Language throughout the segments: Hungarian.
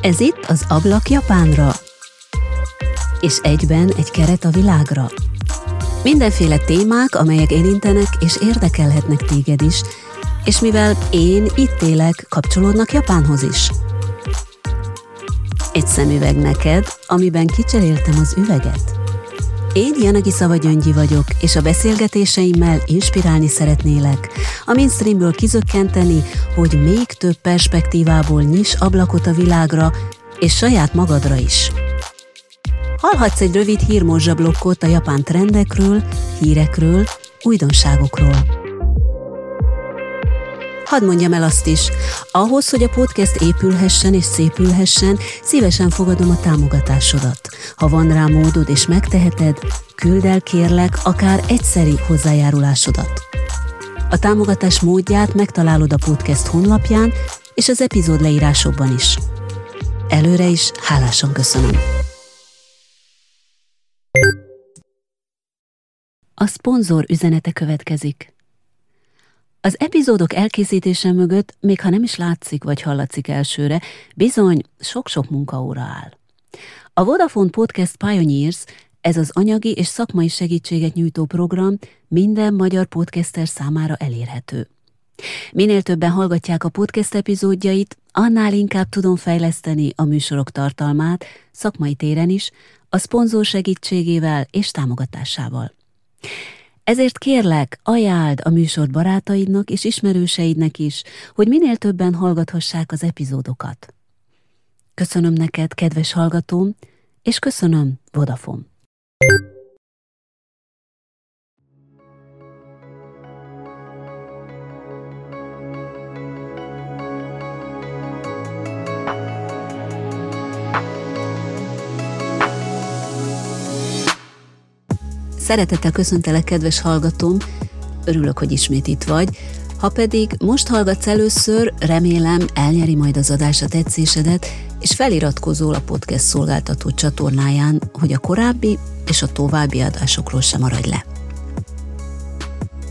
Ez itt az Ablak Japánra, és egyben egy keret a világra. Mindenféle témák, amelyek érintenek és érdekelhetnek téged is, és mivel én itt élek, kapcsolódnak Japánhoz is. Egy szemüveg neked, amiben kicseréltem az üveget. Én Janagi Szava Gyöngyi vagyok, és a beszélgetéseimmel inspirálni szeretnélek, a mainstreamből kizökkenteni, hogy még több perspektívából nyis ablakot a világra, és saját magadra is. Hallhatsz egy rövid hírmorzsablokkot a japán trendekről, hírekről, újdonságokról. Hadd mondjam el azt is, ahhoz, hogy a podcast épülhessen és szépülhessen, szívesen fogadom a támogatásodat. Ha van rá módod és megteheted, küld el kérlek akár egyszeri hozzájárulásodat. A támogatás módját megtalálod a podcast honlapján és az epizód leírásokban is. Előre is hálásan köszönöm. A szponzor üzenete következik. Az epizódok elkészítése mögött, még ha nem is látszik vagy hallatszik elsőre, bizony sok-sok munkaóra áll. A Vodafone Podcast Pioneers, ez az anyagi és szakmai segítséget nyújtó program minden magyar podcaster számára elérhető. Minél többen hallgatják a podcast epizódjait, annál inkább tudom fejleszteni a műsorok tartalmát, szakmai téren is, a szponzor segítségével és támogatásával. Ezért kérlek, ajánld a műsor barátaidnak és ismerőseidnek is, hogy minél többen hallgathassák az epizódokat. Köszönöm neked, kedves hallgatóm, és köszönöm, Vodafone. Szeretettel köszöntelek, kedves hallgatóm, örülök, hogy ismét itt vagy. Ha pedig most hallgatsz először, remélem elnyeri majd az adás a tetszésedet, és feliratkozol a podcast szolgáltató csatornáján, hogy a korábbi és a további adásokról sem maradj le.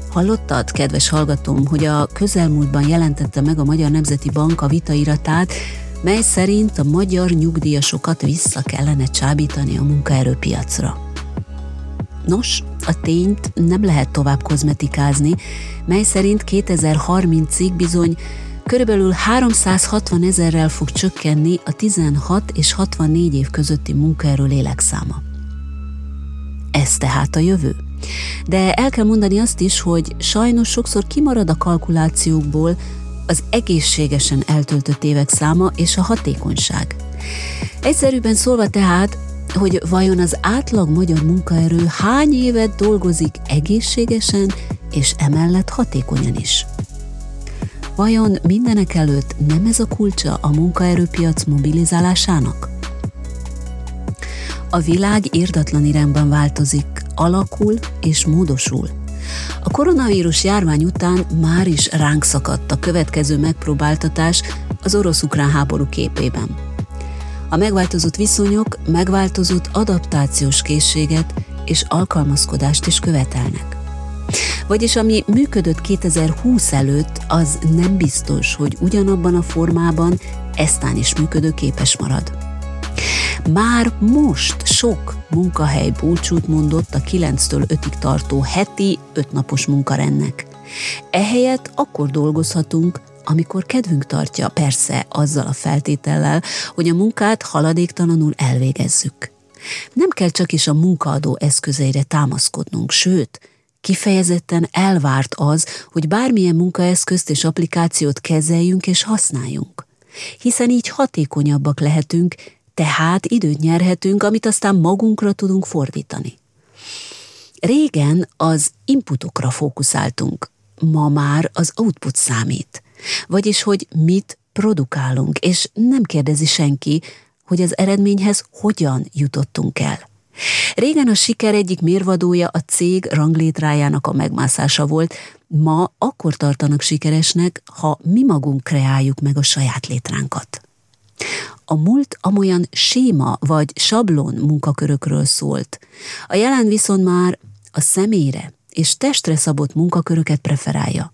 Hallottad, kedves hallgatóm, hogy a közelmúltban jelentette meg a Magyar Nemzeti Bank a vitairatát, mely szerint a magyar nyugdíjasokat vissza kellene csábítani a munkaerőpiacra. Nos, a tényt nem lehet tovább kozmetikázni, mely szerint 2030-ig bizony körülbelül 360 ezerrel fog csökkenni a 16 és 64 év közötti munkaerő lélekszáma. Ez tehát a jövő. De el kell mondani azt is, hogy sajnos sokszor kimarad a kalkulációkból az egészségesen eltöltött évek száma és a hatékonyság. Egyszerűbben szólva tehát hogy vajon az átlag magyar munkaerő hány évet dolgozik egészségesen és emellett hatékonyan is. Vajon mindenek előtt nem ez a kulcsa a munkaerőpiac mobilizálásának? A világ írdatlan irányban változik, alakul és módosul. A koronavírus járvány után már is ránk szakadt a következő megpróbáltatás az orosz-ukrán háború képében – a megváltozott viszonyok megváltozott adaptációs készséget és alkalmazkodást is követelnek. Vagyis ami működött 2020 előtt, az nem biztos, hogy ugyanabban a formában eztán is működőképes marad. Már most sok munkahely búcsút mondott a 9-től 5-ig tartó heti 5 napos munkarendnek. Ehelyett akkor dolgozhatunk, amikor kedvünk tartja, persze azzal a feltétellel, hogy a munkát haladéktalanul elvégezzük. Nem kell csak is a munkaadó eszközeire támaszkodnunk, sőt, kifejezetten elvárt az, hogy bármilyen munkaeszközt és applikációt kezeljünk és használjunk. Hiszen így hatékonyabbak lehetünk, tehát időt nyerhetünk, amit aztán magunkra tudunk fordítani. Régen az inputokra fókuszáltunk, ma már az output számít. Vagyis, hogy mit produkálunk, és nem kérdezi senki, hogy az eredményhez hogyan jutottunk el. Régen a siker egyik mérvadója a cég ranglétrájának a megmászása volt, ma akkor tartanak sikeresnek, ha mi magunk kreáljuk meg a saját létránkat. A múlt amolyan séma vagy sablon munkakörökről szólt, a jelen viszont már a személyre és testre szabott munkaköröket preferálja.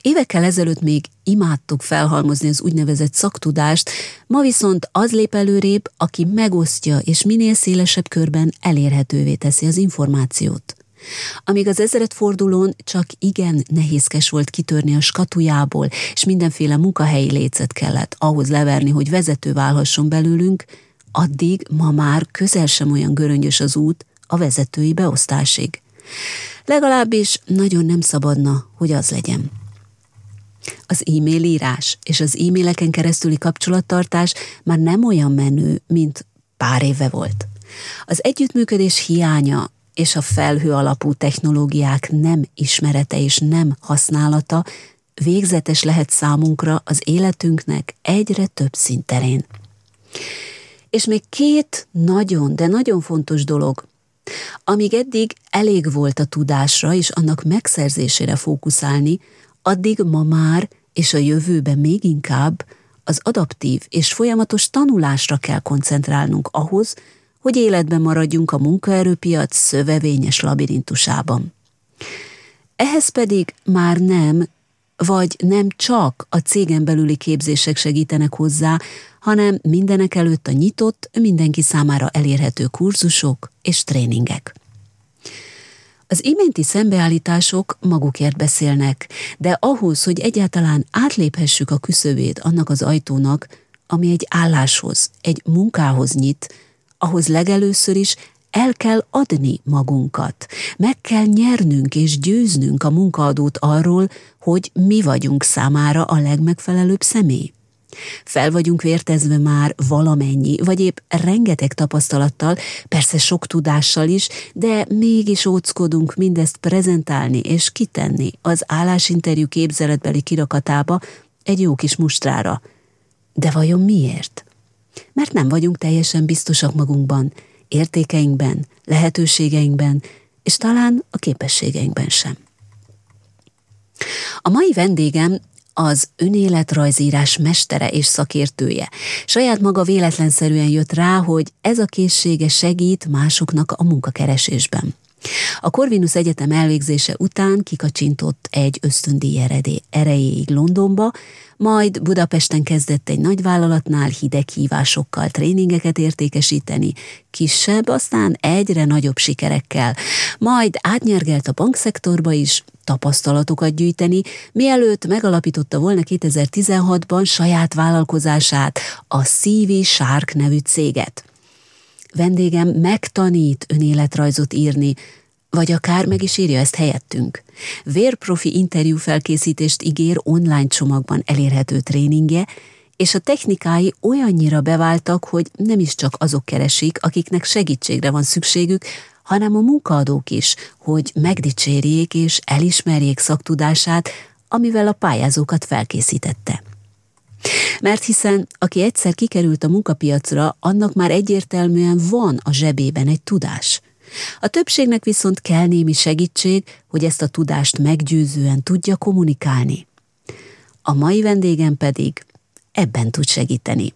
Évekkel ezelőtt még imádtuk felhalmozni az úgynevezett szaktudást, ma viszont az lép előrébb, aki megosztja és minél szélesebb körben elérhetővé teszi az információt. Amíg az fordulón csak igen nehézkes volt kitörni a skatujából, és mindenféle munkahelyi lécet kellett ahhoz leverni, hogy vezető válhasson belőlünk, addig ma már közel sem olyan göröngyös az út a vezetői beosztásig. Legalábbis nagyon nem szabadna, hogy az legyen. Az e-mail írás és az e-maileken keresztüli kapcsolattartás már nem olyan menő, mint pár éve volt. Az együttműködés hiánya és a felhő alapú technológiák nem ismerete és nem használata végzetes lehet számunkra az életünknek egyre több szinterén. És még két nagyon, de nagyon fontos dolog, amíg eddig elég volt a tudásra és annak megszerzésére fókuszálni, addig ma már és a jövőben még inkább az adaptív és folyamatos tanulásra kell koncentrálnunk ahhoz, hogy életben maradjunk a munkaerőpiac szövevényes labirintusában. Ehhez pedig már nem, vagy nem csak a cégen belüli képzések segítenek hozzá, hanem mindenek előtt a nyitott, mindenki számára elérhető kurzusok és tréningek. Az iménti szembeállítások magukért beszélnek, de ahhoz, hogy egyáltalán átléphessük a küszöbét annak az ajtónak, ami egy álláshoz, egy munkához nyit, ahhoz legelőször is el kell adni magunkat. Meg kell nyernünk és győznünk a munkaadót arról, hogy mi vagyunk számára a legmegfelelőbb személy. Fel vagyunk vértezve már valamennyi, vagy épp rengeteg tapasztalattal, persze sok tudással is, de mégis óckodunk mindezt prezentálni és kitenni az állásinterjú képzeletbeli kirakatába egy jó kis mustrára. De vajon miért? Mert nem vagyunk teljesen biztosak magunkban, értékeinkben, lehetőségeinkben, és talán a képességeinkben sem. A mai vendégem az önéletrajzírás mestere és szakértője. Saját maga véletlenszerűen jött rá, hogy ez a készsége segít másoknak a munkakeresésben. A Corvinus Egyetem elvégzése után kikacsintott egy ösztöndíj erejéig Londonba, majd Budapesten kezdett egy nagyvállalatnál hideg hívásokkal tréningeket értékesíteni, kisebb, aztán egyre nagyobb sikerekkel. Majd átnyergelt a bankszektorba is, tapasztalatokat gyűjteni, mielőtt megalapította volna 2016-ban saját vállalkozását, a CV Shark nevű céget. Vendégem megtanít önéletrajzot írni, vagy akár meg is írja ezt helyettünk. Vérprofi interjú felkészítést ígér online csomagban elérhető tréningje, és a technikái olyannyira beváltak, hogy nem is csak azok keresik, akiknek segítségre van szükségük, hanem a munkaadók is, hogy megdicsérjék és elismerjék szaktudását, amivel a pályázókat felkészítette. Mert hiszen aki egyszer kikerült a munkapiacra, annak már egyértelműen van a zsebében egy tudás. A többségnek viszont kell némi segítség, hogy ezt a tudást meggyőzően tudja kommunikálni. A mai vendégem pedig ebben tud segíteni.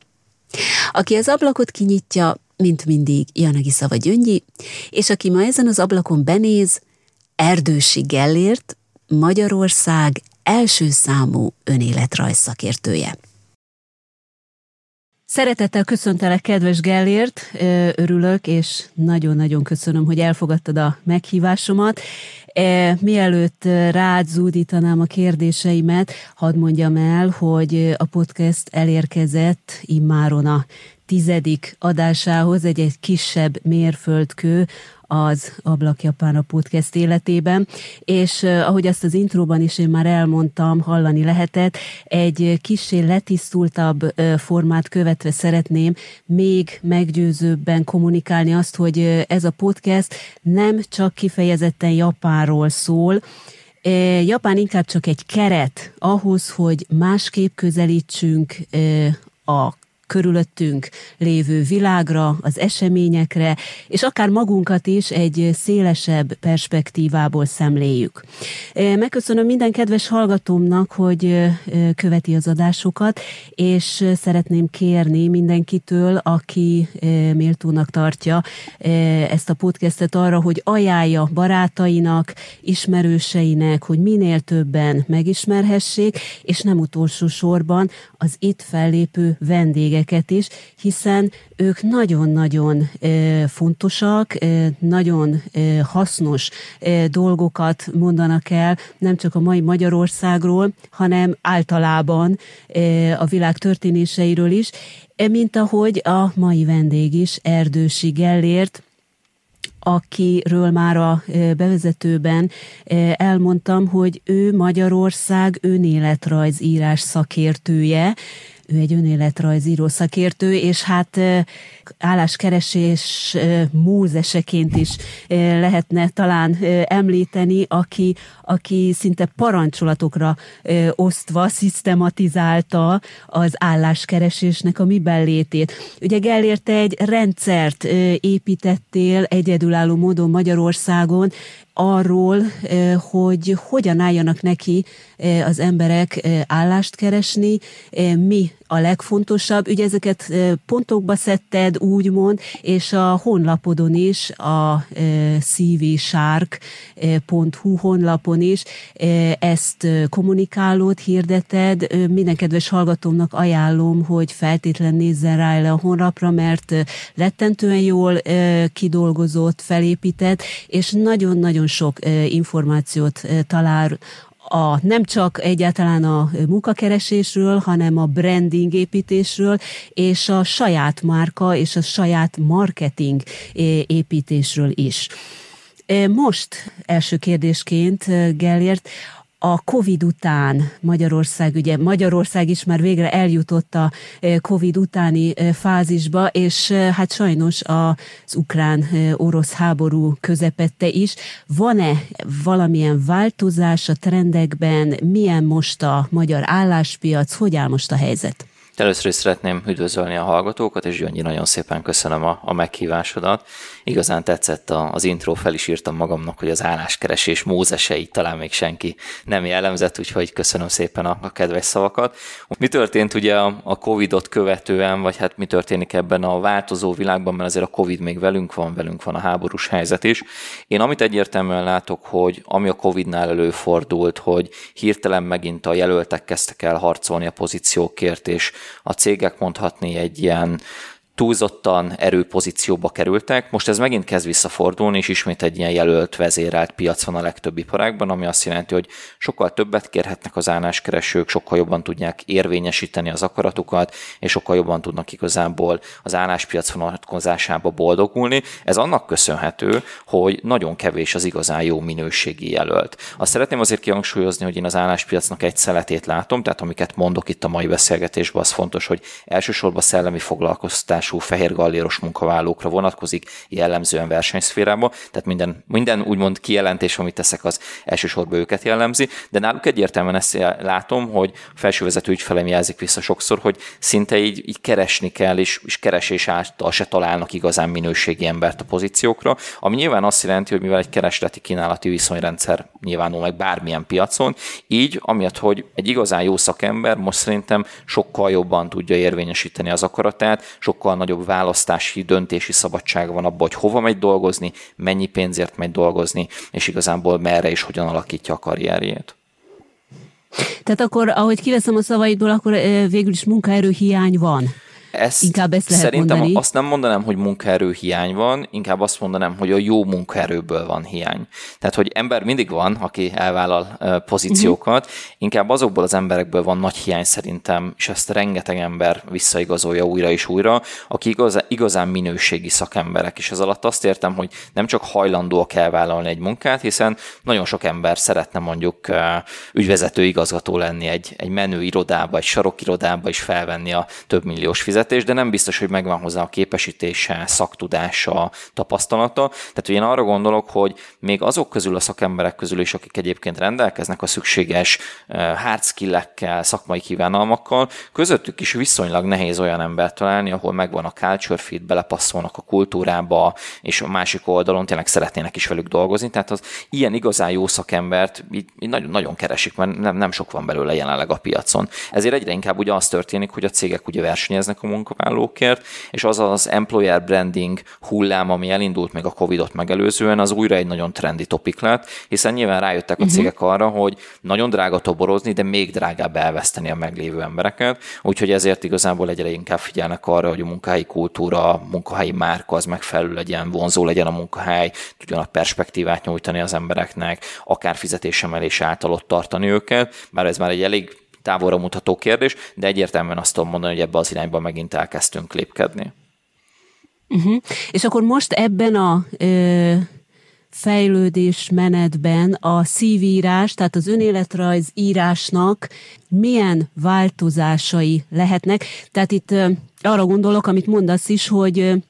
Aki az ablakot kinyitja, mint mindig Janagi Szava Gyöngyi, és aki ma ezen az ablakon benéz, Erdősi Gellért, Magyarország első számú önéletrajz szakértője. Szeretettel köszöntelek, kedves Gellért, örülök, és nagyon-nagyon köszönöm, hogy elfogadtad a meghívásomat. Mielőtt rád zúdítanám a kérdéseimet, hadd mondjam el, hogy a podcast elérkezett immáron a tizedik adásához, egy, egy kisebb mérföldkő az Ablak Japán podcast életében, és ahogy azt az intróban is én már elmondtam, hallani lehetett, egy kicsi letisztultabb formát követve szeretném még meggyőzőbben kommunikálni azt, hogy ez a podcast nem csak kifejezetten Japánról szól, Japán inkább csak egy keret ahhoz, hogy másképp közelítsünk a körülöttünk lévő világra, az eseményekre, és akár magunkat is egy szélesebb perspektívából szemléljük. Megköszönöm minden kedves hallgatómnak, hogy követi az adásokat, és szeretném kérni mindenkitől, aki méltónak tartja ezt a podcastet arra, hogy ajánlja barátainak, ismerőseinek, hogy minél többen megismerhessék, és nem utolsó sorban az itt fellépő vendégeket is, hiszen ők nagyon-nagyon fontosak, nagyon hasznos dolgokat mondanak el, nem csak a mai Magyarországról, hanem általában a világ történéseiről is, mint ahogy a mai vendég is, Erdősi Gellért, akiről már a bevezetőben elmondtam, hogy ő Magyarország önéletrajzírás szakértője, ő egy önéletrajzíró szakértő, és hát álláskeresés múzeseként is lehetne talán említeni, aki, aki szinte parancsolatokra osztva szisztematizálta az álláskeresésnek a miben létét. Ugye Gellért egy rendszert építettél egyedülálló módon Magyarországon, arról, hogy hogyan álljanak neki az emberek állást keresni, mi a legfontosabb. Ugye ezeket pontokba szedted, úgymond, és a honlapodon is, a szívésárk.hu honlapon is ezt kommunikálód, hirdeted. Minden kedves hallgatómnak ajánlom, hogy feltétlen nézzen rá le a honlapra, mert rettentően jól kidolgozott, felépített, és nagyon-nagyon sok információt talál a, nem csak egyáltalán a munkakeresésről, hanem a branding építésről, és a saját márka és a saját marketing építésről is. Most első kérdésként, Gellért, a Covid után Magyarország, ugye Magyarország is már végre eljutott a Covid utáni fázisba, és hát sajnos az ukrán-orosz háború közepette is. Van-e valamilyen változás a trendekben? Milyen most a magyar álláspiac? Hogy áll most a helyzet? Először is szeretném üdvözölni a hallgatókat, és Gyöngyi, nagyon szépen köszönöm a, a meghívásodat. Igazán tetszett az intro, fel is írtam magamnak, hogy az álláskeresés mózeseit talán még senki nem jellemzett, úgyhogy köszönöm szépen a, kedves szavakat. Mi történt ugye a Covid-ot követően, vagy hát mi történik ebben a változó világban, mert azért a Covid még velünk van, velünk van a háborús helyzet is. Én amit egyértelműen látok, hogy ami a Covid-nál előfordult, hogy hirtelen megint a jelöltek kezdtek el harcolni a pozíciókért, és a cégek mondhatni egy ilyen túlzottan erőpozícióba kerültek. Most ez megint kezd visszafordulni, és ismét egy ilyen jelölt, vezérelt piac van a legtöbb iparágban, ami azt jelenti, hogy sokkal többet kérhetnek az álláskeresők, sokkal jobban tudják érvényesíteni az akaratukat, és sokkal jobban tudnak igazából az álláspiac vonatkozásába boldogulni. Ez annak köszönhető, hogy nagyon kevés az igazán jó minőségi jelölt. Azt szeretném azért kihangsúlyozni, hogy én az álláspiacnak egy szeletét látom, tehát amiket mondok itt a mai beszélgetésben, az fontos, hogy elsősorban szellemi foglalkoztatás származású fehér galléros munkavállalókra vonatkozik, jellemzően versenyszférában, tehát minden, minden úgymond kijelentés, amit teszek, az elsősorban őket jellemzi, de náluk egyértelműen ezt látom, hogy felsővezető ügyfelem jelzik vissza sokszor, hogy szinte így, így keresni kell, és, és keresés által se találnak igazán minőségi embert a pozíciókra, ami nyilván azt jelenti, hogy mivel egy keresleti kínálati viszonyrendszer nyilvánul meg bármilyen piacon, így, amiatt, hogy egy igazán jó szakember most szerintem sokkal jobban tudja érvényesíteni az akaratát, sokkal nagyobb választási, döntési szabadsága van abban, hogy hova megy dolgozni, mennyi pénzért megy dolgozni, és igazából merre és hogyan alakítja a karrierjét. Tehát akkor, ahogy kiveszem a szavaidból, akkor végül is munkaerő hiány van. Ezt inkább ezt lehet szerintem mondani. azt nem mondanám, hogy munkaerő hiány van, inkább azt mondanám, hogy a jó munkaerőből van hiány. Tehát, hogy ember mindig van, aki elvállal pozíciókat, uh-huh. inkább azokból az emberekből van nagy hiány szerintem, és ezt rengeteg ember visszaigazolja újra és újra, aki igazán, igazán minőségi szakemberek. És ez alatt azt értem, hogy nem csak hajlandóak elvállalni egy munkát, hiszen nagyon sok ember szeretne mondjuk ügyvezető igazgató lenni egy, egy menő irodába, egy sarokirodába, és felvenni a több milliós fizetést, vezetés, de nem biztos, hogy megvan hozzá a képesítése, szaktudása, tapasztalata. Tehát én arra gondolok, hogy még azok közül a szakemberek közül is, akik egyébként rendelkeznek a szükséges hard skill-ekkel, szakmai kívánalmakkal, közöttük is viszonylag nehéz olyan embert találni, ahol megvan a culture fit, belepasszolnak a kultúrába, és a másik oldalon tényleg szeretnének is velük dolgozni. Tehát az ilyen igazán jó szakembert nagyon, nagyon keresik, mert nem, nem sok van belőle jelenleg a piacon. Ezért egyre inkább ugye az történik, hogy a cégek ugye versenyeznek a munkavállalókért, és az az employer branding hullám, ami elindult még a Covid-ot megelőzően, az újra egy nagyon trendi topik lett, hiszen nyilván rájöttek a mhm. cégek arra, hogy nagyon drága toborozni, de még drágább elveszteni a meglévő embereket, úgyhogy ezért igazából egyre inkább figyelnek arra, hogy a munkahelyi kultúra, a munkahelyi márka az megfelelő legyen, vonzó legyen a munkahely, tudjon a perspektívát nyújtani az embereknek, akár fizetésemelés által ott tartani őket, bár ez már egy elég távolra mutató kérdés, de egyértelműen azt tudom mondani, hogy ebbe az irányba megint elkezdtünk lépkedni. Uh-huh. És akkor most ebben a ö, fejlődés menetben a szívírás, tehát az önéletrajz írásnak milyen változásai lehetnek? Tehát itt ö, arra gondolok, amit mondasz is, hogy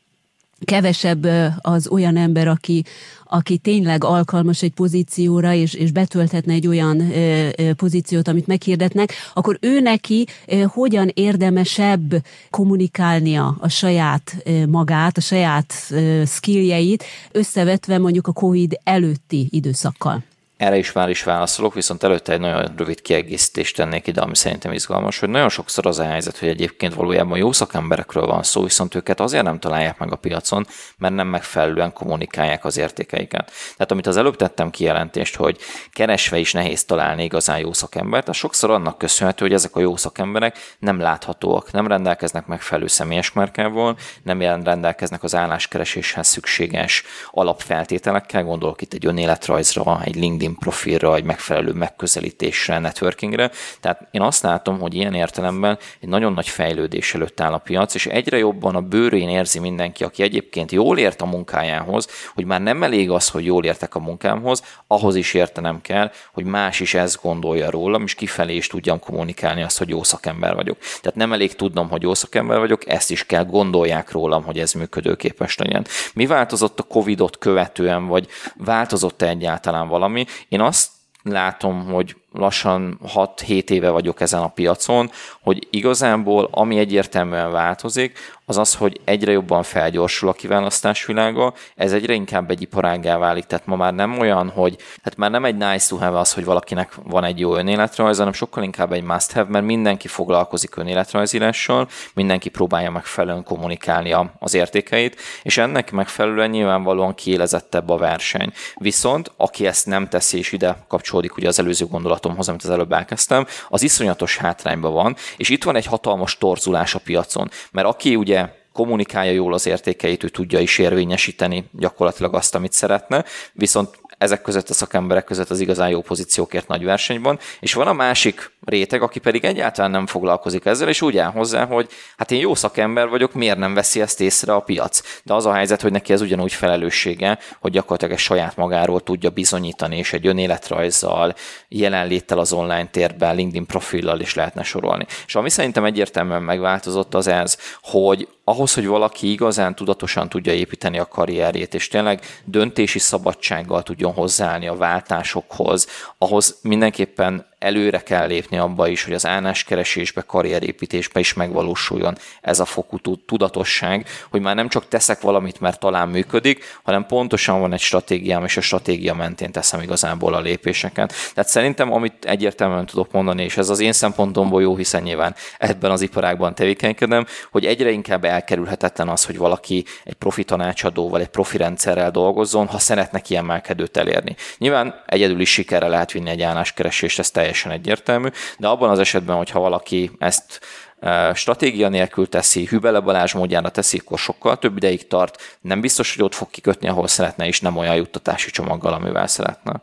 kevesebb az olyan ember, aki, aki tényleg alkalmas egy pozícióra, és, és betölthetne egy olyan ö, ö, pozíciót, amit meghirdetnek, akkor ő neki ö, hogyan érdemesebb kommunikálnia a saját ö, magát, a saját ö, skilljeit, összevetve mondjuk a COVID előtti időszakkal? Erre is már is válaszolok, viszont előtte egy nagyon rövid kiegészítést tennék ide, ami szerintem izgalmas, hogy nagyon sokszor az a helyzet, hogy egyébként valójában jó szakemberekről van szó, viszont őket azért nem találják meg a piacon, mert nem megfelelően kommunikálják az értékeiket. Tehát amit az előbb tettem kijelentést, hogy keresve is nehéz találni igazán jó szakembert, az sokszor annak köszönhető, hogy ezek a jó szakemberek nem láthatóak, nem rendelkeznek megfelelő személyes márkával, nem rendelkeznek az álláskereséshez szükséges alapfeltételekkel, gondolok itt egy önéletrajzra, egy LinkedIn LinkedIn profilra, egy megfelelő megközelítésre, networkingre. Tehát én azt látom, hogy ilyen értelemben egy nagyon nagy fejlődés előtt áll a piac, és egyre jobban a bőrén érzi mindenki, aki egyébként jól ért a munkájához, hogy már nem elég az, hogy jól értek a munkámhoz, ahhoz is értenem kell, hogy más is ezt gondolja rólam, és kifelé is tudjam kommunikálni azt, hogy jó szakember vagyok. Tehát nem elég tudnom, hogy jó szakember vagyok, ezt is kell gondolják rólam, hogy ez működőképes legyen. Mi változott a Covid-ot követően, vagy változott-e egyáltalán valami? Én azt látom, hogy lassan 6-7 éve vagyok ezen a piacon, hogy igazából ami egyértelműen változik, az az, hogy egyre jobban felgyorsul a kiválasztás világa, ez egyre inkább egy iparággá válik, tehát ma már nem olyan, hogy, hát már nem egy nice to have az, hogy valakinek van egy jó önéletrajz, hanem sokkal inkább egy must have, mert mindenki foglalkozik önéletrajzírással, mindenki próbálja megfelelően kommunikálni az értékeit, és ennek megfelelően nyilvánvalóan kiélezettebb a verseny. Viszont aki ezt nem teszi, és ide kapcsolódik ugye az előző gondolatomhoz, amit az előbb elkezdtem, az iszonyatos hátrányban van, és itt van egy hatalmas torzulás a piacon, mert aki ugye kommunikálja jól az értékeit, ő tudja is érvényesíteni gyakorlatilag azt, amit szeretne, viszont ezek között a szakemberek között az igazán jó pozíciókért nagy versenyben, és van a másik réteg, aki pedig egyáltalán nem foglalkozik ezzel, és úgy áll hozzá, hogy hát én jó szakember vagyok, miért nem veszi ezt észre a piac? De az a helyzet, hogy neki ez ugyanúgy felelőssége, hogy gyakorlatilag egy saját magáról tudja bizonyítani, és egy önéletrajzzal, jelenléttel az online térben, LinkedIn profillal is lehetne sorolni. És ami szerintem egyértelműen megváltozott az ez, hogy ahhoz, hogy valaki igazán tudatosan tudja építeni a karrierjét, és tényleg döntési szabadsággal tudjon hozzáállni a váltásokhoz, ahhoz mindenképpen előre kell lépni abba is, hogy az álláskeresésbe, karrierépítésbe is megvalósuljon ez a fokú tudatosság, hogy már nem csak teszek valamit, mert talán működik, hanem pontosan van egy stratégiám, és a stratégia mentén teszem igazából a lépéseket. Tehát szerintem, amit egyértelműen tudok mondani, és ez az én szempontomból jó, hiszen nyilván ebben az iparágban tevékenykedem, hogy egyre inkább elkerülhetetlen az, hogy valaki egy profi tanácsadóval, egy profi rendszerrel dolgozzon, ha szeretne kiemelkedőt elérni. Nyilván egyedül is sikerre lehet vinni egy álláskeresést, ez teljesen teljesen egyértelmű, de abban az esetben, hogyha valaki ezt e, stratégia nélkül teszi, Hübele Balázs módjára teszi, akkor sokkal több ideig tart, nem biztos, hogy ott fog kikötni, ahol szeretne, és nem olyan juttatási csomaggal, amivel szeretne.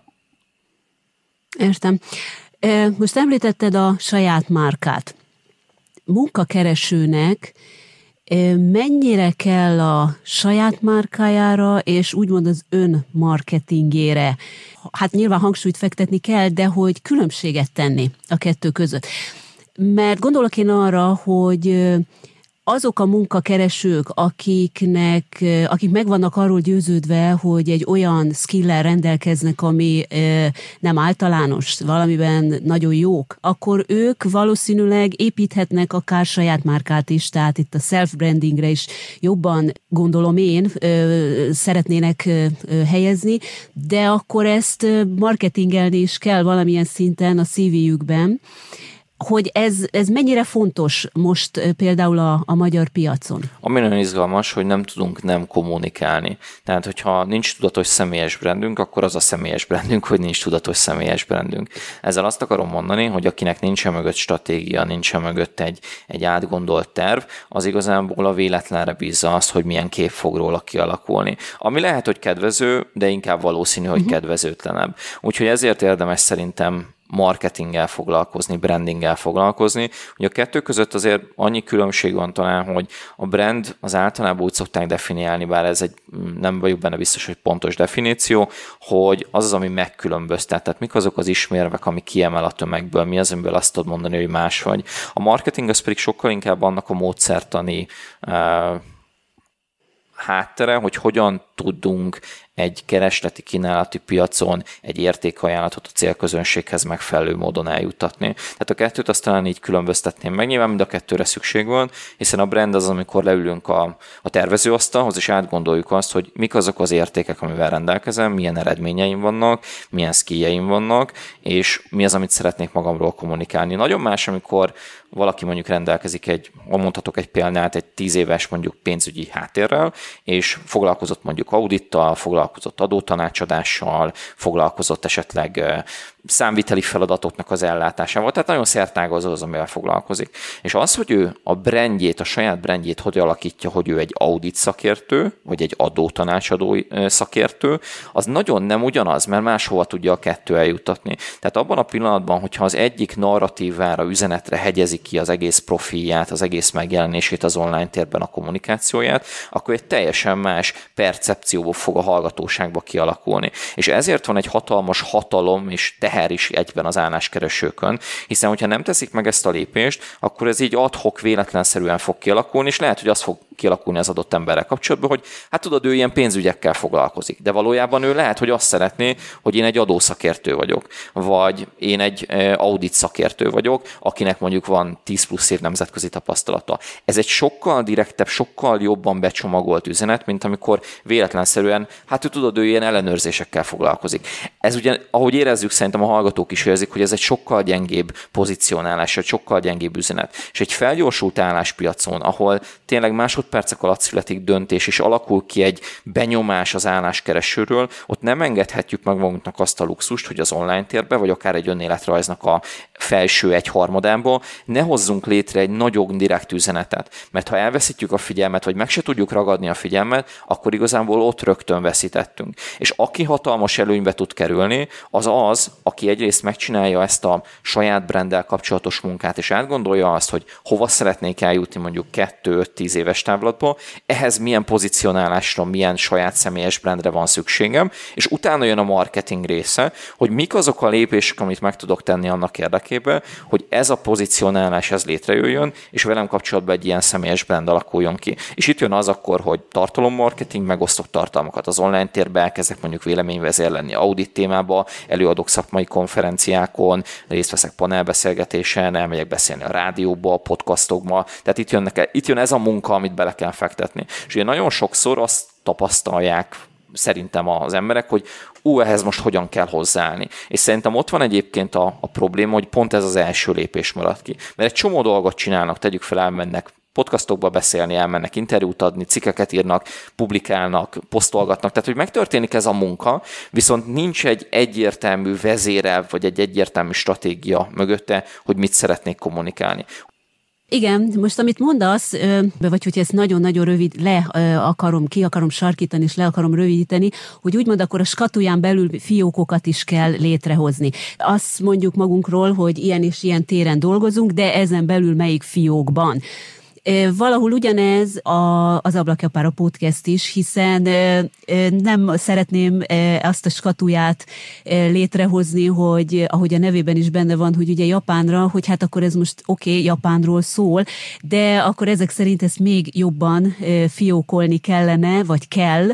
Értem. E, most említetted a saját márkát. Munkakeresőnek mennyire kell a saját márkájára, és úgymond az ön marketingére. Hát nyilván hangsúlyt fektetni kell, de hogy különbséget tenni a kettő között. Mert gondolok én arra, hogy azok a munkakeresők, akiknek, akik meg vannak arról győződve, hogy egy olyan skill rendelkeznek, ami nem általános, valamiben nagyon jók, akkor ők valószínűleg építhetnek akár saját márkát is, tehát itt a self-brandingre is jobban gondolom én szeretnének helyezni, de akkor ezt marketingelni is kell valamilyen szinten a CV-jükben, hogy ez, ez mennyire fontos most például a, a magyar piacon? Ami nagyon izgalmas, hogy nem tudunk nem kommunikálni. Tehát, hogyha nincs tudatos személyes brandünk, akkor az a személyes brandünk, hogy nincs tudatos személyes brandünk. Ezzel azt akarom mondani, hogy akinek nincsen mögött stratégia, nincsen mögött egy, egy átgondolt terv, az igazából a véletlenre bízza azt, hogy milyen kép fog róla kialakulni. Ami lehet, hogy kedvező, de inkább valószínű, hogy uh-huh. kedvezőtlenebb. Úgyhogy ezért érdemes szerintem marketinggel foglalkozni, brandinggel foglalkozni. Ugye a kettő között azért annyi különbség van talán, hogy a brand az általában úgy szokták definiálni, bár ez egy nem vagyok benne biztos, hogy pontos definíció, hogy az az, ami megkülönböztet. Tehát mik azok az ismérvek, ami kiemel a tömegből, mi az, amiből azt tudod mondani, hogy más vagy. A marketing az pedig sokkal inkább annak a módszertani háttere, hogy hogyan tudunk egy keresleti kínálati piacon egy értékajánlatot a célközönséghez megfelelő módon eljuttatni. Tehát a kettőt azt talán így különböztetném meg, nyilván mind a kettőre szükség van, hiszen a brand az, amikor leülünk a, a tervezőasztalhoz, és átgondoljuk azt, hogy mik azok az értékek, amivel rendelkezem, milyen eredményeim vannak, milyen skilljeim vannak, és mi az, amit szeretnék magamról kommunikálni. Nagyon más, amikor valaki mondjuk rendelkezik egy, mondhatok egy példát, egy tíz éves mondjuk pénzügyi háttérrel, és foglalkozott mondjuk audittal, foglalkozott adótanácsadással, foglalkozott esetleg számviteli feladatoknak az ellátásával, tehát nagyon szertágazó az, amivel foglalkozik. És az, hogy ő a brandjét, a saját brandjét hogy alakítja, hogy ő egy audit szakértő, vagy egy adótanácsadó szakértő, az nagyon nem ugyanaz, mert máshova tudja a kettő eljutatni. Tehát abban a pillanatban, hogyha az egyik narratívára, üzenetre hegyezi ki az egész profilját, az egész megjelenését az online térben, a kommunikációját, akkor egy teljesen más percepcióból fog a hallgatóságba kialakulni. És ezért van egy hatalmas hatalom és teher teher is egyben az álláskeresőkön, hiszen hogyha nem teszik meg ezt a lépést, akkor ez így adhok véletlenszerűen fog kialakulni, és lehet, hogy az fog kialakulni az adott emberrel kapcsolatban, hogy hát tudod, ő ilyen pénzügyekkel foglalkozik, de valójában ő lehet, hogy azt szeretné, hogy én egy adószakértő vagyok, vagy én egy e, audit szakértő vagyok, akinek mondjuk van 10 plusz év nemzetközi tapasztalata. Ez egy sokkal direktebb, sokkal jobban becsomagolt üzenet, mint amikor véletlenszerűen, hát ő tudod, ő ilyen ellenőrzésekkel foglalkozik. Ez ugye, ahogy érezzük, szerintem a hallgatók is érzik, hogy ez egy sokkal gyengébb pozícionálás, egy sokkal gyengébb üzenet. És egy felgyorsult álláspiacon, ahol tényleg másod másodpercek alatt születik döntés, és alakul ki egy benyomás az álláskeresőről, ott nem engedhetjük meg magunknak azt a luxust, hogy az online térbe, vagy akár egy önéletrajznak a felső egy harmadába ne hozzunk létre egy nagyobb direkt üzenetet. Mert ha elveszítjük a figyelmet, vagy meg se tudjuk ragadni a figyelmet, akkor igazából ott rögtön veszítettünk. És aki hatalmas előnybe tud kerülni, az az, aki egyrészt megcsinálja ezt a saját brenddel kapcsolatos munkát, és átgondolja azt, hogy hova szeretnék eljutni mondjuk 2-5-10 éves távon, távlatba, ehhez milyen pozicionálásra, milyen saját személyes brandre van szükségem, és utána jön a marketing része, hogy mik azok a lépések, amit meg tudok tenni annak érdekében, hogy ez a pozicionálás ez létrejöjjön, és velem kapcsolatban egy ilyen személyes brand alakuljon ki. És itt jön az akkor, hogy tartalommarketing, megosztok tartalmakat az online térbe, elkezdek mondjuk véleményvezér lenni audit témába, előadok szakmai konferenciákon, részt veszek panelbeszélgetésen, elmegyek beszélni a rádióba, podcastokba, tehát itt, jönnek, itt jön ez a munka, amit bele kell fektetni. És ugye nagyon sokszor azt tapasztalják szerintem az emberek, hogy ú, ehhez most hogyan kell hozzáállni. És szerintem ott van egyébként a, a probléma, hogy pont ez az első lépés marad ki. Mert egy csomó dolgot csinálnak, tegyük fel, elmennek podcastokba beszélni, elmennek interjút adni, cikkeket írnak, publikálnak, posztolgatnak, tehát hogy megtörténik ez a munka, viszont nincs egy egyértelmű vezérel, vagy egy egyértelmű stratégia mögötte, hogy mit szeretnék kommunikálni. Igen, most amit mondasz, vagy hogy ezt nagyon-nagyon rövid le akarom, ki akarom sarkítani, és le akarom rövidíteni, hogy úgymond akkor a skatuján belül fiókokat is kell létrehozni. Azt mondjuk magunkról, hogy ilyen és ilyen téren dolgozunk, de ezen belül melyik fiókban Valahol ugyanez a, az Ablakjapára podcast is, hiszen nem szeretném azt a skatuját létrehozni, hogy ahogy a nevében is benne van, hogy ugye Japánra, hogy hát akkor ez most oké, okay, Japánról szól, de akkor ezek szerint ezt még jobban fiókolni kellene, vagy kell,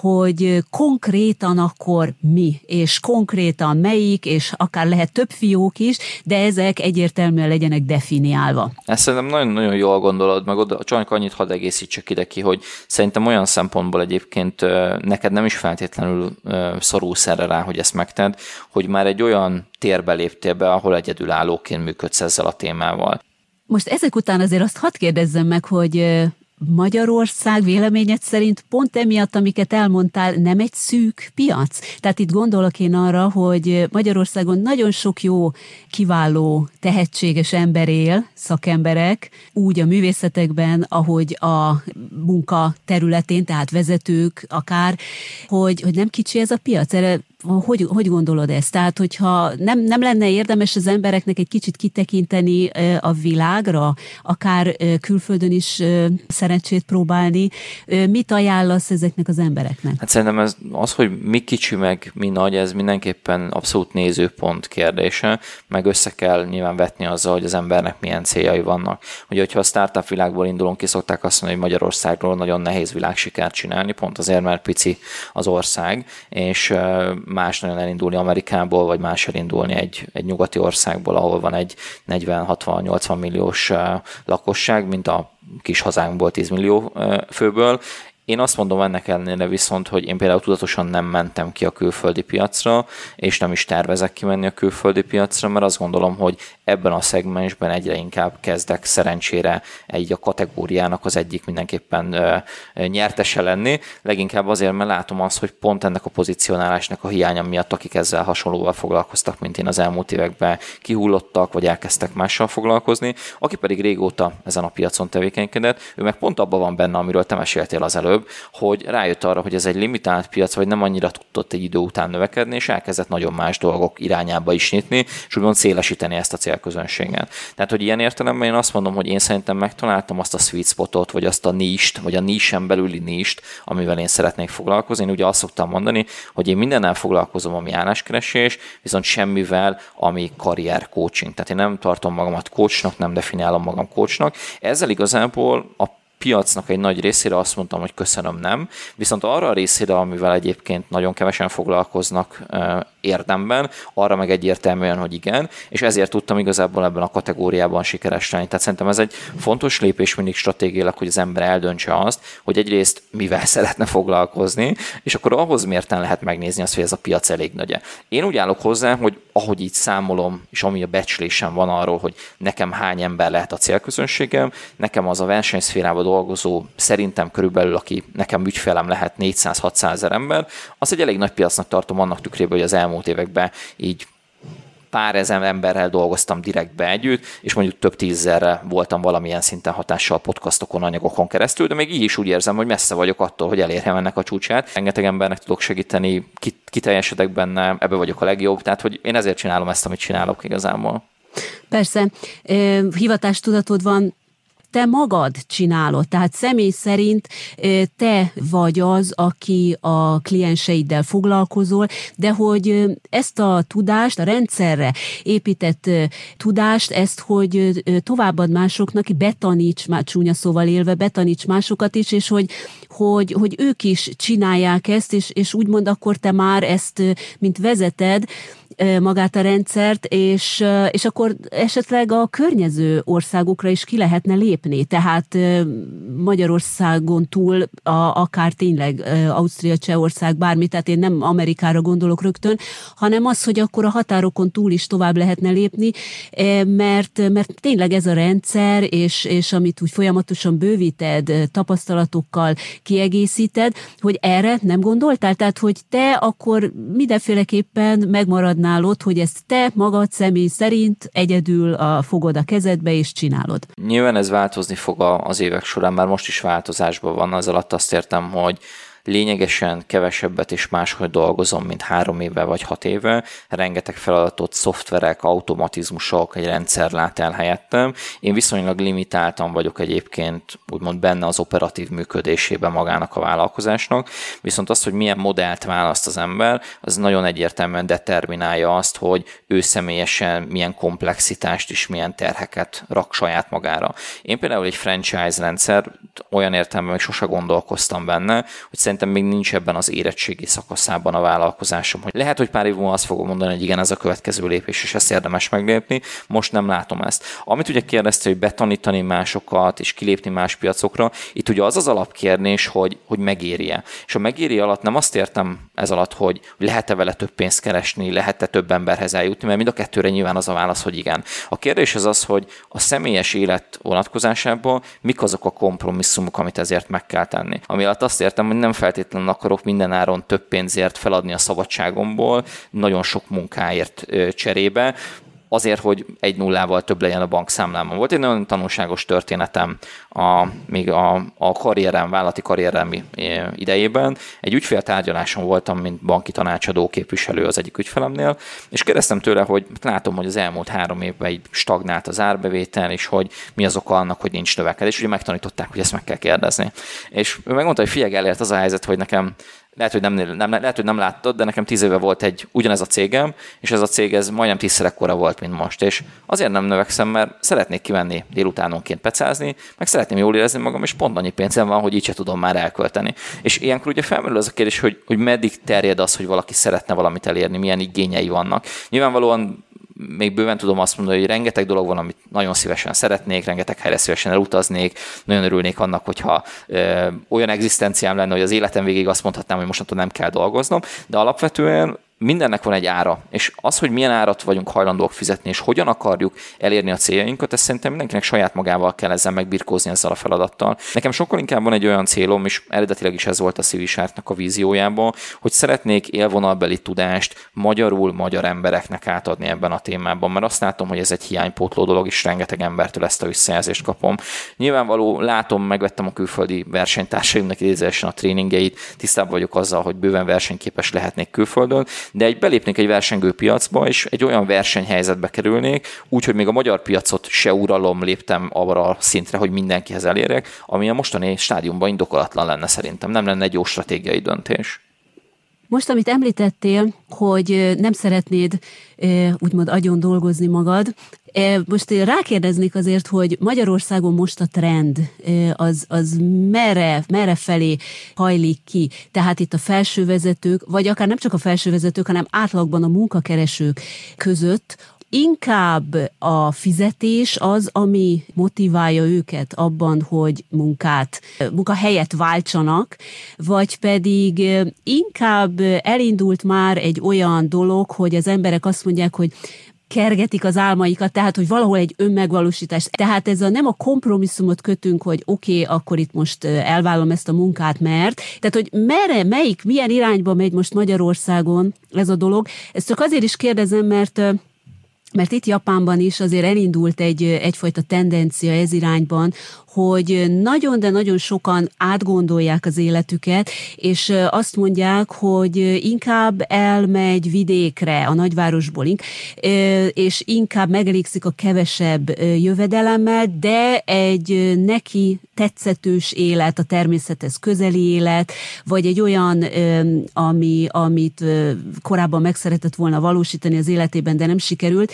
hogy konkrétan akkor mi, és konkrétan melyik, és akár lehet több fiók is, de ezek egyértelműen legyenek definiálva. Ezt szerintem nagyon-nagyon jól gondolod, meg oda, csak annyit hadd egészítsek ide ki, hogy szerintem olyan szempontból egyébként neked nem is feltétlenül szorulsz erre rá, hogy ezt megted, hogy már egy olyan térbe léptél be, ahol egyedülállóként működsz ezzel a témával. Most ezek után azért azt hadd kérdezzem meg, hogy Magyarország véleményed szerint pont emiatt, amiket elmondtál, nem egy szűk piac? Tehát itt gondolok én arra, hogy Magyarországon nagyon sok jó, kiváló, tehetséges ember él, szakemberek, úgy a művészetekben, ahogy a munka területén, tehát vezetők akár, hogy, hogy nem kicsi ez a piac. Erre hogy, hogy gondolod ezt? Tehát, hogyha nem, nem lenne érdemes az embereknek egy kicsit kitekinteni a világra, akár külföldön is szerencsét próbálni, mit ajánlasz ezeknek az embereknek? Hát szerintem ez, az, hogy mi kicsi meg mi nagy, ez mindenképpen abszolút nézőpont kérdése, meg össze kell nyilván vetni azzal, hogy az embernek milyen céljai vannak. Ugye, hogyha a startup világból indulunk ki, szokták azt mondani, hogy Magyarországról nagyon nehéz világsikert csinálni, pont azért, mert pici az ország, és más nagyon elindulni Amerikából, vagy más elindulni egy, egy nyugati országból, ahol van egy 40-60-80 milliós lakosság, mint a kis hazánkból 10 millió főből, én azt mondom ennek ellenére viszont, hogy én például tudatosan nem mentem ki a külföldi piacra, és nem is tervezek kimenni a külföldi piacra, mert azt gondolom, hogy ebben a szegmensben egyre inkább kezdek szerencsére egy a kategóriának az egyik mindenképpen nyertese lenni, leginkább azért, mert látom azt, hogy pont ennek a pozicionálásnak a hiánya miatt, akik ezzel hasonlóval foglalkoztak, mint én az elmúlt években kihullottak, vagy elkezdtek mással foglalkozni, aki pedig régóta ezen a piacon tevékenykedett, ő meg pont abban van benne, amiről te meséltél az előbb, hogy rájött arra, hogy ez egy limitált piac, vagy nem annyira tudott egy idő után növekedni, és elkezdett nagyon más dolgok irányába is nyitni, és úgymond szélesíteni ezt a célközönséget. Tehát, hogy ilyen értelemben én azt mondom, hogy én szerintem megtaláltam azt a sweet spotot, vagy azt a nist, vagy a nisen belüli nist, amivel én szeretnék foglalkozni. Én ugye azt szoktam mondani, hogy én mindennel foglalkozom, ami álláskeresés, viszont semmivel, ami karrier coaching. Tehát én nem tartom magamat coachnak, nem definiálom magam coachnak. Ezzel igazából a piacnak egy nagy részére azt mondtam, hogy köszönöm, nem. Viszont arra a részére, amivel egyébként nagyon kevesen foglalkoznak érdemben, arra meg egyértelműen, hogy igen, és ezért tudtam igazából ebben a kategóriában sikeres lenni. Tehát szerintem ez egy fontos lépés mindig stratégiailag, hogy az ember eldöntse azt, hogy egyrészt mivel szeretne foglalkozni, és akkor ahhoz mérten lehet megnézni azt, hogy ez a piac elég nagy. Én úgy állok hozzá, hogy ahogy így számolom, és ami a becslésem van arról, hogy nekem hány ember lehet a célközönségem, nekem az a versenyszférában dolgozó, szerintem körülbelül, aki nekem ügyfelem lehet 400-600 ezer ember, az egy elég nagy piacnak tartom annak tükrében, hogy az elmúlt években így pár ezer emberrel dolgoztam direktbe együtt, és mondjuk több tízezerre voltam valamilyen szinten hatással podcastokon, anyagokon keresztül, de még így is úgy érzem, hogy messze vagyok attól, hogy elérjem ennek a csúcsát. Rengeteg embernek tudok segíteni, kiteljesedek benne, ebbe vagyok a legjobb, tehát hogy én ezért csinálom ezt, amit csinálok igazából. Persze, hivatástudatod van, te magad csinálod, tehát személy szerint te vagy az, aki a klienseiddel foglalkozol, de hogy ezt a tudást, a rendszerre épített tudást, ezt, hogy továbbad másoknak, betaníts, már csúnya szóval élve, betaníts másokat is, és hogy, hogy, hogy ők is csinálják ezt, és, és úgymond akkor te már ezt, mint vezeted, magát a rendszert, és, és akkor esetleg a környező országokra is ki lehetne lépni. Tehát Magyarországon túl a, akár tényleg Ausztria, Csehország, bármi, tehát én nem Amerikára gondolok rögtön, hanem az, hogy akkor a határokon túl is tovább lehetne lépni, mert, mert tényleg ez a rendszer, és, és amit úgy folyamatosan bővíted, tapasztalatokkal kiegészíted, hogy erre nem gondoltál? Tehát, hogy te akkor mindenféleképpen megmaradnál nálad, hogy ezt te magad személy szerint egyedül a, fogod a kezedbe és csinálod? Nyilván ez változni fog az évek során, már most is változásban van, az alatt azt értem, hogy lényegesen kevesebbet és máshogy dolgozom, mint három éve vagy hat éve, rengeteg feladatot, szoftverek, automatizmusok, egy rendszer lát el helyettem. Én viszonylag limitáltan vagyok egyébként úgymond benne az operatív működésében magának a vállalkozásnak, viszont az, hogy milyen modellt választ az ember, az nagyon egyértelműen determinálja azt, hogy ő személyesen milyen komplexitást és milyen terheket rak saját magára. Én például egy franchise rendszer olyan értelemben még sose gondolkoztam benne, hogy szerintem még nincs ebben az érettségi szakaszában a vállalkozásom. Hogy lehet, hogy pár év múlva azt fogom mondani, hogy igen, ez a következő lépés, és ezt érdemes meglépni. Most nem látom ezt. Amit ugye kérdezte, hogy betanítani másokat és kilépni más piacokra, itt ugye az az alapkérdés, hogy, hogy megéri-e. És a megéri alatt nem azt értem ez alatt, hogy lehet-e vele több pénzt keresni, lehet-e több emberhez eljutni, mert mind a kettőre nyilván az a válasz, hogy igen. A kérdés az az, hogy a személyes élet vonatkozásában mik azok a kompromisszumok, amit ezért meg kell tenni. Ami alatt azt értem, hogy nem feltétlenül akarok minden áron több pénzért feladni a szabadságomból, nagyon sok munkáért cserébe, azért, hogy egy nullával több legyen a bankszámlámon. Volt egy nagyon tanulságos történetem a, még a, a karrierem, vállalati karrierem idejében. Egy ügyféltárgyaláson voltam, mint banki tanácsadó képviselő az egyik ügyfelemnél, és kérdeztem tőle, hogy látom, hogy az elmúlt három évben egy stagnált az árbevétel, és hogy mi az oka annak, hogy nincs növekedés. Ugye megtanították, hogy ezt meg kell kérdezni. És ő megmondta, hogy figyelj, elért az a helyzet, hogy nekem lehet, hogy nem, nem, lehet, hogy nem láttad, de nekem tíz éve volt egy ugyanez a cégem, és ez a cég ez majdnem tízszer ekkora volt, mint most. És azért nem növekszem, mert szeretnék kimenni délutánonként pecázni, meg szeretném jól érezni magam, és pont annyi pénzem van, hogy így se tudom már elkölteni. És ilyenkor ugye felmerül az a kérdés, hogy, hogy meddig terjed az, hogy valaki szeretne valamit elérni, milyen igényei vannak. Nyilvánvalóan még bőven tudom azt mondani, hogy rengeteg dolog van, amit nagyon szívesen szeretnék, rengeteg helyre szívesen elutaznék, nagyon örülnék annak, hogyha ö, olyan egzisztenciám lenne, hogy az életem végig azt mondhatnám, hogy mostantól nem kell dolgoznom, de alapvetően mindennek van egy ára, és az, hogy milyen árat vagyunk hajlandók fizetni, és hogyan akarjuk elérni a céljainkat, ezt szerintem mindenkinek saját magával kell ezzel megbirkózni ezzel a feladattal. Nekem sokkal inkább van egy olyan célom, és eredetileg is ez volt a Civisártnak a víziójában, hogy szeretnék élvonalbeli tudást magyarul magyar embereknek átadni ebben a témában, mert azt látom, hogy ez egy hiánypótló dolog, és rengeteg embertől ezt a visszajelzést kapom. Nyilvánvaló, látom, megvettem a külföldi versenytársaimnak idézésen a tréningeit, tisztában vagyok azzal, hogy bőven versenyképes lehetnék külföldön, de egy belépnék egy versengő piacba, és egy olyan versenyhelyzetbe kerülnék, úgyhogy még a magyar piacot se uralom léptem arra a szintre, hogy mindenkihez elérjek, ami a mostani stádiumban indokolatlan lenne szerintem. Nem lenne egy jó stratégiai döntés. Most, amit említettél, hogy nem szeretnéd úgymond agyon dolgozni magad, most rákérdeznék azért, hogy Magyarországon most a trend az, az merre, merre felé hajlik ki? Tehát itt a felsővezetők, vagy akár nem csak a felsővezetők, hanem átlagban a munkakeresők között inkább a fizetés az, ami motiválja őket abban, hogy munkát, munkahelyet váltsanak, vagy pedig inkább elindult már egy olyan dolog, hogy az emberek azt mondják, hogy kergetik az álmaikat, tehát hogy valahol egy önmegvalósítás. Tehát ez a nem a kompromisszumot kötünk, hogy oké, okay, akkor itt most elvállom ezt a munkát, mert. Tehát, hogy merre, melyik, milyen irányba megy most Magyarországon ez a dolog. Ezt csak azért is kérdezem, mert mert itt Japánban is azért elindult egy, egyfajta tendencia ez irányban, hogy nagyon, de nagyon sokan átgondolják az életüket, és azt mondják, hogy inkább elmegy vidékre a nagyvárosból, és inkább megelégszik a kevesebb jövedelemmel, de egy neki tetszetős élet, a természethez közeli élet, vagy egy olyan, ami, amit korábban meg szeretett volna valósítani az életében, de nem sikerült,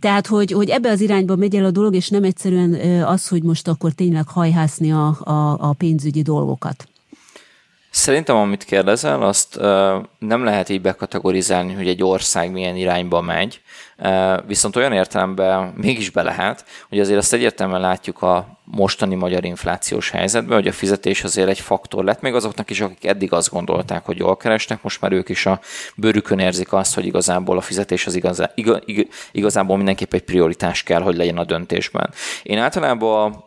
tehát, hogy, hogy ebbe az irányba megy el a dolog, és nem egyszerűen az, hogy most akkor tényleg hajhászni a, a, a pénzügyi dolgokat. Szerintem, amit kérdezel, azt nem lehet így bekategorizálni, hogy egy ország milyen irányba megy, viszont olyan értelemben mégis be lehet, hogy azért azt egyértelműen látjuk a mostani magyar inflációs helyzetben, hogy a fizetés azért egy faktor lett, még azoknak is, akik eddig azt gondolták, hogy jól keresnek, most már ők is a bőrükön érzik azt, hogy igazából a fizetés az igazá, igaz, igazából mindenképp egy prioritás kell, hogy legyen a döntésben. Én általában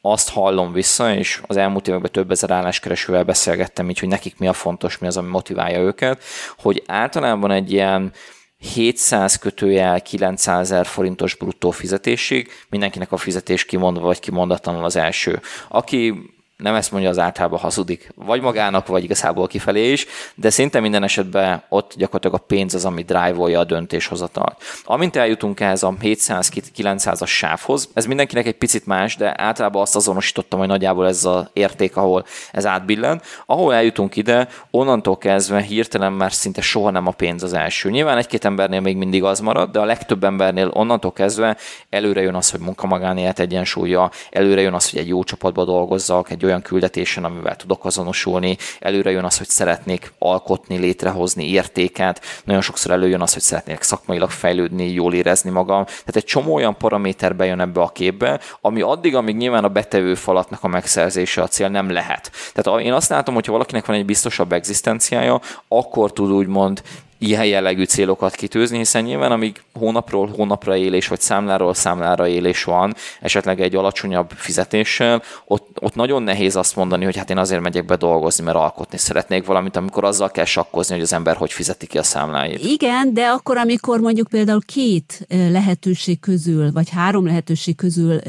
azt hallom vissza, és az elmúlt években több ezer álláskeresővel beszélgettem így, hogy nekik mi a fontos, mi az, ami motiválja őket, hogy általában egy ilyen 700 kötőjel 900 ezer forintos bruttó fizetésig, mindenkinek a fizetés kimondva vagy kimondatlanul az első. Aki nem ezt mondja az általában hazudik, vagy magának, vagy igazából kifelé is, de szinte minden esetben ott gyakorlatilag a pénz az, ami drive-olja a döntéshozatalt. Amint eljutunk ehhez a 700-900-as sávhoz, ez mindenkinek egy picit más, de általában azt azonosítottam, hogy nagyjából ez az érték, ahol ez átbillen. Ahol eljutunk ide, onnantól kezdve hirtelen már szinte soha nem a pénz az első. Nyilván egy-két embernél még mindig az marad, de a legtöbb embernél onnantól kezdve előre jön az, hogy munkamagánélet egyensúlya, előre jön az, hogy egy jó csapatba dolgozzak, egy olyan küldetésen, amivel tudok azonosulni, előre jön az, hogy szeretnék alkotni, létrehozni értéket, nagyon sokszor előjön az, hogy szeretnék szakmailag fejlődni, jól érezni magam. Tehát egy csomó olyan paraméter bejön ebbe a képbe, ami addig, amíg nyilván a betevő falatnak a megszerzése a cél nem lehet. Tehát én azt látom, hogy ha valakinek van egy biztosabb egzisztenciája, akkor tud úgymond ilyen jellegű célokat kitűzni, hiszen nyilván amíg hónapról hónapra élés, vagy számláról számlára élés van, esetleg egy alacsonyabb fizetéssel, ott, ott nagyon nehéz azt mondani, hogy hát én azért megyek be dolgozni, mert alkotni szeretnék valamit, amikor azzal kell sakkozni, hogy az ember hogy fizeti ki a számláit. Igen, de akkor, amikor mondjuk például két lehetőség közül, vagy három lehetőség közül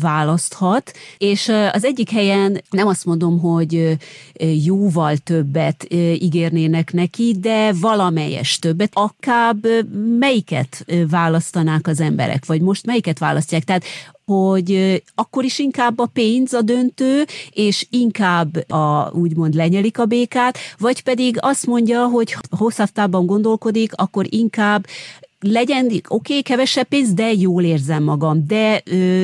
választhat, és az egyik helyen nem azt mondom, hogy jóval többet ígérnének neki, de valamely teljes többet, akár melyiket választanák az emberek, vagy most melyiket választják. Tehát hogy akkor is inkább a pénz a döntő, és inkább a, úgymond lenyelik a békát, vagy pedig azt mondja, hogy hosszabb távban gondolkodik, akkor inkább legyen, oké, okay, kevesebb pénz, de jól érzem magam, de,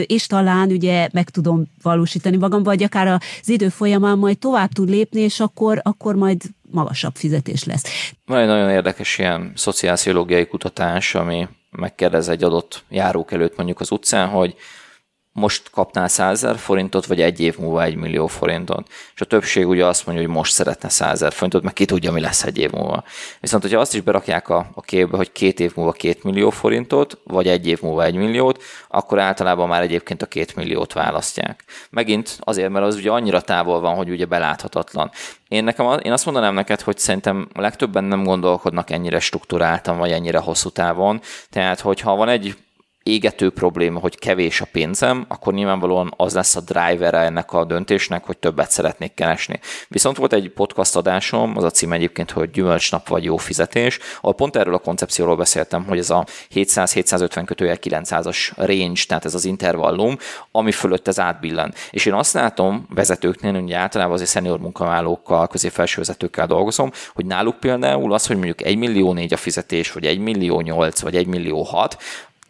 és talán ugye meg tudom valósítani magam, vagy akár az idő folyamán majd tovább tud lépni, és akkor, akkor majd magasabb fizetés lesz. Van egy nagyon érdekes ilyen szociálpszichológiai kutatás, ami megkérdez egy adott járók előtt mondjuk az utcán, hogy most kapnál 100 forintot, vagy egy év múlva egy millió forintot. És a többség ugye azt mondja, hogy most szeretne 100 forintot, mert ki tudja, mi lesz egy év múlva. Viszont, hogyha azt is berakják a, a képbe, hogy két év múlva két millió forintot, vagy egy év múlva egy milliót, akkor általában már egyébként a két milliót választják. Megint azért, mert az ugye annyira távol van, hogy ugye beláthatatlan. Én, nekem, én azt mondanám neked, hogy szerintem a legtöbben nem gondolkodnak ennyire struktúráltan, vagy ennyire hosszú távon. Tehát, hogyha van egy égető probléma, hogy kevés a pénzem, akkor nyilvánvalóan az lesz a driver ennek a döntésnek, hogy többet szeretnék keresni. Viszont volt egy podcast adásom, az a cím egyébként, hogy gyümölcsnap vagy jó fizetés, ahol pont erről a koncepcióról beszéltem, hogy ez a 700-750 kötője 900-as range, tehát ez az intervallum, ami fölött ez átbillen. És én azt látom vezetőknél, ugye általában azért szenior munkavállalókkal, középfelső vezetőkkel dolgozom, hogy náluk például az, hogy mondjuk 1 millió 4 a fizetés, vagy 1 millió 8, vagy 1 millió 6,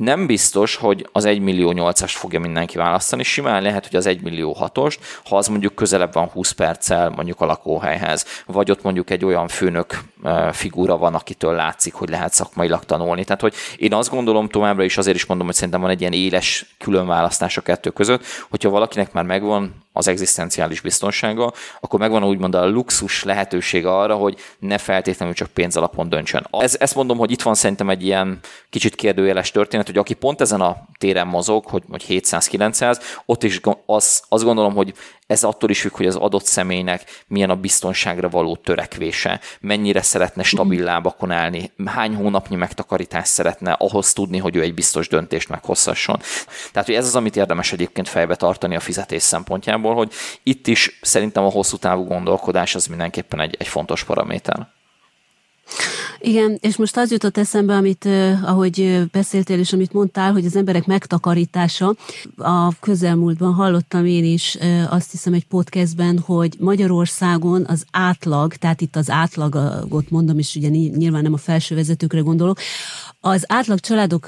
nem biztos, hogy az 1 millió 8-as fogja mindenki választani, simán lehet, hogy az 1 millió 6-ost, ha az mondjuk közelebb van 20 perccel mondjuk a lakóhelyhez, vagy ott mondjuk egy olyan főnök figura van, akitől látszik, hogy lehet szakmailag tanulni. Tehát, hogy én azt gondolom továbbra is, azért is mondom, hogy szerintem van egy ilyen éles különválasztás a kettő között, hogyha valakinek már megvan az egzisztenciális biztonsága, akkor megvan úgymond a luxus lehetősége arra, hogy ne feltétlenül csak pénz alapon döntsön. Ez, ezt mondom, hogy itt van szerintem egy ilyen kicsit kérdőjeles történet, hogy aki pont ezen a téren mozog, hogy, hogy 700-900, ott is az, azt gondolom, hogy ez attól is függ, hogy az adott személynek milyen a biztonságra való törekvése, mennyire szeretne stabil lábakon állni, hány hónapnyi megtakarítást szeretne ahhoz tudni, hogy ő egy biztos döntést meghozhasson. Tehát, hogy ez az, amit érdemes egyébként fejbe tartani a fizetés szempontjából, hogy itt is szerintem a hosszú távú gondolkodás az mindenképpen egy, egy fontos paraméter. Igen, és most az jutott eszembe, amit, ahogy beszéltél, és amit mondtál, hogy az emberek megtakarítása. A közelmúltban hallottam én is, azt hiszem egy podcastben, hogy Magyarországon az átlag, tehát itt az átlagot mondom, és ugye nyilván nem a felső vezetőkre gondolok, az átlag családok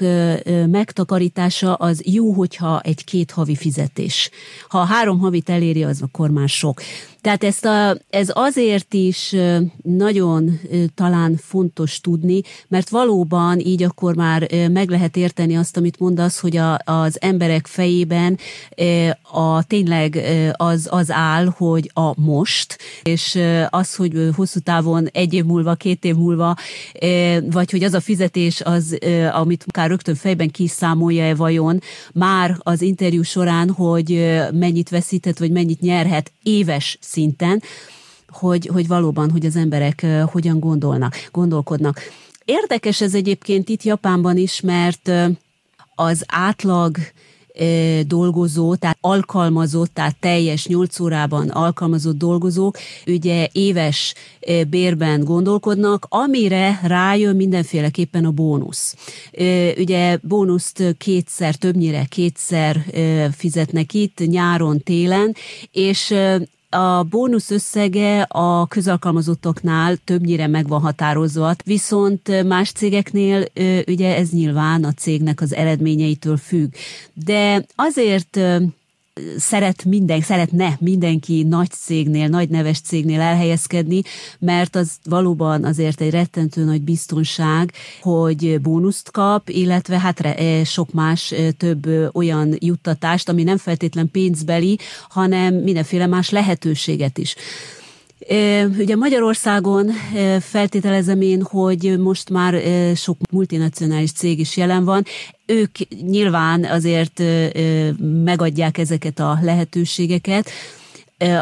megtakarítása az jó, hogyha egy-két havi fizetés. Ha három havit eléri, az akkor már sok. Tehát ezt a, ez azért is nagyon talán fontos tudni, mert valóban így akkor már meg lehet érteni azt, amit mondasz, hogy a, az emberek fejében a tényleg az, az áll, hogy a most, és az, hogy hosszú távon egy év múlva, két év múlva, vagy hogy az a fizetés, az, amit akár rögtön fejben kiszámolja-e vajon, már az interjú során, hogy mennyit veszíthet, vagy mennyit nyerhet éves szinten, hogy, hogy valóban, hogy az emberek hogyan gondolnak, gondolkodnak. Érdekes ez egyébként itt Japánban is, mert az átlag dolgozó, tehát alkalmazott, tehát teljes 8 órában alkalmazott dolgozók, ugye éves bérben gondolkodnak, amire rájön mindenféleképpen a bónusz. Ugye bónuszt kétszer, többnyire kétszer fizetnek itt, nyáron, télen, és a bónusz összege a közalkalmazottoknál többnyire meg van határozva, viszont más cégeknél ugye ez nyilván a cégnek az eredményeitől függ. De azért szeret minden, szeretne mindenki nagy cégnél, nagy neves cégnél elhelyezkedni, mert az valóban azért egy rettentő nagy biztonság, hogy bónuszt kap, illetve hát e, sok más e, több olyan juttatást, ami nem feltétlen pénzbeli, hanem mindenféle más lehetőséget is. Ugye Magyarországon feltételezem én, hogy most már sok multinacionális cég is jelen van. Ők nyilván azért megadják ezeket a lehetőségeket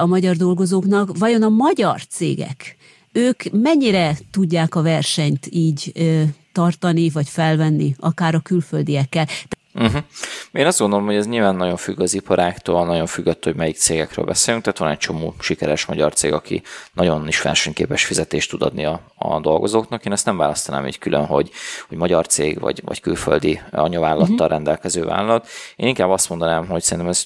a magyar dolgozóknak. Vajon a magyar cégek, ők mennyire tudják a versenyt így tartani, vagy felvenni, akár a külföldiekkel? Uh-huh. Én azt gondolom, hogy ez nyilván nagyon függ az iparáktól, nagyon függ attól, hogy melyik cégekről beszélünk, tehát van egy csomó sikeres magyar cég, aki nagyon is versenyképes fizetést tud adni a, a dolgozóknak. Én ezt nem választanám így külön, hogy, hogy magyar cég vagy, vagy külföldi anyavállalattal uh-huh. rendelkező vállalat. Én inkább azt mondanám, hogy szerintem ez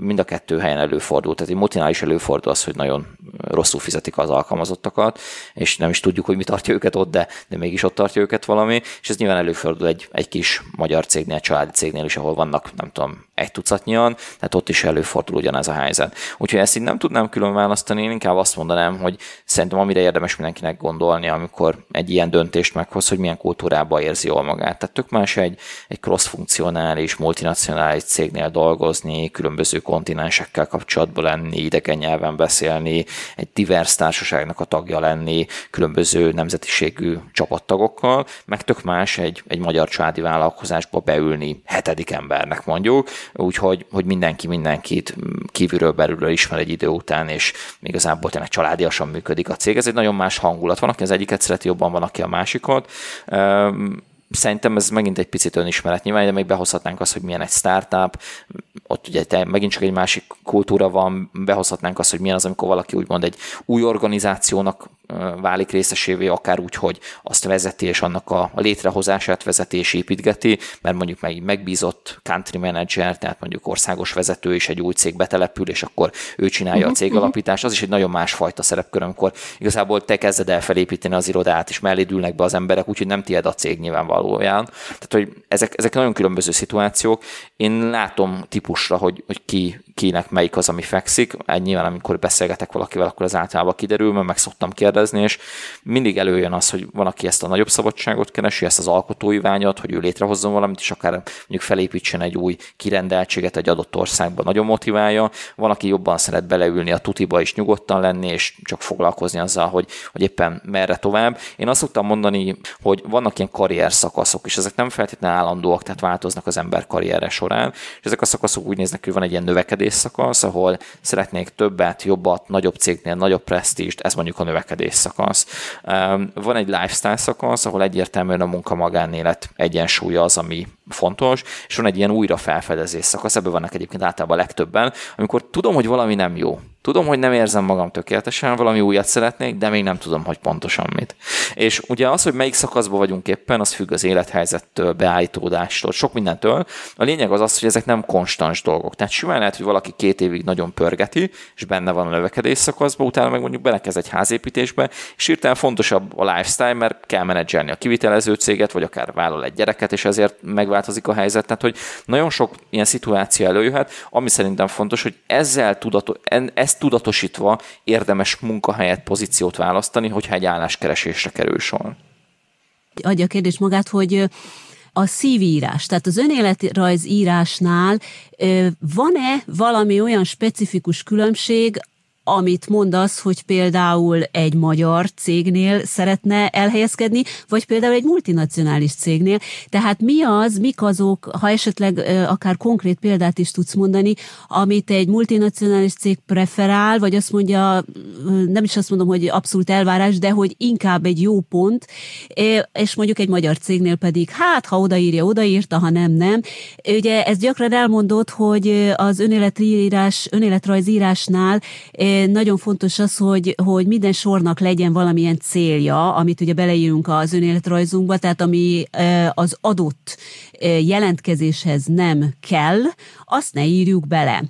mind a kettő helyen előfordul. Tehát egy multinál is előfordul az, hogy nagyon rosszul fizetik az alkalmazottakat, és nem is tudjuk, hogy mi tartja őket ott, de, de mégis ott tartja őket valami, és ez nyilván előfordul egy, egy kis magyar cégnél, családi cégnél is, ahol vannak, nem tudom, egy tucatnyian, tehát ott is előfordul ugyanez a helyzet. Úgyhogy ezt így nem tudnám külön választani, én inkább azt mondanám, hogy szerintem amire érdemes mindenkinek gondolni, amikor egy ilyen döntést meghoz, hogy milyen kultúrába érzi jól magát. Tehát tök más egy, egy cross-funkcionális, multinacionális cégnél dolgozni, különböző kontinensekkel kapcsolatban lenni, idegen nyelven beszélni, egy divers társaságnak a tagja lenni, különböző nemzetiségű csapattagokkal, meg tök más egy, egy magyar családi vállalkozásba beülni hetedik embernek mondjuk, úgyhogy hogy mindenki mindenkit kívülről belülről ismer egy idő után, és igazából tényleg családiasan működik a cég. Ez egy nagyon más hangulat. Van, aki az egyiket szereti jobban, van, aki a másikot szerintem ez megint egy picit önismeret nyilván, de még behozhatnánk azt, hogy milyen egy startup, ott ugye te, megint csak egy másik kultúra van, behozhatnánk azt, hogy milyen az, amikor valaki úgymond egy új organizációnak válik részesévé, akár úgy, hogy azt vezeti, és annak a, a létrehozását vezeti és építgeti, mert mondjuk meg megbízott country manager, tehát mondjuk országos vezető is egy új cég betelepül, és akkor ő csinálja a mhm, cégalapítást, az is egy nagyon másfajta szerepkör, amikor igazából te kezded el felépíteni az irodát, és mellé ülnek be az emberek, úgyhogy nem tied a cég nyilvánvalóján. Tehát, hogy ezek, ezek nagyon különböző szituációk. Én látom típusra, hogy, hogy ki, kinek melyik az, ami fekszik. Egy nyilván, amikor beszélgetek valakivel, akkor az általában kiderül, mert meg szoktam kérdezni, és mindig előjön az, hogy van, aki ezt a nagyobb szabadságot keresi, ezt az alkotói vágyat, hogy ő létrehozzon valamit, és akár mondjuk felépítsen egy új kirendeltséget egy adott országban, nagyon motiválja. Van, aki jobban szeret beleülni a tutiba és nyugodtan lenni, és csak foglalkozni azzal, hogy, hogy éppen merre tovább. Én azt szoktam mondani, hogy vannak ilyen karrier szakaszok, és ezek nem feltétlenül állandóak, tehát változnak az ember karrierre során, és ezek a szakaszok úgy néznek, hogy van egy ilyen növekedés szakasz, ahol szeretnék többet, jobbat, nagyobb cégnél, nagyobb presztízst, ez mondjuk a növekedés szakasz. Van egy lifestyle szakasz, ahol egyértelműen a munka magánélet egyensúlya az, ami fontos, és van egy ilyen újra felfedezés szakasz, ebben vannak egyébként általában legtöbben, amikor tudom, hogy valami nem jó, Tudom, hogy nem érzem magam tökéletesen, valami újat szeretnék, de még nem tudom, hogy pontosan mit. És ugye az, hogy melyik szakaszban vagyunk éppen, az függ az élethelyzettől, beállítódástól, sok mindentől. A lényeg az az, hogy ezek nem konstans dolgok. Tehát simán lehet, hogy valaki két évig nagyon pörgeti, és benne van a növekedés szakaszban, utána meg mondjuk belekezd egy házépítésbe, és hirtelen fontosabb a lifestyle, mert kell menedzselni a kivitelező céget, vagy akár vállal egy gyereket, és ezért megváltozik a helyzet. Tehát, hogy nagyon sok ilyen szituáció előjöhet, ami szerintem fontos, hogy ezzel tudatos, ezt ezt tudatosítva érdemes munkahelyet, pozíciót választani, hogyha egy álláskeresésre kerül sor. Adja a kérdés magát, hogy a szívírás, tehát az önéletrajz írásnál van-e valami olyan specifikus különbség, amit mondasz, hogy például egy magyar cégnél szeretne elhelyezkedni, vagy például egy multinacionális cégnél. Tehát mi az, mik azok, ha esetleg akár konkrét példát is tudsz mondani, amit egy multinacionális cég preferál, vagy azt mondja, nem is azt mondom, hogy abszolút elvárás, de hogy inkább egy jó pont, és mondjuk egy magyar cégnél pedig, hát, ha odaírja, odaírta, ha nem, nem. Ugye ez gyakran elmondott, hogy az önéletírás, önéletrajzírásnál nagyon fontos az, hogy, hogy minden sornak legyen valamilyen célja, amit ugye beleírunk az önéletrajzunkba, tehát ami az adott jelentkezéshez nem kell, azt ne írjuk bele.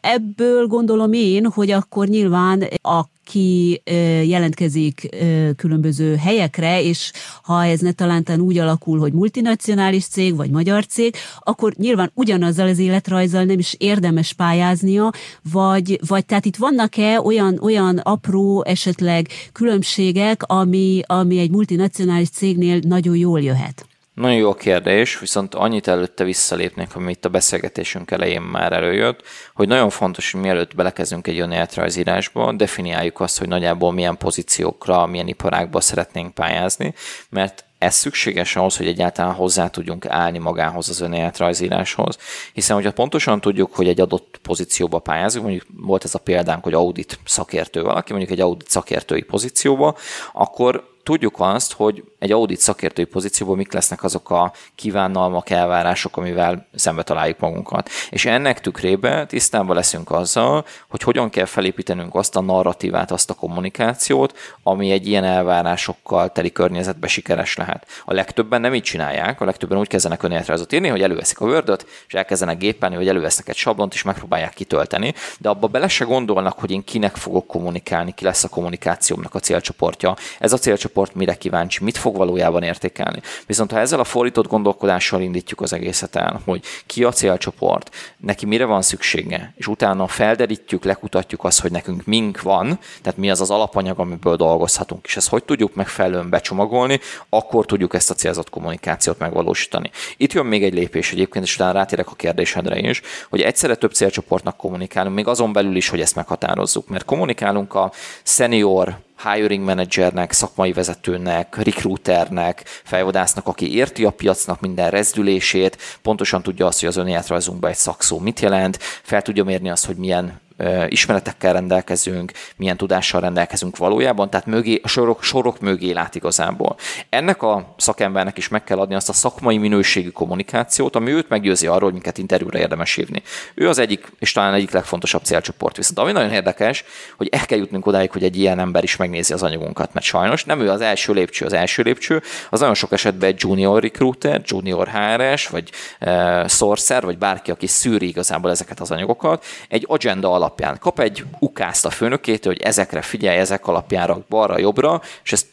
Ebből gondolom én, hogy akkor nyilván a ki jelentkezik különböző helyekre, és ha ez ne talántán úgy alakul, hogy multinacionális cég vagy magyar cég, akkor nyilván ugyanazzal az életrajzzal nem is érdemes pályáznia, vagy, vagy tehát itt vannak-e olyan, olyan apró esetleg különbségek, ami, ami egy multinacionális cégnél nagyon jól jöhet? Nagyon jó kérdés, viszont annyit előtte visszalépnék, ami itt a beszélgetésünk elején már előjött, hogy nagyon fontos, hogy mielőtt belekezdünk egy önéletrajzírásba, definiáljuk azt, hogy nagyjából milyen pozíciókra, milyen iparákba szeretnénk pályázni, mert ez szükséges ahhoz, hogy egyáltalán hozzá tudjunk állni magához az önéletrajzíráshoz, hiszen hogyha pontosan tudjuk, hogy egy adott pozícióba pályázunk, mondjuk volt ez a példánk, hogy audit szakértő valaki, mondjuk egy audit szakértői pozícióba, akkor tudjuk azt, hogy egy audit szakértői pozícióban mik lesznek azok a kívánalmak, elvárások, amivel szembe találjuk magunkat. És ennek tükrében tisztában leszünk azzal, hogy hogyan kell felépítenünk azt a narratívát, azt a kommunikációt, ami egy ilyen elvárásokkal teli környezetben sikeres lehet. A legtöbben nem így csinálják, a legtöbben úgy kezdenek önéletrajzot írni, hogy előveszik a word és elkezdenek gépelni, hogy elővesznek egy sablont, és megpróbálják kitölteni, de abba bele se gondolnak, hogy én kinek fogok kommunikálni, ki lesz a kommunikációmnak a célcsoportja. Ez a célcsoport mire kíváncsi, mit fog valójában értékelni. Viszont ha ezzel a fordított gondolkodással indítjuk az egészet el, hogy ki a célcsoport, neki mire van szüksége, és utána felderítjük, lekutatjuk azt, hogy nekünk mink van, tehát mi az az alapanyag, amiből dolgozhatunk, és ezt hogy tudjuk megfelelően becsomagolni, akkor tudjuk ezt a célzott kommunikációt megvalósítani. Itt jön még egy lépés egyébként, és utána rátérek a kérdésedre is, hogy egyszerre több célcsoportnak kommunikálunk, még azon belül is, hogy ezt meghatározzuk, mert kommunikálunk a senior hiring managernek, szakmai vezetőnek, recruiternek, fejvadásznak, aki érti a piacnak minden rezdülését, pontosan tudja azt, hogy az önéletrajzunkban egy szakszó mit jelent, fel tudja mérni azt, hogy milyen ismeretekkel rendelkezünk, milyen tudással rendelkezünk valójában, tehát mögé, a sorok, sorok mögé lát igazából. Ennek a szakembernek is meg kell adni azt a szakmai minőségű kommunikációt, ami őt meggyőzi arról, hogy minket interjúra érdemes hívni. Ő az egyik, és talán egyik legfontosabb célcsoport. Viszont ami nagyon érdekes, hogy el kell jutnunk odáig, hogy egy ilyen ember is megnézi az anyagunkat, mert sajnos nem ő az első lépcső, az első lépcső, az nagyon sok esetben egy junior recruiter, junior HRS, vagy uh, sourcer, vagy bárki, aki szűri igazából ezeket az anyagokat, egy agenda alapján. Kap egy ukázt a főnökétől, hogy ezekre figyelj, ezek alapján rak balra-jobbra, és ezt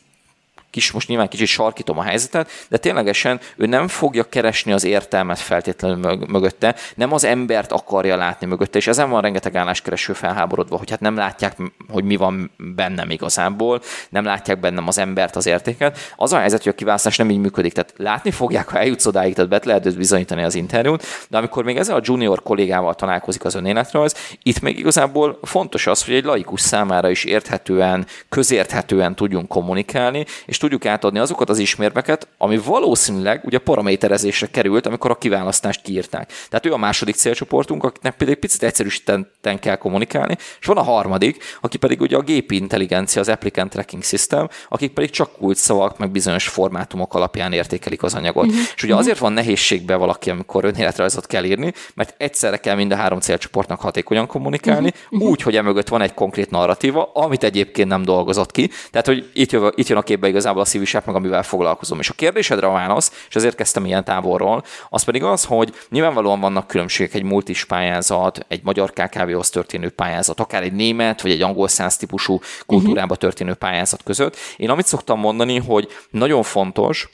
kis, most nyilván kicsit sarkítom a helyzetet, de ténylegesen ő nem fogja keresni az értelmet feltétlenül mögötte, nem az embert akarja látni mögötte, és ezen van rengeteg álláskereső felháborodva, hogy hát nem látják, hogy mi van bennem igazából, nem látják bennem az embert, az értéket. Az a helyzet, hogy a kiválasztás nem így működik, tehát látni fogják, ha eljutsz odáig, tehát be lehet bizonyítani az interjút, de amikor még ezzel a junior kollégával találkozik az önéletrajz, itt még igazából fontos az, hogy egy laikus számára is érthetően, közérthetően tudjunk kommunikálni, és tudjuk átadni azokat az ismérveket, ami valószínűleg ugye paraméterezésre került, amikor a kiválasztást kiírták. Tehát ő a második célcsoportunk, akiknek pedig picit egyszerűsítenten kell kommunikálni, és van a harmadik, aki pedig ugye a gépi intelligencia, az Applicant Tracking System, akik pedig csak szavak, meg bizonyos formátumok alapján értékelik az anyagot. Uh-huh. És ugye azért van nehézségbe valaki, amikor önéletrajzot kell írni, mert egyszerre kell mind a három célcsoportnak hatékonyan kommunikálni, uh-huh. úgy, hogy emögött van egy konkrét narratíva, amit egyébként nem dolgozott ki. Tehát, hogy itt, jön, itt jön a képbe igazán igazából a szívűság meg, amivel foglalkozom. És a kérdésedre a válasz, és ezért kezdtem ilyen távolról, az pedig az, hogy nyilvánvalóan vannak különbségek egy multis pályázat, egy magyar KKV-hoz történő pályázat, akár egy német vagy egy angol száz típusú kultúrába történő pályázat között. Én amit szoktam mondani, hogy nagyon fontos,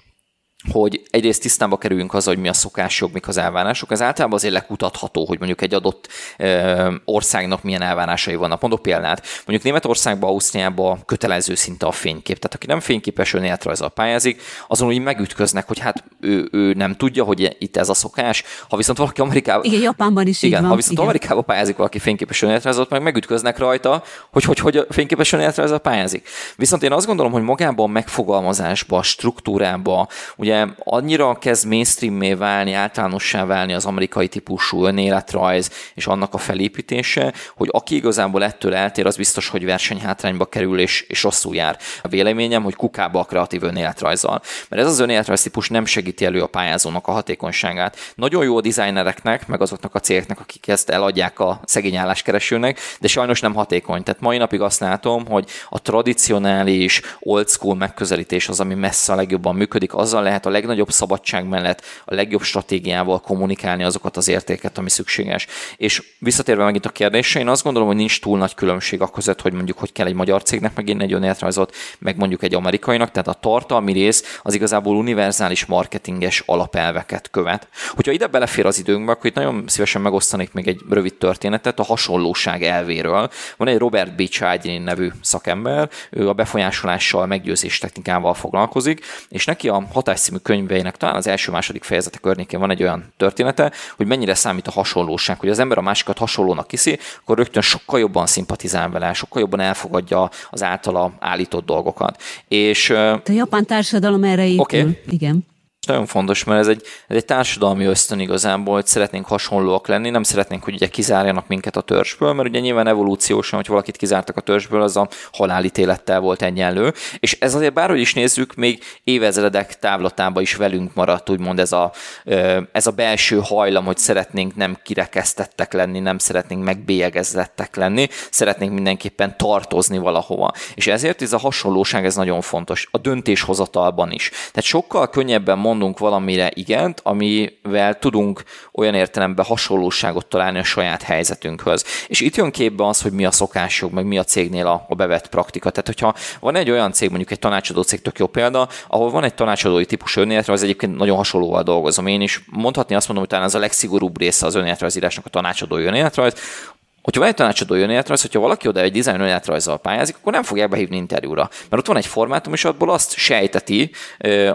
hogy egyrészt tisztába kerüljünk az, hogy mi a szokásjog, mik az elvárások. Ez általában azért lekutatható, hogy mondjuk egy adott ö, országnak milyen elvárásai vannak. Mondok példát. Mondjuk Németországban, Ausztriában kötelező szinte a fénykép. Tehát aki nem fényképes önéletrajzal pályázik, azon úgy megütköznek, hogy hát ő, ő, nem tudja, hogy itt ez a szokás. Ha viszont valaki Amerikában... Igen, Japánban is igen, van. Ha viszont igen. Amerikában pályázik valaki fényképes önéletrajzot, meg megütköznek rajta, hogy hogy, hogy a fényképes önéletrajzal pályázik. Viszont én azt gondolom, hogy magában a megfogalmazásba, a struktúrába, ugye ugye annyira kezd mainstream válni, általánossá válni az amerikai típusú önéletrajz és annak a felépítése, hogy aki igazából ettől eltér, az biztos, hogy versenyhátrányba kerül és, és rosszul jár. A véleményem, hogy kukába a kreatív önéletrajzzal. Mert ez az önéletrajz típus nem segíti elő a pályázónak a hatékonyságát. Nagyon jó a designereknek, meg azoknak a cégeknek, akik ezt eladják a szegény álláskeresőnek, de sajnos nem hatékony. Tehát mai napig azt látom, hogy a tradicionális old school megközelítés az, ami messze a legjobban működik, azzal lehet a legnagyobb szabadság mellett a legjobb stratégiával kommunikálni azokat az értéket, ami szükséges. És visszatérve megint a kérdésre, én azt gondolom, hogy nincs túl nagy különbség a között, hogy mondjuk, hogy kell egy magyar cégnek megint egy önéletrajzot, meg mondjuk egy amerikainak, tehát a tartalmi rész az igazából univerzális marketinges alapelveket követ. Hogyha ide belefér az időnkbe, akkor itt nagyon szívesen megosztanék még egy rövid történetet a hasonlóság elvéről. Van egy Robert B. Childin nevű szakember, ő a befolyásolással, meggyőzés technikával foglalkozik, és neki a hatás című könyveinek talán az első-második fejezete környékén van egy olyan története, hogy mennyire számít a hasonlóság, hogy az ember a másikat hasonlónak kiszi, akkor rögtön sokkal jobban szimpatizál vele, sokkal jobban elfogadja az általa állított dolgokat. És, a japán társadalom erre épül. Okay. Igen nagyon fontos, mert ez egy, ez egy társadalmi ösztön igazából, hogy szeretnénk hasonlóak lenni, nem szeretnénk, hogy ugye kizárjanak minket a törzsből, mert ugye nyilván evolúciósan, hogy valakit kizártak a törzsből, az a halálítélettel volt egyenlő, és ez azért bárhogy is nézzük, még évezredek távlatában is velünk maradt, úgymond ez a, ez a belső hajlam, hogy szeretnénk nem kirekesztettek lenni, nem szeretnénk megbélyegezettek lenni, szeretnénk mindenképpen tartozni valahova. És ezért ez a hasonlóság ez nagyon fontos, a döntéshozatalban is. Tehát sokkal könnyebben mond mondunk valamire igent, amivel tudunk olyan értelemben hasonlóságot találni a saját helyzetünkhöz. És itt jön képbe az, hogy mi a szokások, meg mi a cégnél a, a bevett praktika. Tehát, hogyha van egy olyan cég, mondjuk egy tanácsadó cég, tök jó példa, ahol van egy tanácsadói típus önéletre, az egyébként nagyon hasonlóval dolgozom én is. Mondhatni azt mondom, hogy talán ez a legszigorúbb része az önéletrajzírásnak a tanácsadói önéletrajz, Hogyha van egy tanácsadó önéletrajz, hogyha valaki oda egy dizájn önéletrajzzal pályázik, akkor nem fogják behívni interjúra. Mert ott van egy formátum, és abból azt sejteti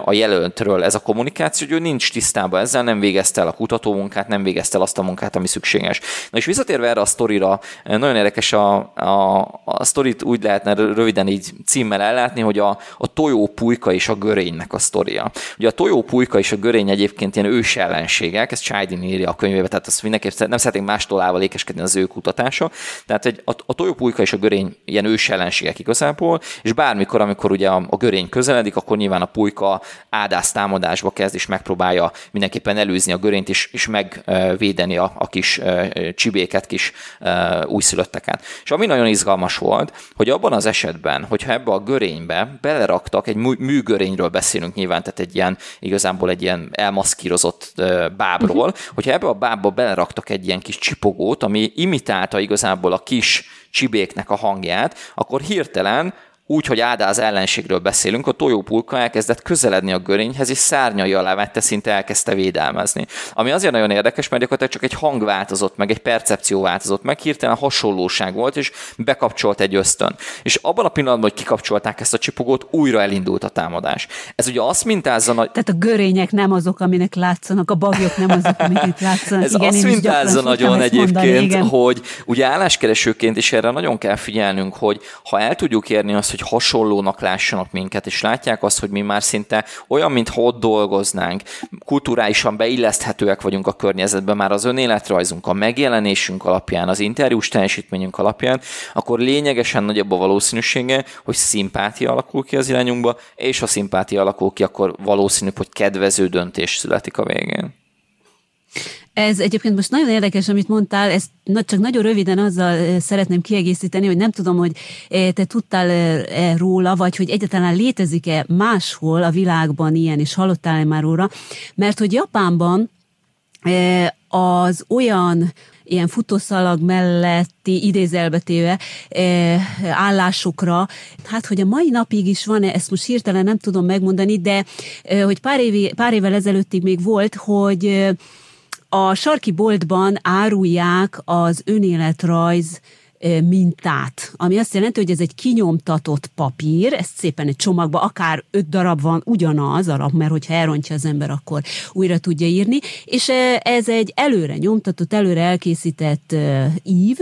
a jelöltről ez a kommunikáció, hogy ő nincs tisztában ezzel, nem végezte el a kutatómunkát, nem végezte el azt a munkát, ami szükséges. Na és visszatérve erre a sztorira, nagyon érdekes a, a, a sztorit úgy lehetne röviden így címmel ellátni, hogy a, a tojó pulyka és a görénynek a sztoria. Ugye a tojó pulyka és a görény egyébként ilyen ős ellenségek, ezt Csájdin írja a könyvébe, tehát azt mindenképp nem szeretnénk más tolával ékeskedni az ő kutatás hatása. Tehát egy, a, a tojópulyka és a görény ilyen ős ellenségek igazából, és bármikor, amikor ugye a, a görény közeledik, akkor nyilván a pulyka ádász támadásba kezd, és megpróbálja mindenképpen előzni a görényt, és, és megvédeni a, a kis csibéket, kis újszülötteket. És ami nagyon izgalmas volt, hogy abban az esetben, hogyha ebbe a görénybe beleraktak, egy műgörényről beszélünk nyilván, tehát egy ilyen, igazából egy ilyen elmaszkírozott bábról, uh-huh. hogyha ebbe a bábba beleraktak egy ilyen kis csipogót, ami imitált használta igazából a kis csibéknek a hangját, akkor hirtelen úgy, hogy ádáz ellenségről beszélünk, a tojópulka elkezdett közeledni a görényhez, és szárnyai alá vette, szinte elkezdte védelmezni. Ami azért nagyon érdekes, mert gyakorlatilag csak egy hang változott meg, egy percepció változott meg, hirtelen hasonlóság volt, és bekapcsolt egy ösztön. És abban a pillanatban, hogy kikapcsolták ezt a csipogót, újra elindult a támadás. Ez ugye azt mintázza nagy... Tehát a görények nem azok, aminek látszanak, a bagyok nem azok, amiket látszanak. Ez igen, azt mintázza nagyon egyébként, mondani, hogy ugye álláskeresőként is erre nagyon kell figyelnünk, hogy ha el tudjuk érni azt, hogy hogy hasonlónak lássanak minket, és látják azt, hogy mi már szinte olyan, mintha ott dolgoznánk, kulturálisan beilleszthetőek vagyunk a környezetben, már az önéletrajzunk, a megjelenésünk alapján, az interjús teljesítményünk alapján, akkor lényegesen nagyobb a valószínűsége, hogy szimpátia alakul ki az irányunkba, és ha szimpátia alakul ki, akkor valószínű, hogy kedvező döntés születik a végén. Ez egyébként most nagyon érdekes, amit mondtál, ezt csak nagyon röviden azzal szeretném kiegészíteni, hogy nem tudom, hogy te tudtál -e róla, vagy hogy egyáltalán létezik-e máshol a világban ilyen, és hallottál-e már róla, mert hogy Japánban az olyan ilyen futószalag melletti idézelbetéve állásokra, hát hogy a mai napig is van-e, ezt most hirtelen nem tudom megmondani, de hogy pár, évi, pár évvel ezelőttig még volt, hogy eh, a sarki boltban árulják az önéletrajz mintát, ami azt jelenti, hogy ez egy kinyomtatott papír, ezt szépen egy csomagba, akár öt darab van ugyanaz alap, mert hogyha elrontja az ember, akkor újra tudja írni, és ez egy előre nyomtatott, előre elkészített ív,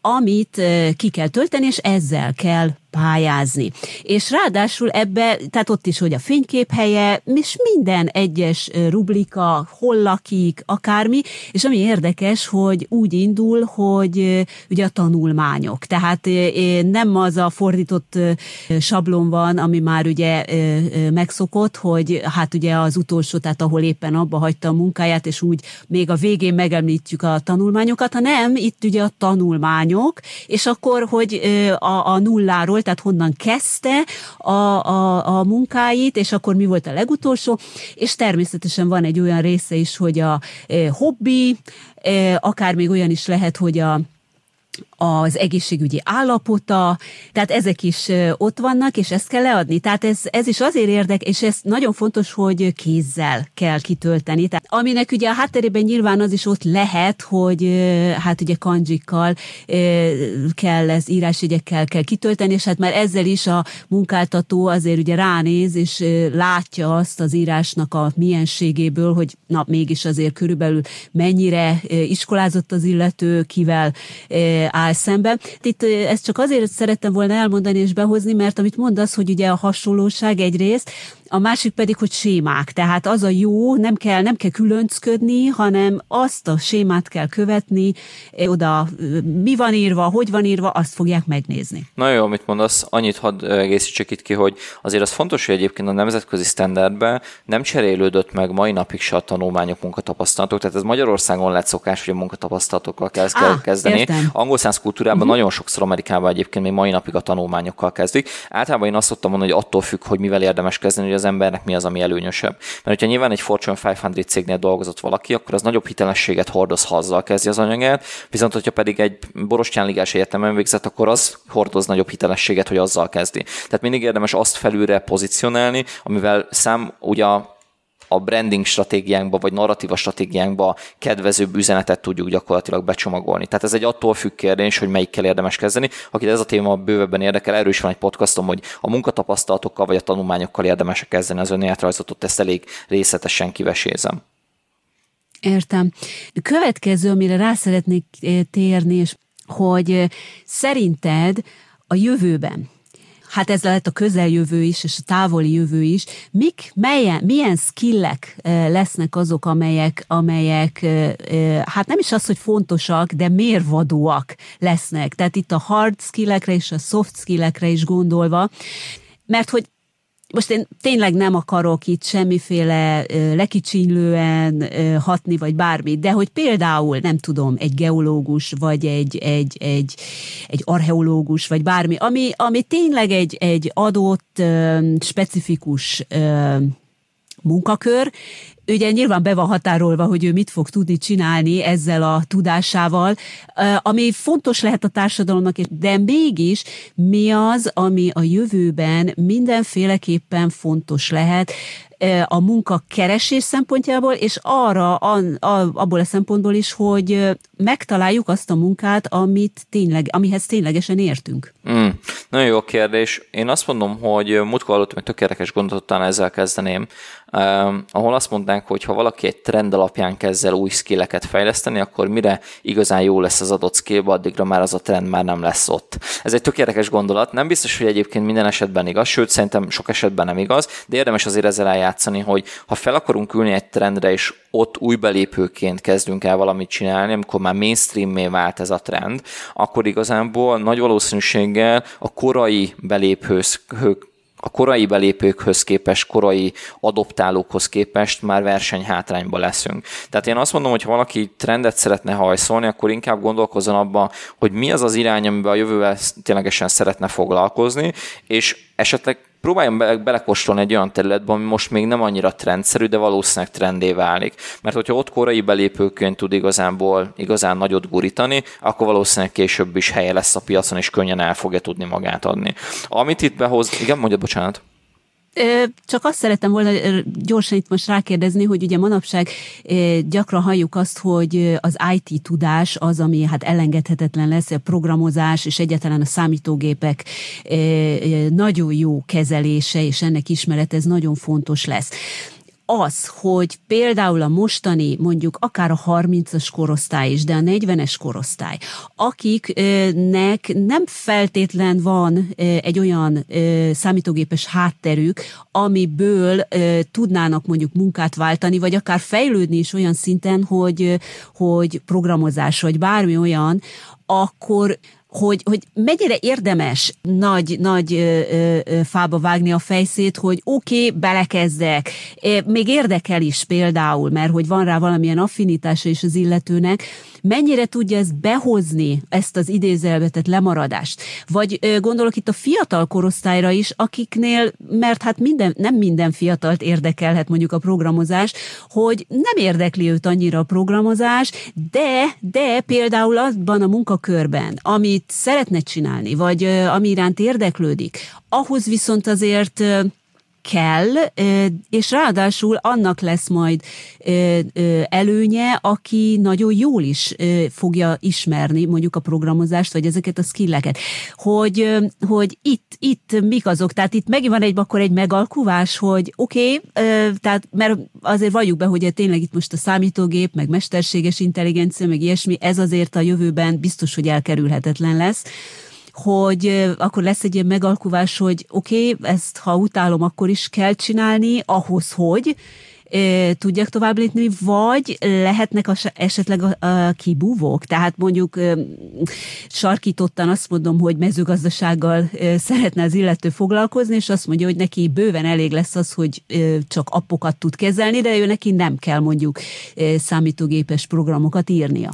amit ki kell tölteni, és ezzel kell pályázni. És ráadásul ebbe, tehát ott is, hogy a fénykép helye, és minden egyes rublika, hol lakik, akármi, és ami érdekes, hogy úgy indul, hogy ugye a tanulmányok. Tehát nem az a fordított sablon van, ami már ugye megszokott, hogy hát ugye az utolsó, tehát ahol éppen abba hagyta a munkáját, és úgy még a végén megemlítjük a tanulmányokat, hanem itt ugye a tanulmányok, és akkor, hogy a, a nulláról tehát honnan kezdte a, a, a munkáit, és akkor mi volt a legutolsó, és természetesen van egy olyan része is, hogy a e, hobbi, e, akár még olyan is lehet, hogy a az egészségügyi állapota, tehát ezek is ott vannak, és ezt kell leadni. Tehát ez, ez is azért érdek, és ez nagyon fontos, hogy kézzel kell kitölteni. Tehát, aminek ugye a hátterében nyilván az is ott lehet, hogy hát ugye kanjikkal kell, ez írásjegyekkel kell kitölteni, és hát már ezzel is a munkáltató azért ugye ránéz, és látja azt az írásnak a mienségéből, hogy na mégis azért körülbelül mennyire iskolázott az illető, kivel áll szembe. Itt ezt csak azért szerettem volna elmondani és behozni, mert amit mondasz, hogy ugye a hasonlóság egyrészt, a másik pedig, hogy sémák. Tehát az a jó, nem kell, nem kell különcködni, hanem azt a sémát kell követni, oda mi van írva, hogy van írva, azt fogják megnézni. Nagyon jó, amit mondasz, annyit hadd egészítsek itt ki, hogy azért az fontos, hogy egyébként a nemzetközi standardben nem cserélődött meg mai napig se a tanulmányok, munkatapasztalatok, tehát ez Magyarországon lett szokás, hogy a munkatapasztalatokkal kell ah, kezdeni. Értem. Angol száz kultúrában uh-huh. nagyon sokszor Amerikában egyébként még mai napig a tanulmányokkal kezdik. Általában én azt szoktam mondani, hogy attól függ, hogy mivel érdemes kezdeni, hogy az embernek mi az, ami előnyösebb. Mert hogyha nyilván egy Fortune 500 cégnél dolgozott valaki, akkor az nagyobb hitelességet hordoz, ha azzal kezdi az anyagát, viszont hogyha pedig egy borostyán ligás egyetemen végzett, akkor az hordoz nagyobb hitelességet, hogy azzal kezdi. Tehát mindig érdemes azt felülre pozícionálni, amivel szám ugye a branding stratégiánkba, vagy narratíva stratégiánkba kedvezőbb üzenetet tudjuk gyakorlatilag becsomagolni. Tehát ez egy attól függ kérdés, hogy melyikkel érdemes kezdeni. Akit ez a téma bővebben érdekel, erről is van egy podcastom, hogy a munkatapasztalatokkal vagy a tanulmányokkal érdemes kezdeni az önéletrajzot, ezt elég részletesen kivesézem. Értem. Következő, amire rá szeretnék eh, térni, és hogy eh, szerinted a jövőben, hát ez lehet a közeljövő is, és a távoli jövő is, mik, melyen, milyen skillek lesznek azok, amelyek, amelyek, hát nem is az, hogy fontosak, de mérvadóak lesznek. Tehát itt a hard skillekre és a soft skillekre is gondolva, mert hogy most én tényleg nem akarok itt semmiféle lekicsinylően hatni, vagy bármit, de hogy például, nem tudom, egy geológus, vagy egy, egy, egy, egy archeológus, vagy bármi, ami, ami tényleg egy, egy adott, specifikus munkakör, ugye nyilván be van határolva, hogy ő mit fog tudni csinálni ezzel a tudásával, ami fontos lehet a társadalomnak, de mégis mi az, ami a jövőben mindenféleképpen fontos lehet, a munka keresés szempontjából, és arra, a, a, abból a szempontból is, hogy megtaláljuk azt a munkát, amit tényleg, amihez ténylegesen értünk. Mm, nagyon jó kérdés. Én azt mondom, hogy múltkor hallottam egy tökéletes gondot, utána ezzel kezdeném, eh, ahol azt mondták, hogy ha valaki egy trend alapján kezd el új skilleket fejleszteni, akkor mire igazán jó lesz az adott skillbe, addigra már az a trend már nem lesz ott. Ez egy tökéletes gondolat. Nem biztos, hogy egyébként minden esetben igaz, sőt, szerintem sok esetben nem igaz, de érdemes azért ezzel eljátszani, hogy ha fel akarunk ülni egy trendre, és ott új belépőként kezdünk el valamit csinálni, amikor már mainstream vált ez a trend, akkor igazából nagy valószínűséggel a korai belépők a korai belépőkhöz képest, korai adoptálókhoz képest már versenyhátrányba leszünk. Tehát én azt mondom, hogy ha valaki trendet szeretne hajszolni, akkor inkább gondolkozzon abban, hogy mi az az irány, amiben a jövővel ténylegesen szeretne foglalkozni, és esetleg próbáljon be, belekóstolni egy olyan területbe, ami most még nem annyira trendszerű, de valószínűleg trendé válik. Mert hogyha ott korai belépőként tud igazából igazán nagyot gurítani, akkor valószínűleg később is helye lesz a piacon, és könnyen el fogja tudni magát adni. Amit itt behoz, igen, mondja, bocsánat. Csak azt szerettem volna gyorsan itt most rákérdezni, hogy ugye manapság gyakran halljuk azt, hogy az IT tudás az, ami hát elengedhetetlen lesz, a programozás és egyáltalán a számítógépek nagyon jó kezelése és ennek ismerete, ez nagyon fontos lesz az, hogy például a mostani, mondjuk akár a 30-as korosztály is, de a 40-es korosztály, akiknek nem feltétlen van egy olyan számítógépes hátterük, amiből tudnának mondjuk munkát váltani, vagy akár fejlődni is olyan szinten, hogy, hogy programozás, vagy bármi olyan, akkor hogy, hogy mennyire érdemes nagy, nagy ö, ö, fába vágni a fejszét, hogy oké, okay, belekezdek. Még érdekel is például, mert hogy van rá valamilyen affinitása is az illetőnek, mennyire tudja ez behozni ezt az idézelvetett lemaradást? Vagy gondolok itt a fiatal korosztályra is, akiknél, mert hát minden, nem minden fiatalt érdekelhet mondjuk a programozás, hogy nem érdekli őt annyira a programozás, de, de például azban a munkakörben, amit szeretne csinálni, vagy ami iránt érdeklődik, ahhoz viszont azért kell, és ráadásul annak lesz majd előnye, aki nagyon jól is fogja ismerni mondjuk a programozást, vagy ezeket a skilleket. Hogy, hogy itt, itt mik azok, tehát itt megint van egy, akkor egy megalkuvás, hogy oké, okay, tehát mert azért valljuk be, hogy tényleg itt most a számítógép, meg mesterséges intelligencia, meg ilyesmi, ez azért a jövőben biztos, hogy elkerülhetetlen lesz hogy akkor lesz egy ilyen megalkuvás, hogy oké, okay, ezt ha utálom, akkor is kell csinálni, ahhoz, hogy tudjak tovább lépni, vagy lehetnek esetleg a, a kibúvók. Tehát mondjuk sarkítottan azt mondom, hogy mezőgazdasággal szeretne az illető foglalkozni, és azt mondja, hogy neki bőven elég lesz az, hogy csak appokat tud kezelni, de ő neki nem kell mondjuk számítógépes programokat írnia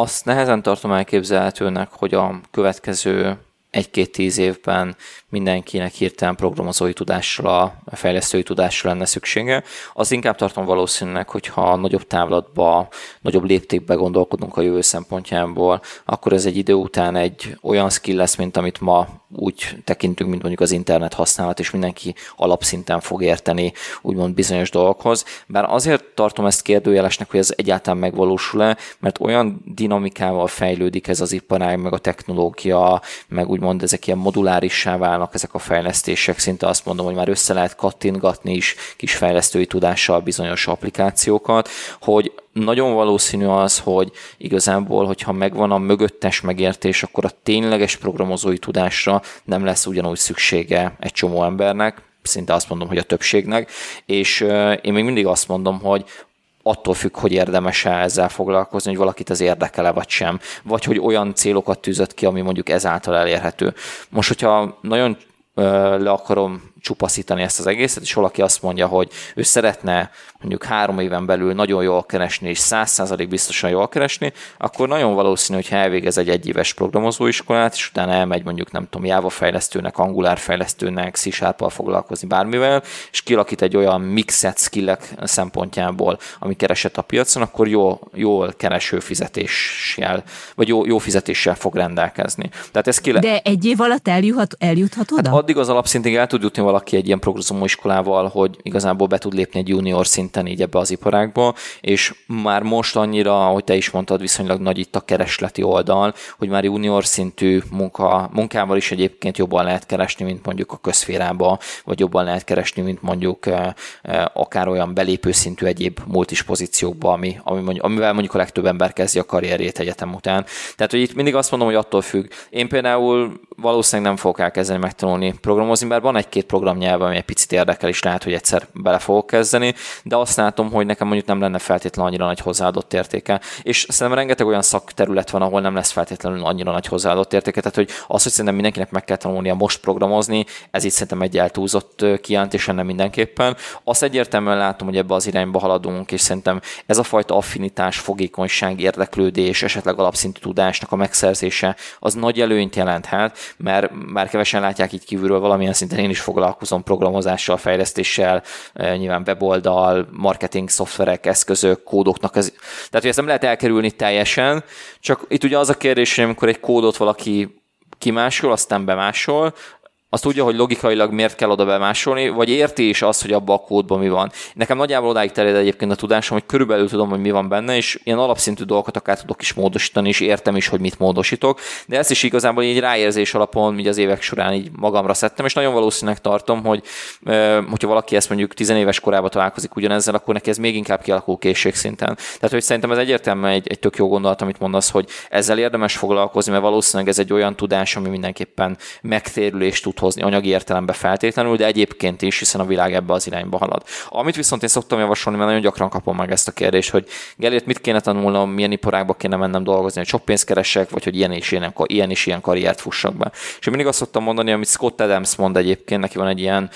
azt nehezen tartom elképzelhetőnek, hogy a következő egy-két-tíz évben mindenkinek hirtelen programozói tudásra, fejlesztői tudásra lenne szüksége. Az inkább tartom valószínűleg, hogyha nagyobb távlatba, nagyobb léptékbe gondolkodunk a jövő szempontjából, akkor ez egy idő után egy olyan skill lesz, mint amit ma úgy tekintünk, mint mondjuk az internet használat, és mindenki alapszinten fog érteni úgymond bizonyos dolgokhoz. Bár azért tartom ezt kérdőjelesnek, hogy ez egyáltalán megvalósul-e, mert olyan dinamikával fejlődik ez az iparág, meg a technológia, meg úgymond ezek ilyen modulárissá válnak ezek a fejlesztések, szinte azt mondom, hogy már össze lehet kattintgatni is kis fejlesztői tudással bizonyos applikációkat, hogy nagyon valószínű az, hogy igazából, hogyha megvan a mögöttes megértés, akkor a tényleges programozói tudásra nem lesz ugyanúgy szüksége egy csomó embernek, szinte azt mondom, hogy a többségnek, és én még mindig azt mondom, hogy attól függ, hogy érdemes-e ezzel foglalkozni, hogy valakit az érdekele vagy sem, vagy hogy olyan célokat tűzött ki, ami mondjuk ezáltal elérhető. Most, hogyha nagyon le akarom csupaszítani ezt az egészet, és valaki azt mondja, hogy ő szeretne mondjuk három éven belül nagyon jól keresni, és száz százalék biztosan jól keresni, akkor nagyon valószínű, hogy elvégez egy egyéves programozóiskolát, és utána elmegy mondjuk nem tudom, Java fejlesztőnek, Angular fejlesztőnek, c foglalkozni bármivel, és kilakít egy olyan mixet skillek szempontjából, ami keresett a piacon, akkor jó, jól kereső fizetéssel, vagy jó, jó fizetéssel fog rendelkezni. Tehát ez ki le... De egy év alatt eljuthat, eljuthat oda? Hát addig az alapszintig el tud jutni valaki egy ilyen programozóiskolával, hogy igazából be tud lépni egy junior szinten így ebbe az iparágba, és már most annyira, ahogy te is mondtad, viszonylag nagy itt a keresleti oldal, hogy már junior szintű munka, munkával is egyébként jobban lehet keresni, mint mondjuk a közférába, vagy jobban lehet keresni, mint mondjuk eh, eh, akár olyan belépő szintű egyéb multis pozíciókba, ami, ami mondjuk, amivel mondjuk a legtöbb ember kezdi a karrierjét egyetem után. Tehát, hogy itt mindig azt mondom, hogy attól függ. Én például valószínűleg nem fogok elkezdeni megtanulni programozni, mert van egy-két programnyelv, ami egy picit érdekel, és lehet, hogy egyszer bele fogok kezdeni, de azt látom, hogy nekem mondjuk nem lenne feltétlenül annyira nagy hozzáadott értéke. És szerintem rengeteg olyan szakterület van, ahol nem lesz feltétlenül annyira nagy hozzáadott értéke. Tehát, hogy az, hogy szerintem mindenkinek meg kell tanulnia most programozni, ez itt szerintem egy eltúlzott kijelentés lenne mindenképpen. Azt egyértelműen látom, hogy ebbe az irányba haladunk, és szerintem ez a fajta affinitás, fogékonyság, érdeklődés, esetleg alapszintű tudásnak a megszerzése, az nagy előnyt jelenthet, mert már kevesen látják így kívülről valamilyen szinten én is foglalkozom foglalkozom programozással, fejlesztéssel, nyilván weboldal, marketing szoftverek, eszközök, kódoknak. Ez, tehát, hogy ezt nem lehet elkerülni teljesen, csak itt ugye az a kérdés, hogy amikor egy kódot valaki kimásol, aztán bemásol, azt tudja, hogy logikailag miért kell oda bemásolni, vagy érti is azt, hogy abban a kódban mi van. Nekem nagyjából odáig terjed egyébként a tudásom, hogy körülbelül tudom, hogy mi van benne, és ilyen alapszintű dolgokat akár tudok is módosítani, és értem is, hogy mit módosítok. De ezt is igazából így ráérzés alapon, így az évek során így magamra szedtem, és nagyon valószínűleg tartom, hogy hogyha valaki ezt mondjuk tizenéves korában találkozik ugyanezzel, akkor neki ez még inkább kialakul készségszinten. Tehát, hogy szerintem ez egyértelműen egy, egy tök jó gondolat, amit mondasz, hogy ezzel érdemes foglalkozni, mert valószínűleg ez egy olyan tudás, ami mindenképpen megtérülést tud hozni anyagi értelemben feltétlenül, de egyébként is, hiszen a világ ebbe az irányba halad. Amit viszont én szoktam javasolni, mert nagyon gyakran kapom meg ezt a kérdést, hogy Gelért mit kéne tanulnom, milyen iparágba kéne mennem dolgozni, hogy sok pénzt keresek, vagy hogy ilyen és ilyen, ilyen és ilyen karriert fussak be. És én mindig azt szoktam mondani, amit Scott Adams mond egyébként, neki van egy ilyen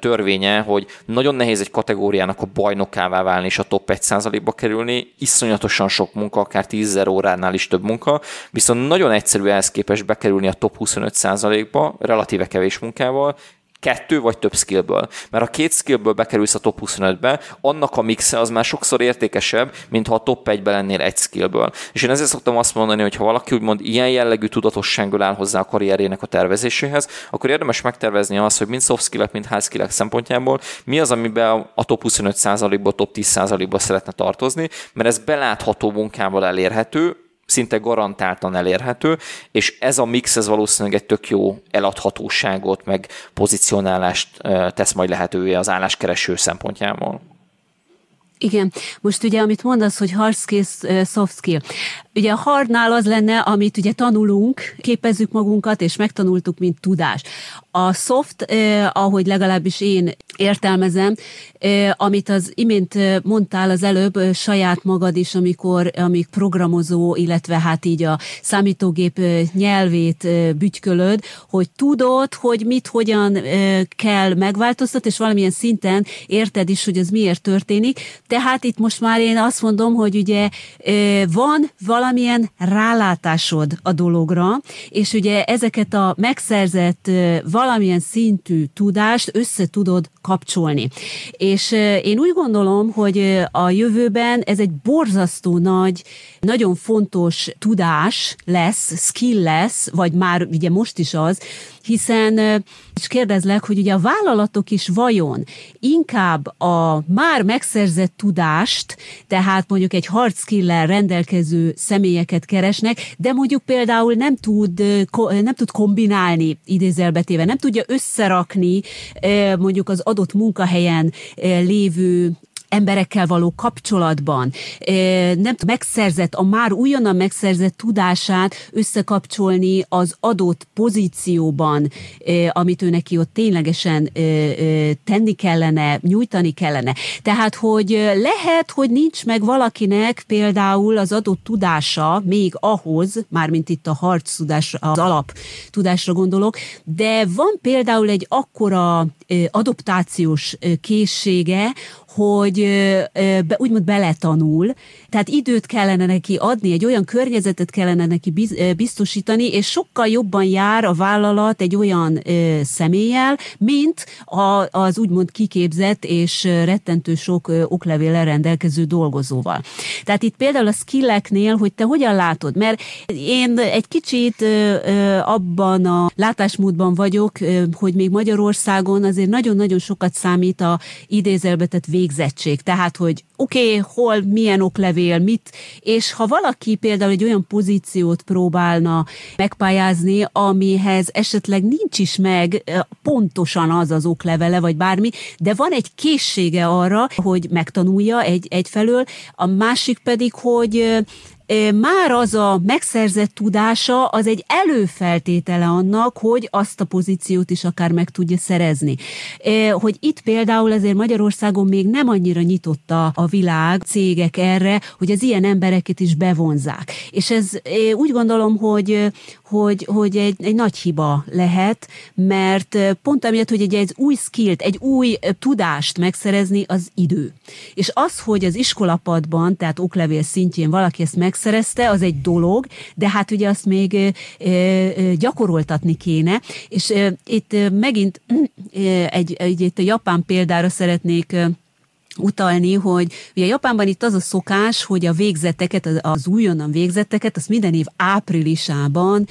törvénye, hogy nagyon nehéz egy kategóriának a bajnokává válni és a top 1%-ba kerülni, iszonyatosan sok munka, akár 10 óránál is több munka, viszont nagyon egyszerű ehhez képest bekerülni a top 25%-ba, relatíve kevés kevés munkával, kettő vagy több skillből. Mert ha két skillből bekerülsz a top 25-be, annak a mixe az már sokszor értékesebb, mint ha a top 1-be lennél egy skillből. És én ezért szoktam azt mondani, hogy ha valaki úgymond ilyen jellegű tudatossággal áll hozzá a karrierjének a tervezéséhez, akkor érdemes megtervezni azt, hogy mind soft skillek, mind hard skillek szempontjából mi az, amiben a top 25%-ból, top 10%-ból szeretne tartozni, mert ez belátható munkával elérhető, szinte garantáltan elérhető, és ez a mix, ez valószínűleg egy tök jó eladhatóságot, meg pozicionálást tesz majd lehetővé az álláskereső szempontjából. Igen, most ugye, amit mondasz, hogy hard skills, soft skill. Ugye a hardnál az lenne, amit ugye tanulunk, képezzük magunkat, és megtanultuk, mint tudás. A soft, eh, ahogy legalábbis én értelmezem, eh, amit az imént mondtál az előbb, eh, saját magad is, amikor amik programozó, illetve hát így a számítógép nyelvét eh, bütykölöd, hogy tudod, hogy mit, hogyan eh, kell megváltoztatni, és valamilyen szinten érted is, hogy ez miért történik. Tehát itt most már én azt mondom, hogy ugye eh, van valamilyen rálátásod a dologra, és ugye ezeket a megszerzett valamilyen szintű tudást össze tudod kapcsolni. És én úgy gondolom, hogy a jövőben ez egy borzasztó nagy, nagyon fontos tudás lesz, skill lesz, vagy már ugye most is az, hiszen és kérdezlek, hogy ugye a vállalatok is vajon inkább a már megszerzett tudást, tehát mondjuk egy hard skill rendelkező személyeket keresnek, de mondjuk például nem tud, nem tud kombinálni idézelbetéve, nem tudja összerakni mondjuk az adott munkahelyen lévő emberekkel való kapcsolatban, nem megszerzett, a már újonnan megszerzett tudását összekapcsolni az adott pozícióban, amit ő neki ott ténylegesen tenni kellene, nyújtani kellene. Tehát, hogy lehet, hogy nincs meg valakinek például az adott tudása még ahhoz, mármint itt a harc tudásra, az alap tudásra gondolok, de van például egy akkora adoptációs készsége, hogy úgymond beletanul, tehát időt kellene neki adni, egy olyan környezetet kellene neki biztosítani, és sokkal jobban jár a vállalat egy olyan ö, személlyel, mint a, az úgymond kiképzett és rettentő sok ö, oklevéllel rendelkező dolgozóval. Tehát itt például a skilleknél, hogy te hogyan látod, mert én egy kicsit ö, ö, abban a látásmódban vagyok, ö, hogy még Magyarországon azért nagyon-nagyon sokat számít a idézelbetett végzettség. Tehát, hogy oké, okay, hol, milyen oklevél, mit, és ha valaki például egy olyan pozíciót próbálna megpályázni, amihez esetleg nincs is meg pontosan az az oklevele, vagy bármi, de van egy készsége arra, hogy megtanulja egy, egyfelől, a másik pedig, hogy már az a megszerzett tudása az egy előfeltétele annak, hogy azt a pozíciót is akár meg tudja szerezni. Hogy itt például azért Magyarországon még nem annyira nyitotta a világ, cégek erre, hogy az ilyen embereket is bevonzák. És ez úgy gondolom, hogy, hogy, hogy egy, egy nagy hiba lehet, mert pont amiatt, hogy egy, egy új skillt, egy új tudást megszerezni, az idő. És az, hogy az iskolapadban, tehát oklevél szintjén valaki ezt megszerezte, az egy dolog, de hát ugye azt még gyakoroltatni kéne, és itt megint egy, egy, egy a japán példára szeretnék utalni, hogy ugye Japánban itt az a szokás, hogy a végzeteket, az újonnan végzetteket, azt minden év áprilisában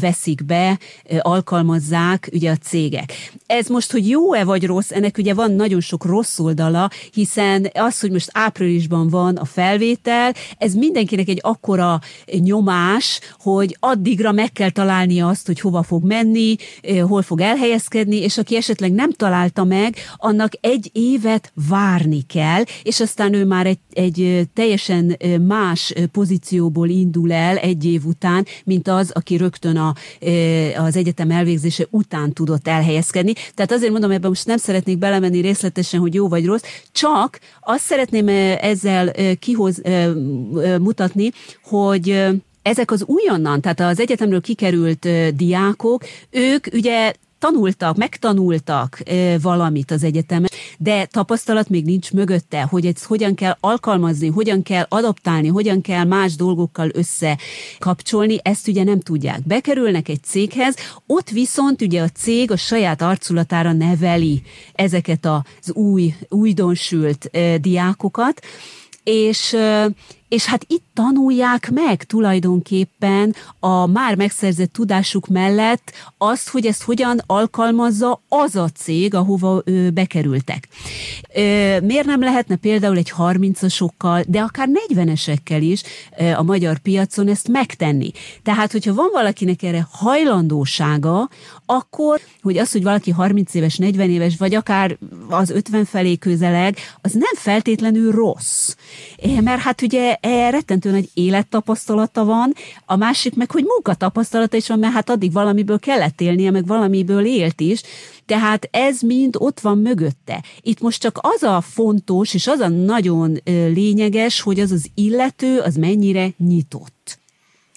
veszik be, alkalmazzák ugye a cégek. Ez most, hogy jó-e vagy rossz, ennek ugye van nagyon sok rossz oldala, hiszen az, hogy most áprilisban van a felvétel, ez mindenkinek egy akkora nyomás, hogy addigra meg kell találni azt, hogy hova fog menni, hol fog elhelyezkedni, és aki esetleg nem találta meg, annak egy évet várni kell, és aztán ő már egy, egy teljesen más pozícióból indul el egy év után, mint az, aki rögtön a, az egyetem elvégzése után tudott elhelyezkedni. Tehát azért mondom, ebben most nem szeretnék belemenni részletesen, hogy jó vagy rossz, csak azt szeretném ezzel kihoz mutatni, hogy ezek az újonnan, tehát az egyetemről kikerült diákok, ők ugye tanultak, megtanultak valamit az egyetemen, de tapasztalat még nincs mögötte, hogy ezt hogyan kell alkalmazni, hogyan kell adaptálni, hogyan kell más dolgokkal összekapcsolni, ezt ugye nem tudják. Bekerülnek egy céghez, ott viszont ugye a cég a saját arculatára neveli ezeket az új, újdonsült diákokat, és és hát itt tanulják meg tulajdonképpen a már megszerzett tudásuk mellett azt, hogy ezt hogyan alkalmazza az a cég, ahova ő bekerültek. Miért nem lehetne például egy 30-asokkal, de akár 40-esekkel is a magyar piacon ezt megtenni? Tehát, hogyha van valakinek erre hajlandósága, akkor, hogy az, hogy valaki 30 éves, 40 éves, vagy akár az 50 felé közeleg, az nem feltétlenül rossz. Mert hát ugye e, rettentő nagy élettapasztalata van, a másik meg, hogy munkatapasztalata is van, mert hát addig valamiből kellett élnie, meg valamiből élt is, tehát ez mind ott van mögötte. Itt most csak az a fontos, és az a nagyon lényeges, hogy az az illető, az mennyire nyitott.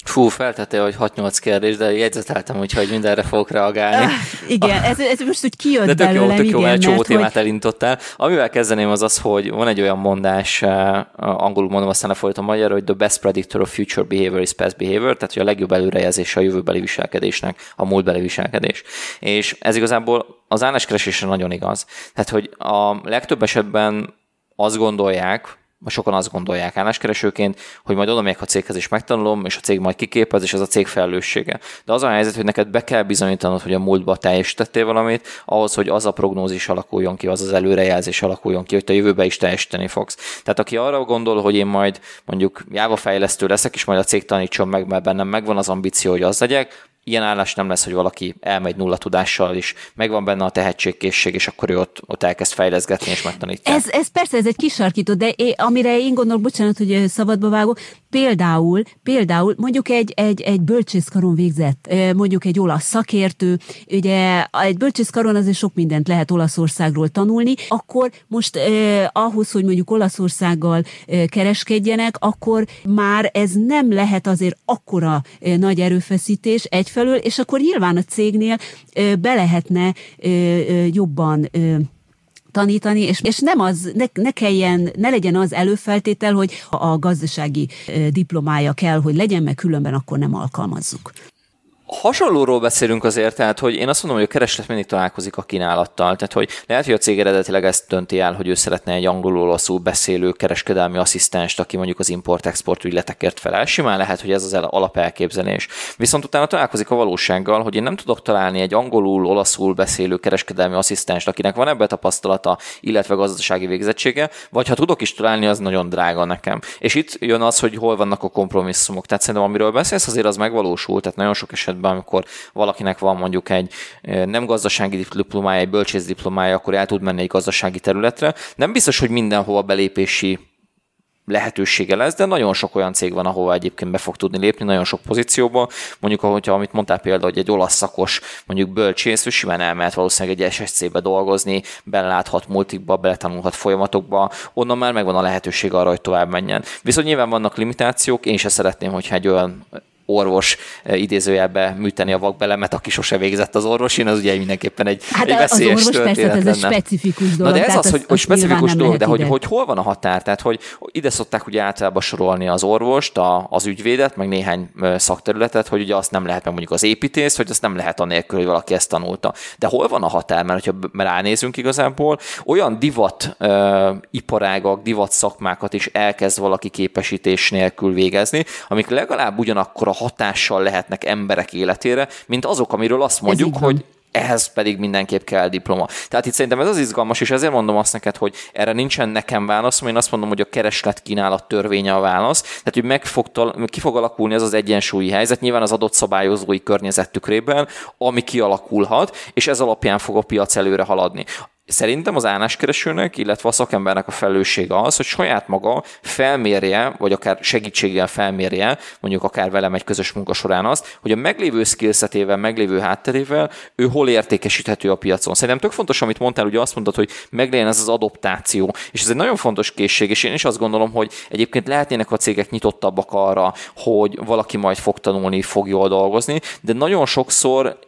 Fú, feltette, hogy 6-8 kérdés, de jegyzeteltem, hogy mindenre fogok reagálni. Ah, igen, ez, ez most úgy kijött De tök jó, tök jó, igen, egy csomó témát hogy... elintottál. Amivel kezdeném az az, hogy van egy olyan mondás, uh, angolul mondom, aztán a magyar, hogy the best predictor of future behavior is past behavior, tehát hogy a legjobb előrejelzés a jövőbeli viselkedésnek a múltbeli viselkedés. És ez igazából az álláskeresésre nagyon igaz. Tehát, hogy a legtöbb esetben azt gondolják, sokan azt gondolják álláskeresőként, hogy majd oda megyek a céghez és megtanulom, és a cég majd kiképez, és ez a cég felelőssége. De az a helyzet, hogy neked be kell bizonyítanod, hogy a múltba teljesítettél valamit, ahhoz, hogy az a prognózis alakuljon ki, az az előrejelzés alakuljon ki, hogy te jövőbe is teljesíteni fogsz. Tehát aki arra gondol, hogy én majd mondjuk Java fejlesztő leszek, és majd a cég tanítson meg, mert bennem megvan az ambíció, hogy az legyek, ilyen állás nem lesz, hogy valaki elmegy nulla tudással, és megvan benne a tehetségkészség, és akkor ő ott, ott elkezd fejleszgetni és megtanítja. Ez, ez persze, ez egy kisarkító, de é, amire én gondolok, bocsánat, hogy szabadba vágok, például, például mondjuk egy, egy, egy bölcsészkaron végzett, mondjuk egy olasz szakértő, ugye egy bölcsészkaron azért sok mindent lehet Olaszországról tanulni, akkor most eh, ahhoz, hogy mondjuk Olaszországgal eh, kereskedjenek, akkor már ez nem lehet azért akkora eh, nagy erőfeszítés egyfelől, felől, és akkor nyilván a cégnél be lehetne jobban tanítani, és, és nem az, ne, ne kelljen, ne legyen az előfeltétel, hogy a gazdasági diplomája kell, hogy legyen, mert különben akkor nem alkalmazzuk. Hasonlóról beszélünk azért, tehát hogy én azt mondom, hogy a kereslet mindig találkozik a kínálattal. Tehát, hogy lehet, hogy a cég eredetileg ezt dönti el, hogy ő szeretne egy angolul olaszul beszélő kereskedelmi asszisztenst, aki mondjuk az import-export ügyletekért felel. Simán lehet, hogy ez az alapelképzelés. Viszont utána találkozik a valósággal, hogy én nem tudok találni egy angolul olaszul beszélő kereskedelmi asszisztenst, akinek van ebbe tapasztalata, illetve gazdasági végzettsége, vagy ha tudok is találni, az nagyon drága nekem. És itt jön az, hogy hol vannak a kompromisszumok. Tehát szerintem, amiről beszélsz, azért az megvalósul, tehát nagyon sok esetben esetben, amikor valakinek van mondjuk egy nem gazdasági diplomája, egy bölcsész diplomája, akkor el tud menni egy gazdasági területre. Nem biztos, hogy mindenhova belépési lehetősége lesz, de nagyon sok olyan cég van, ahova egyébként be fog tudni lépni, nagyon sok pozícióba. Mondjuk, ahogy amit mondtál például, hogy egy olasz szakos, mondjuk bölcsész, ő simán elmehet valószínűleg egy SSC-be dolgozni, beláthat multikba, beletanulhat folyamatokba, onnan már megvan a lehetőség arra, hogy tovább menjen. Viszont nyilván vannak limitációk, én se szeretném, hogyha egy olyan orvos idézőjelbe műteni a vakbelemet, aki sose végzett az orvosin, az ugye mindenképpen egy, hát egy veszélyes az orvos persze, ez egy specifikus dolog. Na de ez az, hogy, hogy specifikus dolog, de hogy, hogy hol van a határ? Tehát, hogy ide szokták ugye általában sorolni az orvost, a, az ügyvédet, meg néhány szakterületet, hogy ugye azt nem lehet, meg mondjuk az építész, hogy azt nem lehet anélkül, hogy valaki ezt tanulta. De hol van a határ? Mert hogyha ránézünk igazából, olyan divat uh, iparágak, divat szakmákat is elkezd valaki képesítés nélkül végezni, amik legalább ugyanakkor a hatással lehetnek emberek életére, mint azok, amiről azt mondjuk, hogy ehhez pedig mindenképp kell diploma. Tehát itt szerintem ez az izgalmas, és ezért mondom azt neked, hogy erre nincsen nekem válaszom, én azt mondom, hogy a kereslet kínálat törvénye a válasz. Tehát, hogy meg fog, ki fog alakulni az az egyensúlyi helyzet, nyilván az adott szabályozói környezet tükrében, ami kialakulhat, és ez alapján fog a piac előre haladni. Szerintem az álláskeresőnek, illetve a szakembernek a felelőssége az, hogy saját maga felmérje, vagy akár segítséggel felmérje, mondjuk akár velem egy közös munka során azt, hogy a meglévő skillsetével, meglévő hátterével ő hol értékesíthető a piacon. Szerintem tök fontos, amit mondtál, ugye azt mondtad, hogy meglegyen ez az adoptáció. És ez egy nagyon fontos készség, és én is azt gondolom, hogy egyébként lehetnének a cégek nyitottabbak arra, hogy valaki majd fog tanulni, fog jól dolgozni, de nagyon sokszor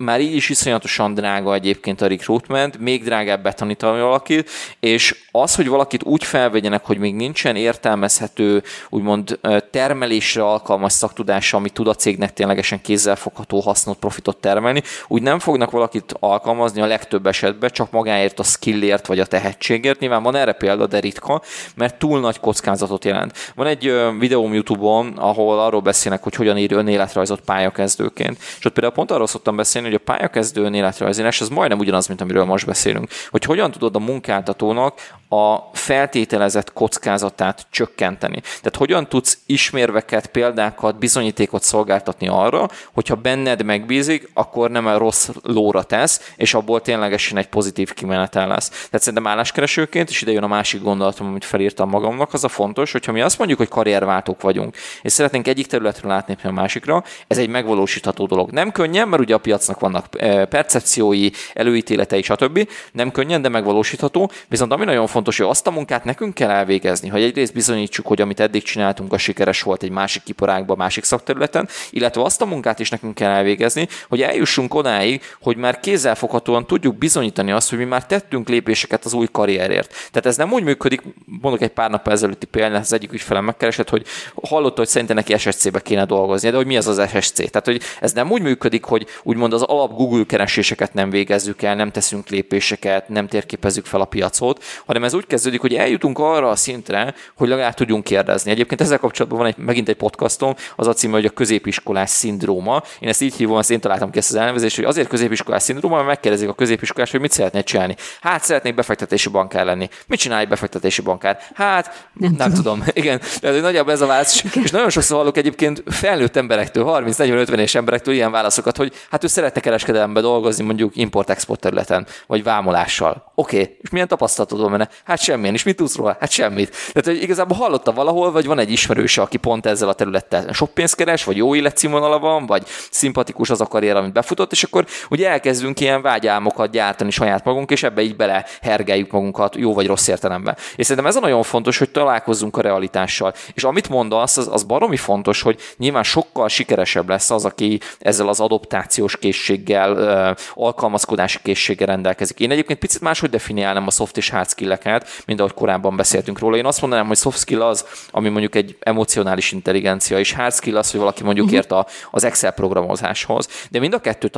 már így is iszonyatosan drága egyébként a recruitment, még drágább betanítani valakit, és az, hogy valakit úgy felvegyenek, hogy még nincsen értelmezhető, úgymond termelésre alkalmas szaktudása, ami tud a cégnek ténylegesen kézzelfogható hasznot, profitot termelni, úgy nem fognak valakit alkalmazni a legtöbb esetben, csak magáért a skillért vagy a tehetségért. Nyilván van erre példa, de ritka, mert túl nagy kockázatot jelent. Van egy videóm YouTube-on, ahol arról beszélnek, hogy hogyan ír önéletrajzot pályakezdőként. És ott például pont arról szoktam beszélni, hogy a pályakezdő önéletrajzírás az majdnem ugyanaz, mint amiről most beszélünk. Hogy hogyan tudod a munkáltatónak a feltételezett kockázatát csökkenteni. Tehát hogyan tudsz ismérveket, példákat, bizonyítékot szolgáltatni arra, hogyha benned megbízik, akkor nem a rossz lóra tesz, és abból ténylegesen egy pozitív kimenetel lesz. Tehát szerintem álláskeresőként, és ide jön a másik gondolatom, amit felírtam magamnak, az a fontos, hogyha mi azt mondjuk, hogy karrierváltók vagyunk, és szeretnénk egyik területről átnézni a másikra, ez egy megvalósítható dolog. Nem könnyen, mert ugye a piacnak vannak eh, percepciói, előítéletei, stb. Nem könnyen, de megvalósítható. Viszont ami nagyon fontos, hogy azt a munkát nekünk kell elvégezni, hogy egyrészt bizonyítsuk, hogy amit eddig csináltunk, a sikeres volt egy másik iparágban, másik szakterületen, illetve azt a munkát is nekünk kell elvégezni, hogy eljussunk odáig, hogy már kézzelfoghatóan tudjuk bizonyítani azt, hogy mi már tettünk lépéseket az új karrierért. Tehát ez nem úgy működik, mondok egy pár nap ezelőtti példát, az egyik ügyfelem megkeresett, hogy hallotta, hogy szerintem neki SSC-be kéne dolgozni, de hogy mi az az SSC. Tehát, hogy ez nem úgy működik, hogy úgymond az alap Google kereséseket nem végezzük el, nem teszünk lépéseket, nem térképezzük fel a piacot, hanem ez úgy kezdődik, hogy eljutunk arra a szintre, hogy legalább tudjunk kérdezni. Egyébként ezzel kapcsolatban van egy, megint egy podcastom, az a címe, hogy a középiskolás szindróma. Én ezt így hívom, ezt én találtam ki ezt az elnevezést, hogy azért középiskolás szindróma, mert megkérdezik a középiskolás, hogy mit szeretnél csinálni. Hát szeretnék befektetési bankár lenni. Mit csinálj befektetési bankár? Hát nem, nem tudom. tudom. Igen, tehát nagyjából ez a válasz. És nagyon sokszor hallok egyébként felnőtt emberektől, 30-40-50 es emberektől ilyen válaszokat, hogy hát ő szeretne kereskedelembe dolgozni, mondjuk import-export területen, vagy vámolással. Oké, okay. és milyen tapasztalatod van benne? Hát semmilyen. És mit tudsz róla? Hát semmit. Tehát, hogy igazából hallotta valahol, vagy van egy ismerőse, aki pont ezzel a területtel sok pénzt keres, vagy jó életszínvonala van, vagy szimpatikus az a karrier, amit befutott, és akkor ugye elkezdünk ilyen vágyálmokat gyártani saját magunk, és ebbe így bele hergeljük magunkat jó vagy rossz értelemben. És szerintem ez a nagyon fontos, hogy találkozzunk a realitással. És amit mondasz, az, az baromi fontos, hogy nyilván sokkal sikeresebb lesz az, aki ezzel az adoptációs készséggel, alkalmazkodási készséggel rendelkezik. Én egyébként picit máshogy definiálnám a soft és hard skill-eket, mint ahogy korábban beszéltünk róla. Én azt mondanám, hogy soft skill az, ami mondjuk egy emocionális intelligencia, és hard skill az, hogy valaki mondjuk uh-huh. ért a, az Excel programozáshoz. De mind a kettő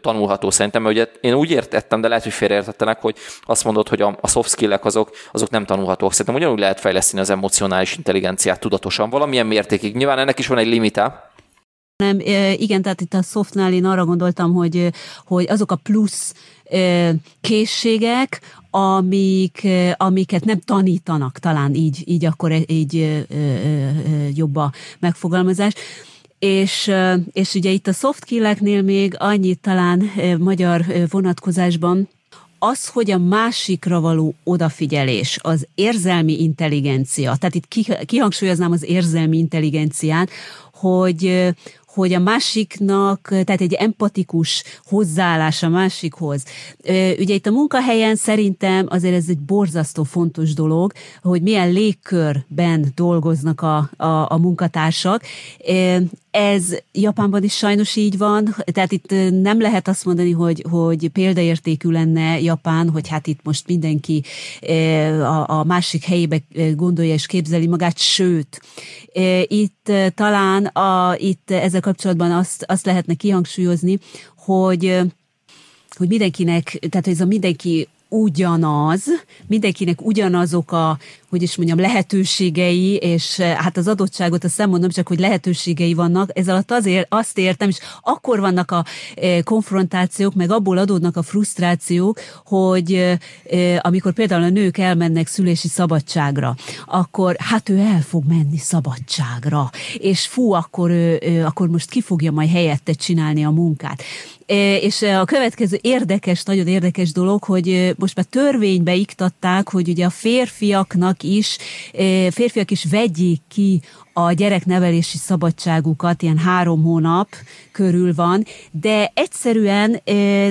tanulható szerintem, mert ugye én úgy értettem, de lehet, hogy félreértettenek, hogy azt mondod, hogy a, a soft skill-ek azok, azok nem tanulhatók. Szerintem ugyanúgy lehet fejleszteni az emocionális intelligenciát tudatosan, valamilyen mértékig. Nyilván ennek is van egy limita, nem, igen, tehát itt a softnál én arra gondoltam, hogy, hogy azok a plusz készségek, amik, amiket nem tanítanak, talán így, így akkor így jobb a megfogalmazás. És, és ugye itt a soft kill még annyit talán magyar vonatkozásban, az, hogy a másikra való odafigyelés, az érzelmi intelligencia, tehát itt kihangsúlyoznám az érzelmi intelligenciát, hogy, hogy a másiknak, tehát egy empatikus hozzáállás a másikhoz. Ugye itt a munkahelyen szerintem azért ez egy borzasztó fontos dolog, hogy milyen légkörben dolgoznak a, a, a munkatársak ez Japánban is sajnos így van, tehát itt nem lehet azt mondani, hogy, hogy példaértékű lenne Japán, hogy hát itt most mindenki a, másik helyébe gondolja és képzeli magát, sőt, itt talán a, itt ezzel kapcsolatban azt, azt lehetne kihangsúlyozni, hogy hogy mindenkinek, tehát ez a mindenki ugyanaz, mindenkinek ugyanazok a, hogy is mondjam, lehetőségei, és eh, hát az adottságot azt nem mondom, csak hogy lehetőségei vannak, ez alatt azért azt értem, és akkor vannak a eh, konfrontációk, meg abból adódnak a frusztrációk, hogy eh, amikor például a nők elmennek szülési szabadságra, akkor hát ő el fog menni szabadságra, és fú, akkor, akkor most ki fogja majd helyette csinálni a munkát. És a következő érdekes, nagyon érdekes dolog, hogy most már törvénybe iktatták, hogy ugye a férfiaknak is, férfiak is vegyék ki a gyereknevelési szabadságukat, ilyen három hónap körül van, de egyszerűen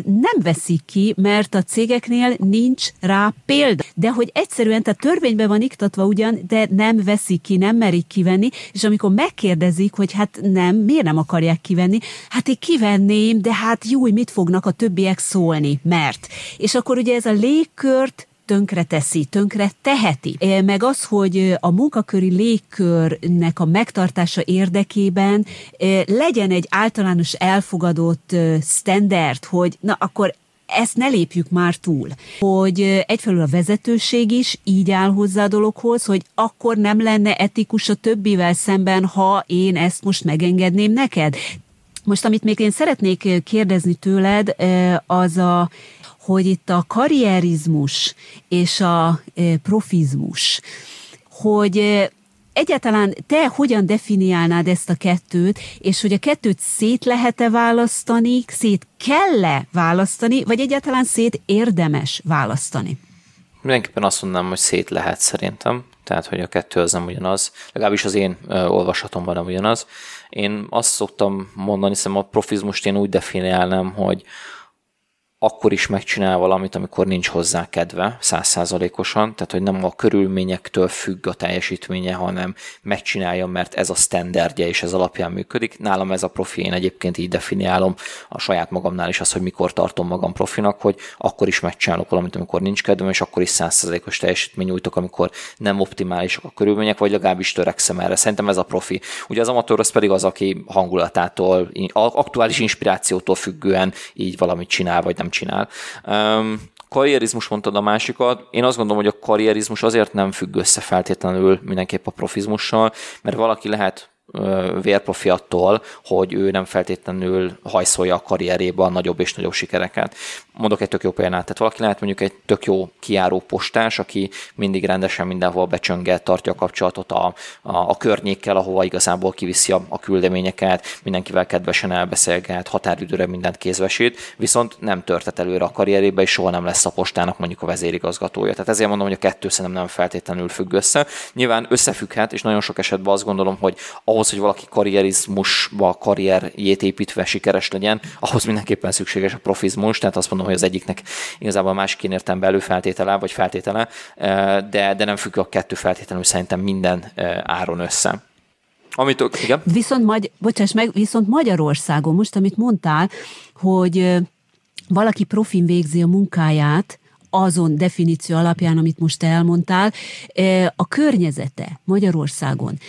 nem veszik ki, mert a cégeknél nincs rá példa. De hogy egyszerűen, tehát törvényben van iktatva ugyan, de nem veszik ki, nem merik kivenni, és amikor megkérdezik, hogy hát nem, miért nem akarják kivenni, hát én kivenném, de hát jó, mit fognak a többiek szólni, mert. És akkor ugye ez a légkört tönkre teszi, tönkre teheti. Meg az, hogy a munkaköri légkörnek a megtartása érdekében legyen egy általános elfogadott standard, hogy na akkor ezt ne lépjük már túl. Hogy egyfelől a vezetőség is így áll hozzá a dologhoz, hogy akkor nem lenne etikus a többivel szemben, ha én ezt most megengedném neked. Most, amit még én szeretnék kérdezni tőled, az a hogy itt a karrierizmus és a e, profizmus, hogy e, egyáltalán te hogyan definiálnád ezt a kettőt, és hogy a kettőt szét lehet-e választani, szét kell-e választani, vagy egyáltalán szét érdemes választani? Mindenképpen azt mondanám, hogy szét lehet szerintem, tehát hogy a kettő az nem ugyanaz, legalábbis az én olvasatomban nem ugyanaz. Én azt szoktam mondani, hiszem a profizmust én úgy definiálnám, hogy akkor is megcsinál valamit, amikor nincs hozzá kedve, százszázalékosan, tehát hogy nem a körülményektől függ a teljesítménye, hanem megcsinálja, mert ez a standardja és ez alapján működik. Nálam ez a profi, én egyébként így definiálom a saját magamnál is az, hogy mikor tartom magam profinak, hogy akkor is megcsinálok valamit, amikor nincs kedvem, és akkor is százszázalékos teljesítmény nyújtok, amikor nem optimálisak a körülmények, vagy legalábbis törekszem erre. Szerintem ez a profi. Ugye az amatőr az pedig az, aki hangulatától, aktuális inspirációtól függően így valamit csinál, vagy nem csinál. Um, karrierizmus mondtad a másikat. Én azt gondolom, hogy a karrierizmus azért nem függ össze feltétlenül mindenképp a profizmussal, mert valaki lehet vérprofi attól, hogy ő nem feltétlenül hajszolja a karrierébe a nagyobb és nagyobb sikereket. Mondok egy tök jó példát, tehát valaki lehet mondjuk egy tök jó kiáró postás, aki mindig rendesen mindenhol becsönget, tartja a kapcsolatot a, a, a környékkel, ahova igazából kiviszi a, a küldeményeket, mindenkivel kedvesen elbeszélget, határidőre mindent kézvesít, viszont nem törtet előre a karrierébe, és soha nem lesz a postának mondjuk a vezérigazgatója. Tehát ezért mondom, hogy a kettő szerintem nem feltétlenül függ össze. Nyilván összefügghet, és nagyon sok esetben azt gondolom, hogy ahhoz, hogy valaki karrierizmusba, karrierjét építve sikeres legyen, ahhoz mindenképpen szükséges a profizmus, tehát azt mondom, hogy az egyiknek igazából a másik értem előfeltétele, vagy feltétele, eh, de, de nem függ a kettő feltétlenül szerintem minden eh, áron össze. Amit, igen. Viszont, magy- bocsáss meg, viszont Magyarországon most, amit mondtál, hogy eh, valaki profin végzi a munkáját, azon definíció alapján, amit most elmondtál, a környezete Magyarországon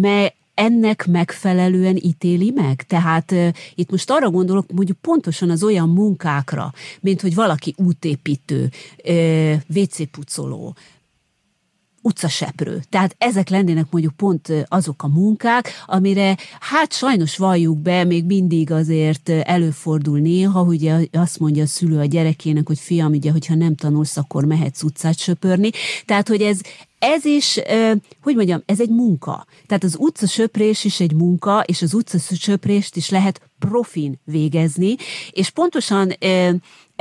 me, ennek megfelelően ítéli meg? Tehát uh, itt most arra gondolok, mondjuk pontosan az olyan munkákra, mint hogy valaki útépítő, uh, WC pucoló, utcaseprő. Tehát ezek lennének mondjuk pont azok a munkák, amire hát sajnos valljuk be, még mindig azért előfordul néha, hogy azt mondja a szülő a gyerekének, hogy fiam, ugye, hogyha nem tanulsz, akkor mehetsz utcát söpörni. Tehát, hogy ez, ez is, hogy mondjam, ez egy munka. Tehát az utca söprés is egy munka, és az utca söprést is lehet profin végezni, és pontosan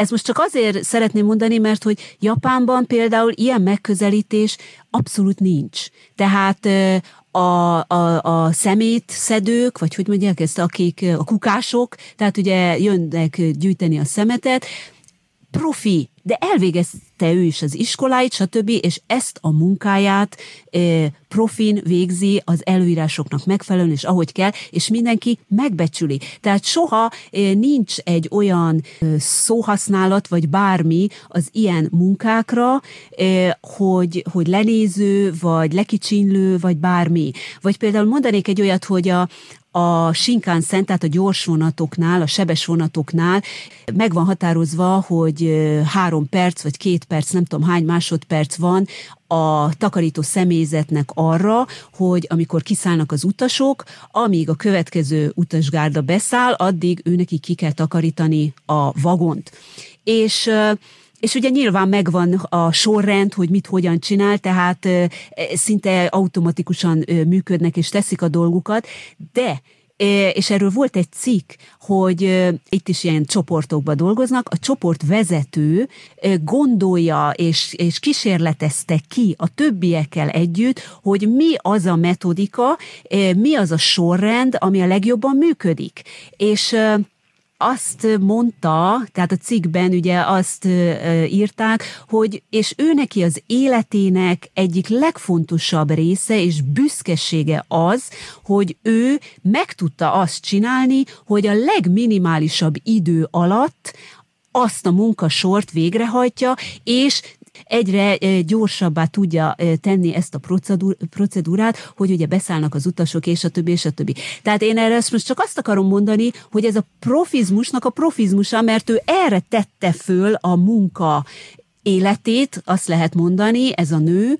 ezt most csak azért szeretném mondani, mert hogy Japánban például ilyen megközelítés abszolút nincs. Tehát a, a, a szemétszedők, vagy hogy mondják ezt, akik a kukások, tehát ugye jönnek gyűjteni a szemetet, profi de elvégezte ő is az iskoláit, stb., és ezt a munkáját profin végzi az előírásoknak megfelelően, és ahogy kell, és mindenki megbecsüli. Tehát soha nincs egy olyan szóhasználat, vagy bármi az ilyen munkákra, hogy, hogy lenéző, vagy lekicsinlő, vagy bármi. Vagy például mondanék egy olyat, hogy a, a Shinkansen, tehát a gyors vonatoknál, a sebes vonatoknál meg van határozva, hogy három perc vagy két perc, nem tudom hány másodperc van a takarító személyzetnek arra, hogy amikor kiszállnak az utasok, amíg a következő utasgárda beszáll, addig őneki ki kell takarítani a vagont. És és ugye nyilván megvan a sorrend, hogy mit hogyan csinál, tehát szinte automatikusan működnek és teszik a dolgukat, de és erről volt egy cikk, hogy itt is ilyen csoportokban dolgoznak, a csoport vezető gondolja és, és kísérletezte ki a többiekkel együtt, hogy mi az a metodika, mi az a sorrend, ami a legjobban működik. És azt mondta, tehát a cikkben ugye azt írták, hogy és ő neki az életének egyik legfontosabb része és büszkesége az, hogy ő meg tudta azt csinálni, hogy a legminimálisabb idő alatt azt a munkasort végrehajtja, és egyre gyorsabbá tudja tenni ezt a procedúrát, hogy ugye beszállnak az utasok, és a többi, és a többi. Tehát én erre most csak azt akarom mondani, hogy ez a profizmusnak a profizmusa, mert ő erre tette föl a munka életét, azt lehet mondani, ez a nő,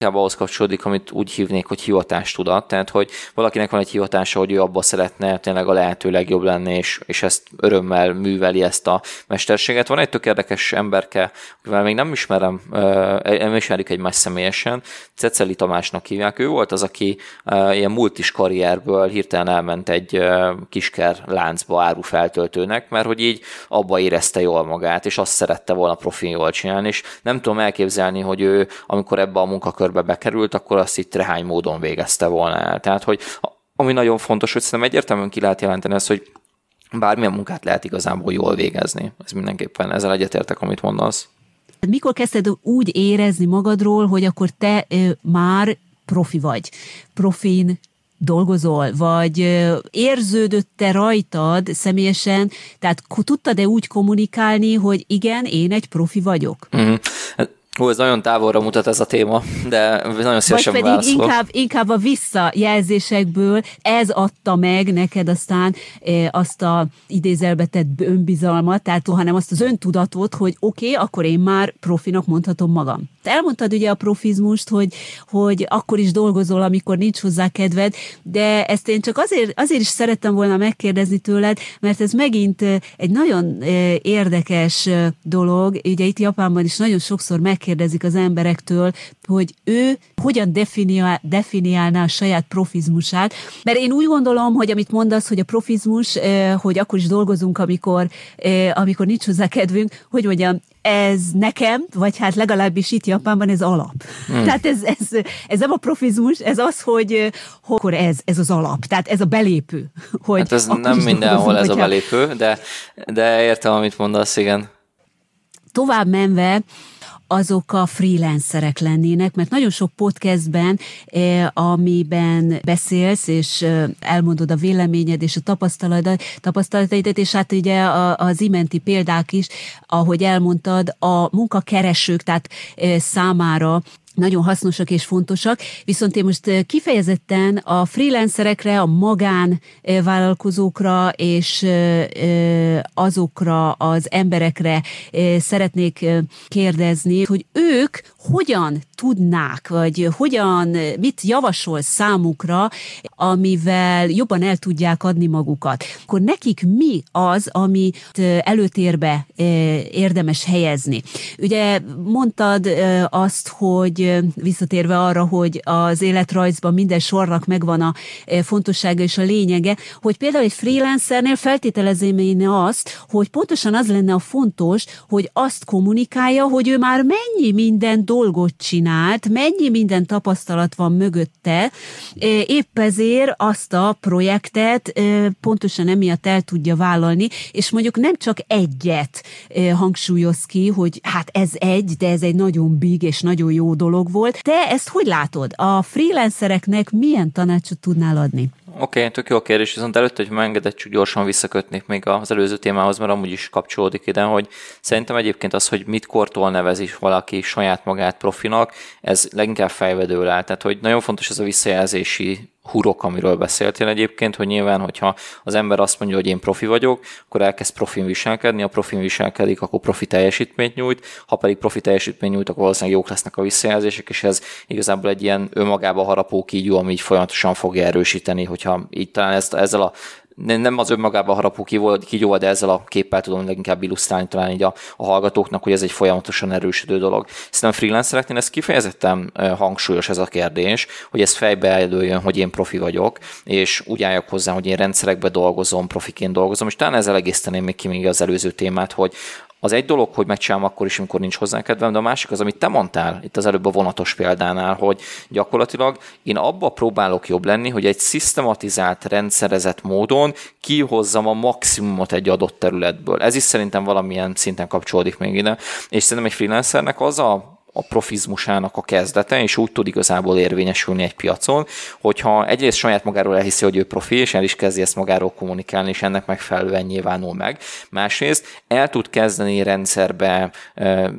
inkább ahhoz kapcsolódik, amit úgy hívnék, hogy hivatástudat, tehát hogy valakinek van egy hivatása, hogy ő abba szeretne tényleg a lehető legjobb lenni, és, és ezt örömmel műveli ezt a mesterséget. Van egy tök érdekes emberke, akivel még nem ismerem, nem ismerik egymást személyesen, Ceceli Tamásnak hívják. Ő volt az, aki ilyen multis karrierből hirtelen elment egy kisker láncba árufeltöltőnek, mert hogy így abba érezte jól magát, és azt szerette volna profin jól csinálni, és nem tudom elképzelni, hogy ő, amikor ebbe a munkakör körbe bekerült, akkor azt itt rehány módon végezte volna el. Tehát, hogy ami nagyon fontos, hogy szerintem egyértelműen ki lehet jelenteni ezt, hogy bármilyen munkát lehet igazából jól végezni. Ez mindenképpen, ezzel egyetértek, amit mondasz. Mikor kezdted úgy érezni magadról, hogy akkor te ö, már profi vagy? Profin dolgozol, vagy érződött-e rajtad személyesen, tehát tudtad-e úgy kommunikálni, hogy igen, én egy profi vagyok? Mm. Hú, ez nagyon távolra mutat ez a téma, de nagyon szívesen Vagy pedig inkább, inkább a visszajelzésekből ez adta meg neked aztán e, azt a idézelbe tett önbizalmat, tehát hanem azt az öntudatot, hogy oké, okay, akkor én már profinak mondhatom magam. Te elmondtad ugye a profizmust, hogy, hogy akkor is dolgozol, amikor nincs hozzá kedved, de ezt én csak azért, azért is szerettem volna megkérdezni tőled, mert ez megint egy nagyon érdekes dolog. Ugye itt Japánban is nagyon sokszor megkérdezik az emberektől, hogy ő hogyan definiál, definiálná a saját profizmusát, mert én úgy gondolom, hogy amit mondasz, hogy a profizmus, hogy akkor is dolgozunk, amikor, amikor nincs hozzá kedvünk, hogy mondjam, ez nekem, vagy hát legalábbis itt Japánban ez alap. Hmm. Tehát ez, ez, ez nem a profizmus, ez az, hogy, hogy ez, ez az alap, tehát ez a belépő. Hogy hát ez nem mindenhol ez a belépő, de, de értem, amit mondasz, igen. Tovább menve, azok a freelancerek lennének, mert nagyon sok podcastben, eh, amiben beszélsz, és eh, elmondod a véleményed és a tapasztalataidat, és hát ugye az imenti példák is, ahogy elmondtad, a munkakeresők, tehát eh, számára nagyon hasznosak és fontosak, viszont én most kifejezetten a freelancerekre, a magánvállalkozókra és azokra az emberekre szeretnék kérdezni, hogy ők hogyan tudnák, vagy hogyan, mit javasol számukra, amivel jobban el tudják adni magukat. Akkor nekik mi az, amit előtérbe érdemes helyezni? Ugye mondtad azt, hogy visszatérve arra, hogy az életrajzban minden sornak megvan a fontossága és a lényege, hogy például egy freelancernél feltételezem én azt, hogy pontosan az lenne a fontos, hogy azt kommunikálja, hogy ő már mennyi minden dolgot csinál, csinált, mennyi minden tapasztalat van mögötte, épp ezért azt a projektet pontosan emiatt el tudja vállalni, és mondjuk nem csak egyet hangsúlyoz ki, hogy hát ez egy, de ez egy nagyon big és nagyon jó dolog volt. Te ezt hogy látod? A freelancereknek milyen tanácsot tudnál adni? Oké, okay, tök jó a kérdés, viszont előtte, hogy megengedett, csak gyorsan visszakötnék még az előző témához, mert amúgy is kapcsolódik ide, hogy szerintem egyébként az, hogy mit kortól nevezi valaki saját magát profinak, ez leginkább fejvedő áll. Tehát, hogy nagyon fontos ez a visszajelzési hurok, amiről beszéltél egyébként, hogy nyilván, hogyha az ember azt mondja, hogy én profi vagyok, akkor elkezd profin viselkedni, a profin viselkedik, akkor profi teljesítményt nyújt, ha pedig profi teljesítményt nyújt, akkor valószínűleg jók lesznek a visszajelzések, és ez igazából egy ilyen önmagába harapó kígyó, ami így folyamatosan fogja erősíteni, hogyha így talán ezt, ezzel a nem az önmagában harapó kígyó, de ezzel a képpel tudom leginkább illusztrálni talán így a, a hallgatóknak, hogy ez egy folyamatosan erősödő dolog. Szerintem freelancereknél ez kifejezetten hangsúlyos ez a kérdés, hogy ez fejbe előjön, hogy én profi vagyok, és úgy álljak hozzá, hogy én rendszerekbe dolgozom, profiként dolgozom, és talán ezzel egészteném még ki még az előző témát, hogy az egy dolog, hogy megcsinálom akkor is, amikor nincs hozzá kedvem, de a másik az, amit te mondtál itt az előbb a vonatos példánál, hogy gyakorlatilag én abba próbálok jobb lenni, hogy egy szisztematizált, rendszerezett módon kihozzam a maximumot egy adott területből. Ez is szerintem valamilyen szinten kapcsolódik még ide. És szerintem egy freelancernek az a a profizmusának a kezdete, és úgy tud igazából érvényesülni egy piacon, hogyha egyrészt saját magáról elhiszi, hogy ő profi, és el is kezdi ezt magáról kommunikálni, és ennek megfelelően nyilvánul meg. Másrészt el tud kezdeni rendszerbe,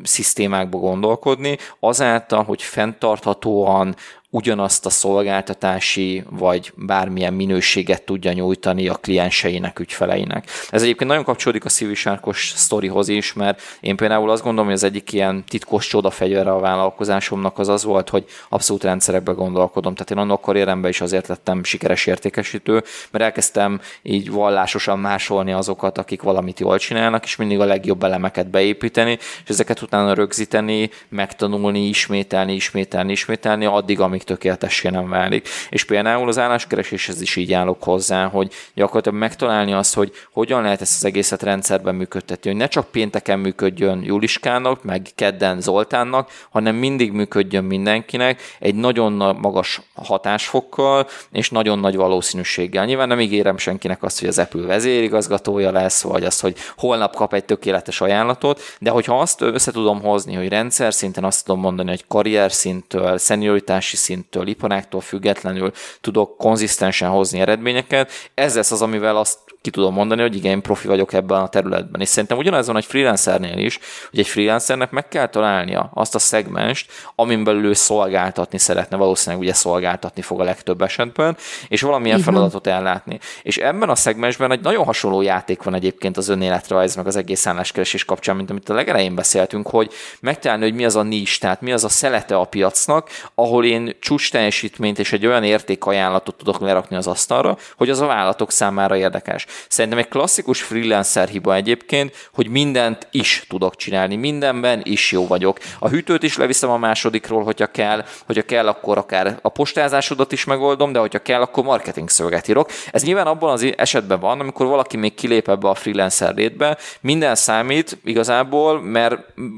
szisztémákba gondolkodni, azáltal, hogy fenntarthatóan, ugyanazt a szolgáltatási vagy bármilyen minőséget tudja nyújtani a klienseinek, ügyfeleinek. Ez egyébként nagyon kapcsolódik a szívisárkos sztorihoz is, mert én például azt gondolom, hogy az egyik ilyen titkos csodafegyvere a vállalkozásomnak az az volt, hogy abszolút rendszerekbe gondolkodom. Tehát én annak karrieremben is azért lettem sikeres értékesítő, mert elkezdtem így vallásosan másolni azokat, akik valamit jól csinálnak, és mindig a legjobb elemeket beépíteni, és ezeket utána rögzíteni, megtanulni, ismételni, ismételni, ismételni, addig, amíg amíg tökéletessé nem válik. És például az álláskereséshez is így állok hozzá, hogy gyakorlatilag megtalálni azt, hogy hogyan lehet ezt az egészet rendszerben működtetni, hogy ne csak pénteken működjön Juliskának, meg kedden Zoltánnak, hanem mindig működjön mindenkinek egy nagyon magas hatásfokkal és nagyon nagy valószínűséggel. Nyilván nem ígérem senkinek azt, hogy az Apple vezérigazgatója lesz, vagy azt, hogy holnap kap egy tökéletes ajánlatot, de hogyha azt össze tudom hozni, hogy rendszer szinten azt tudom mondani, hogy karrier szinttől, szenioritási szinttől, iparáktól függetlenül tudok konzisztensen hozni eredményeket. Ez lesz az, amivel azt ki tudom mondani, hogy igen, profi vagyok ebben a területben. És szerintem ugyanez van egy freelancernél is, hogy egy freelancernek meg kell találnia azt a szegmest, amin belül ő szolgáltatni szeretne, valószínűleg ugye szolgáltatni fog a legtöbb esetben, és valamilyen Igen. feladatot ellátni. És ebben a szegmensben egy nagyon hasonló játék van egyébként az önéletrajz, meg az egész álláskeresés kapcsán, mint amit a legelején beszéltünk, hogy megtalálni, hogy mi az a nis, tehát mi az a szelete a piacnak, ahol én csúcs teljesítményt és egy olyan értékajánlatot tudok lerakni az asztalra, hogy az a vállalatok számára érdekes. Szerintem egy klasszikus freelancer hiba egyébként, hogy mindent is tudok csinálni, mindenben is jó vagyok. A hűtőt is leviszem a másodikról, hogyha kell, hogyha kell, akkor akár a postázásodat is megoldom, de hogyha kell, akkor marketing szöveget írok. Ez nyilván abban az esetben van, amikor valaki még kilép ebbe a freelancer létbe, minden számít igazából, mert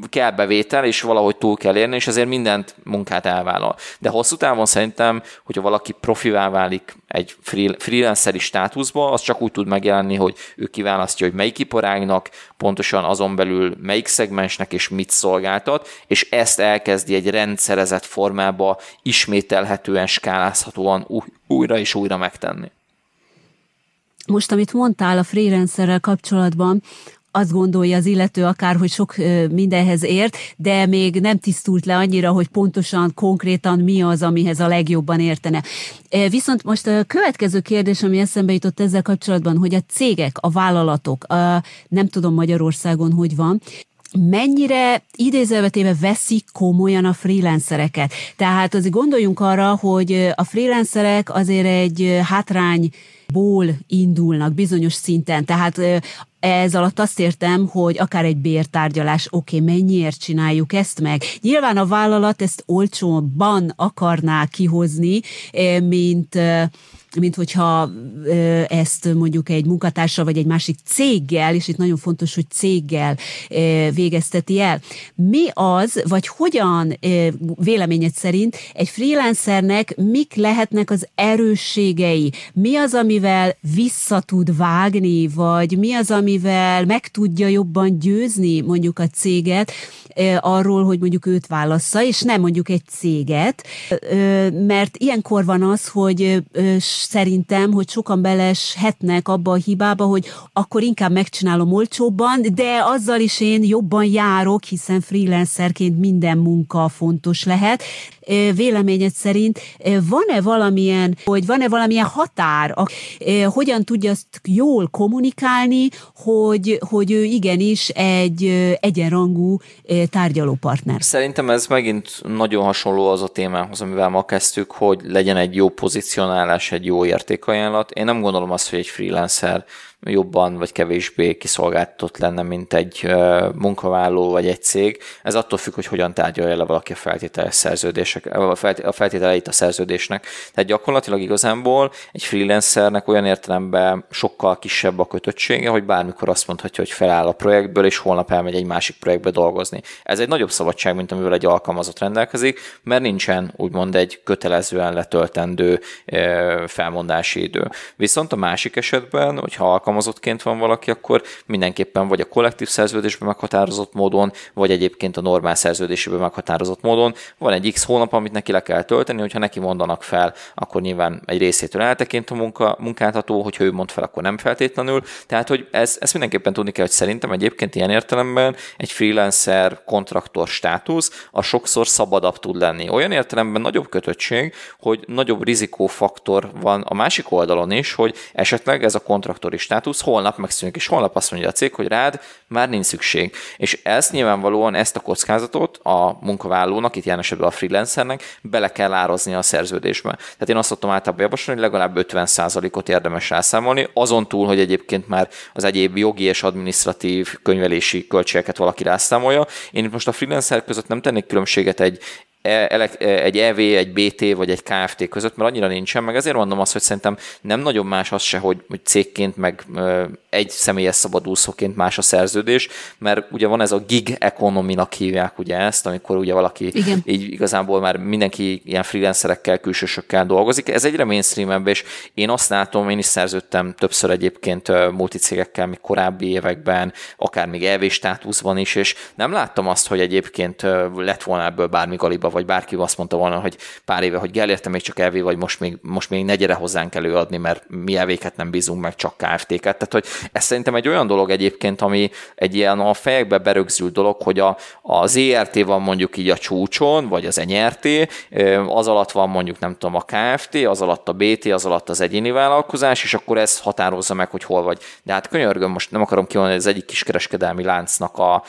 kell bevétel, és valahogy túl kell érni, és ezért mindent munkát elvállal. De hosszú távon szerintem, hogyha valaki profivá válik egy freelanceri státuszba, az csak úgy tud megjelenni, hogy ő kiválasztja, hogy melyik iparágnak, pontosan azon belül melyik szegmensnek és mit szolgáltat, és ezt elkezdi egy rendszerezett formába ismételhetően, skálázhatóan újra és újra megtenni. Most, amit mondtál a freelancerrel kapcsolatban, azt gondolja az illető akár, hogy sok mindenhez ért, de még nem tisztult le annyira, hogy pontosan, konkrétan mi az, amihez a legjobban értene. Viszont most a következő kérdés, ami eszembe jutott ezzel kapcsolatban, hogy a cégek, a vállalatok, a, nem tudom Magyarországon, hogy van, mennyire idézővetéve veszik komolyan a freelancereket. Tehát azért gondoljunk arra, hogy a freelancerek azért egy hátrány ból indulnak bizonyos szinten. Tehát ez alatt azt értem, hogy akár egy bértárgyalás, oké, okay, mennyiért csináljuk ezt meg. Nyilván a vállalat ezt olcsóban akarná kihozni, mint mint hogyha ezt mondjuk egy munkatársal vagy egy másik céggel, és itt nagyon fontos, hogy céggel végezteti el. Mi az, vagy hogyan véleményed szerint egy freelancernek mik lehetnek az erősségei? Mi az, amivel vissza tud vágni, vagy mi az, amivel meg tudja jobban győzni mondjuk a céget arról, hogy mondjuk őt válassza, és nem mondjuk egy céget, mert ilyenkor van az, hogy szerintem, hogy sokan beleshetnek abba a hibába, hogy akkor inkább megcsinálom olcsóbban, de azzal is én jobban járok, hiszen freelancerként minden munka fontos lehet. Véleményed szerint van-e valamilyen, hogy van-e valamilyen határ, hogyan tudja azt jól kommunikálni, hogy, hogy ő igenis egy egyenrangú tárgyalópartner? Szerintem ez megint nagyon hasonló az a témához, amivel ma kezdtük, hogy legyen egy jó pozícionálás, egy jó értékajánlat. Én nem gondolom azt, hogy egy freelancer jobban vagy kevésbé kiszolgáltatott lenne, mint egy munkavállaló vagy egy cég. Ez attól függ, hogy hogyan tárgyalja le valaki a feltételes szerződések, a feltételeit a szerződésnek. Tehát gyakorlatilag igazából egy freelancernek olyan értelemben sokkal kisebb a kötöttsége, hogy bármikor azt mondhatja, hogy feláll a projektből, és holnap elmegy egy másik projektbe dolgozni. Ez egy nagyobb szabadság, mint amivel egy alkalmazott rendelkezik, mert nincsen úgymond egy kötelezően letöltendő felmondási idő. Viszont a másik esetben, hogyha alkalmazottként van valaki, akkor mindenképpen vagy a kollektív szerződésben meghatározott módon, vagy egyébként a normál szerződésében meghatározott módon van egy X hónap, amit neki le kell tölteni, hogyha neki mondanak fel, akkor nyilván egy részétől eltekint a munka, munkáltató, hogyha ő mond fel, akkor nem feltétlenül. Tehát, hogy ez, ezt mindenképpen tudni kell, hogy szerintem egyébként ilyen értelemben egy freelancer kontraktor státusz a sokszor szabadabb tud lenni. Olyan értelemben nagyobb kötöttség, hogy nagyobb rizikófaktor van a másik oldalon is, hogy esetleg ez a kontraktor is státusz holnap megszűnik, és holnap azt mondja a cég, hogy rád már nincs szükség. És ezt nyilvánvalóan ezt a kockázatot a munkavállalónak, itt jelen esetben a freelancernek bele kell árazni a szerződésbe. Tehát én azt szoktam általában javasolni, hogy legalább 50%-ot érdemes rászámolni, azon túl, hogy egyébként már az egyéb jogi és administratív könyvelési költségeket valaki rászámolja. Én itt most a freelancer között nem tennék különbséget egy egy EV, egy BT vagy egy KFT között, mert annyira nincsen, meg ezért mondom azt, hogy szerintem nem nagyon más az se, hogy, hogy cégként, meg egy személyes szabadúszóként más a szerződés, mert ugye van ez a gig economy-nak hívják ugye ezt, amikor ugye valaki Igen. így igazából már mindenki ilyen freelancerekkel, külsősökkel dolgozik. Ez egyre mainstreamebb, és én azt látom, én is szerződtem többször egyébként multicégekkel, még korábbi években, akár még EV státuszban is, és nem láttam azt, hogy egyébként lett volna ebből bármi galiba vagy bárki azt mondta volna, hogy pár éve, hogy Gellérte még csak elvé, vagy most még, most még ne gyere hozzánk előadni, mert mi elvéket nem bízunk meg, csak KFT-ket. Tehát, hogy ez szerintem egy olyan dolog egyébként, ami egy ilyen a fejekbe berögzült dolog, hogy a, az ERT van mondjuk így a csúcson, vagy az NRT, az alatt van mondjuk nem tudom a KFT, az alatt a BT, az alatt az egyéni vállalkozás, és akkor ez határozza meg, hogy hol vagy. De hát könyörgöm, most nem akarom kimondani, az egyik kiskereskedelmi láncnak a,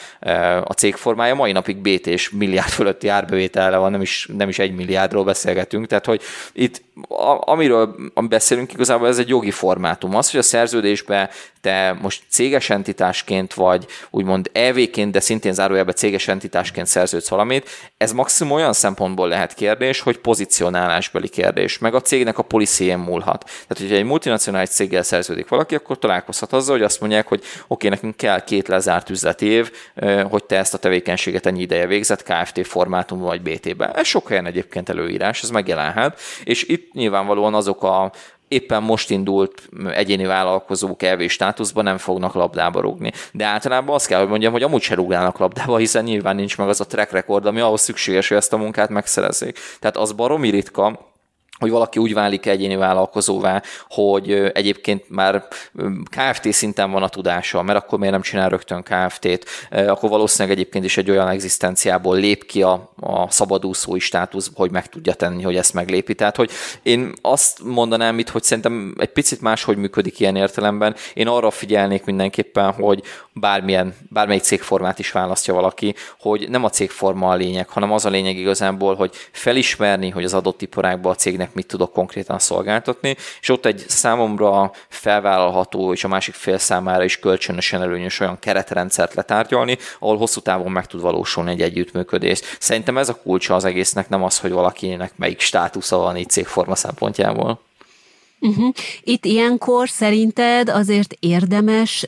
a cégformája mai napig BT és milliárd fölötti árbevétel vele van, nem is, nem is egy milliárdról beszélgetünk, tehát hogy itt amiről beszélünk igazából ez egy jogi formátum. Az, hogy a szerződésbe te most céges entitásként vagy úgymond EV-ként, de szintén zárójelben céges entitásként szerződsz valamit, ez maximum olyan szempontból lehet kérdés, hogy pozicionálásbeli kérdés, meg a cégnek a policyén múlhat. Tehát, hogyha egy multinacionális céggel szerződik valaki, akkor találkozhat azzal, hogy azt mondják, hogy oké, okay, nekünk kell két lezárt üzleti év, hogy te ezt a tevékenységet ennyi ideje végzett, KFT formátum vagy BT-ben. Ez sok helyen egyébként előírás, ez megjelenhet, és itt nyilvánvalóan azok a éppen most indult egyéni vállalkozók elvé státuszban nem fognak labdába rúgni. De általában azt kell, hogy mondjam, hogy amúgy se rúgnának labdába, hiszen nyilván nincs meg az a track record, ami ahhoz szükséges, hogy ezt a munkát megszerezzék. Tehát az baromi ritka, hogy valaki úgy válik egyéni vállalkozóvá, hogy egyébként már KFT szinten van a tudása, mert akkor miért nem csinál rögtön KFT-t, akkor valószínűleg egyébként is egy olyan egzisztenciából lép ki a, a szabadúszói státusz, hogy meg tudja tenni, hogy ezt meglépi. Tehát, hogy én azt mondanám itt, hogy szerintem egy picit máshogy működik ilyen értelemben. Én arra figyelnék mindenképpen, hogy bármilyen, bármelyik cégformát is választja valaki, hogy nem a cégforma a lényeg, hanem az a lényeg igazából, hogy felismerni, hogy az adott iparágban a cégnek mit tudok konkrétan szolgáltatni, és ott egy számomra felvállalható és a másik fél számára is kölcsönösen előnyös olyan keretrendszert letárgyalni, ahol hosszú távon meg tud valósulni egy együttműködés. Szerintem ez a kulcsa az egésznek, nem az, hogy valakinek melyik státusza van így cégforma szempontjából. Uh-huh. Itt ilyenkor szerinted azért érdemes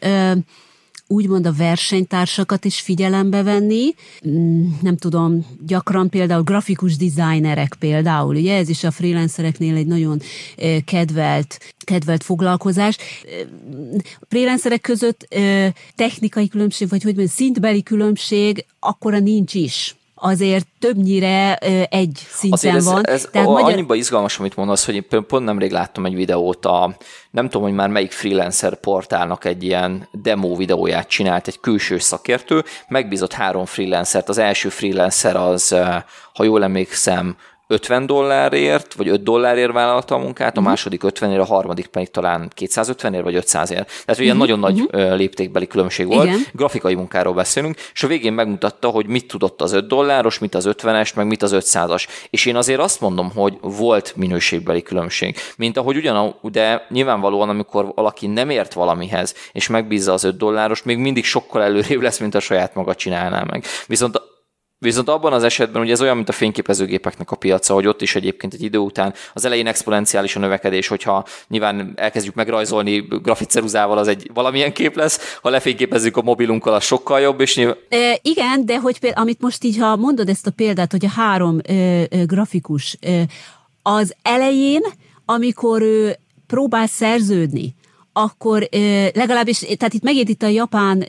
úgymond a versenytársakat is figyelembe venni. Mm, nem tudom, gyakran például grafikus designerek például, ugye ez is a freelancereknél egy nagyon kedvelt kedvelt foglalkozás. Freelancerek között technikai különbség, vagy hogy mondjam, szintbeli különbség akkora nincs is azért többnyire egy szinten ez, van. Ez Tehát a, magyar... annyiba izgalmas, amit mondasz, hogy én pont nemrég láttam egy videót, a, nem tudom, hogy már melyik freelancer portálnak egy ilyen demo videóját csinált egy külső szakértő, megbízott három freelancert. Az első freelancer az, ha jól emlékszem, 50 dollárért, vagy 5 dollárért vállalta a munkát, a uh-huh. második 50 ér, a harmadik pedig talán 250 ér, vagy 500 ér. Tehát ilyen uh-huh. nagyon nagy uh-huh. léptékbeli különbség volt. Igen. Grafikai munkáról beszélünk, és a végén megmutatta, hogy mit tudott az 5 dolláros, mit az 50-es, meg mit az 500-as. És én azért azt mondom, hogy volt minőségbeli különbség. Mint ahogy ugyan, de nyilvánvalóan, amikor valaki nem ért valamihez, és megbízza az 5 dolláros, még mindig sokkal előrébb lesz, mint a saját maga csinálná meg. Viszont Viszont abban az esetben ugye ez olyan, mint a fényképezőgépeknek a piaca, hogy ott is egyébként egy idő után az elején exponenciális a növekedés, hogyha nyilván elkezdjük megrajzolni grafitceruzával, az egy valamilyen kép lesz, ha lefényképezzük a mobilunkkal, az sokkal jobb, és nyilván... E, igen, de hogy például, amit most így, ha mondod ezt a példát, hogy a három e, e, grafikus, e, az elején, amikor ő próbál szerződni, akkor legalábbis, tehát itt megint itt a japán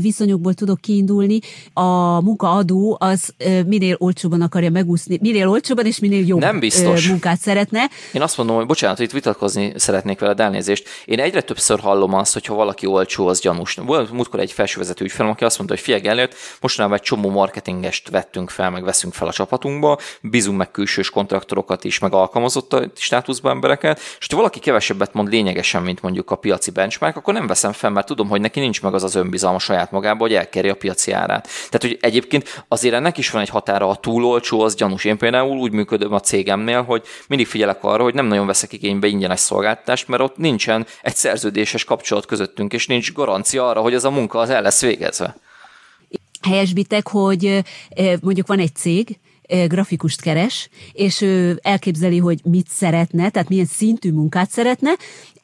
viszonyokból tudok kiindulni, a munkaadó az minél olcsóban akarja megúszni, minél olcsóban és minél jobb Nem biztos. munkát szeretne. Én azt mondom, hogy bocsánat, itt vitatkozni szeretnék veled elnézést. Én egyre többször hallom azt, hogy ha valaki olcsó, az gyanús. Volt múltkor egy felsővezető ügyfelem, aki azt mondta, hogy figyelj előtt, mostanában egy csomó marketingest vettünk fel, meg veszünk fel a csapatunkba, bízunk meg külsős kontraktorokat is, meg alkalmazott státuszban embereket, és ha valaki kevesebbet mond lényegesen, mint mondjuk a piaci benchmark, akkor nem veszem fel, mert tudom, hogy neki nincs meg az az önbizalma saját magában, hogy elkerje a piaci árát. Tehát, hogy egyébként azért ennek is van egy határa, a túl az gyanús. Én például úgy működöm a cégemnél, hogy mindig figyelek arra, hogy nem nagyon veszek igénybe ingyenes szolgáltatást, mert ott nincsen egy szerződéses kapcsolat közöttünk, és nincs garancia arra, hogy ez a munka az el lesz végezve helyesbitek, hogy mondjuk van egy cég, grafikust keres, és ő elképzeli, hogy mit szeretne, tehát milyen szintű munkát szeretne,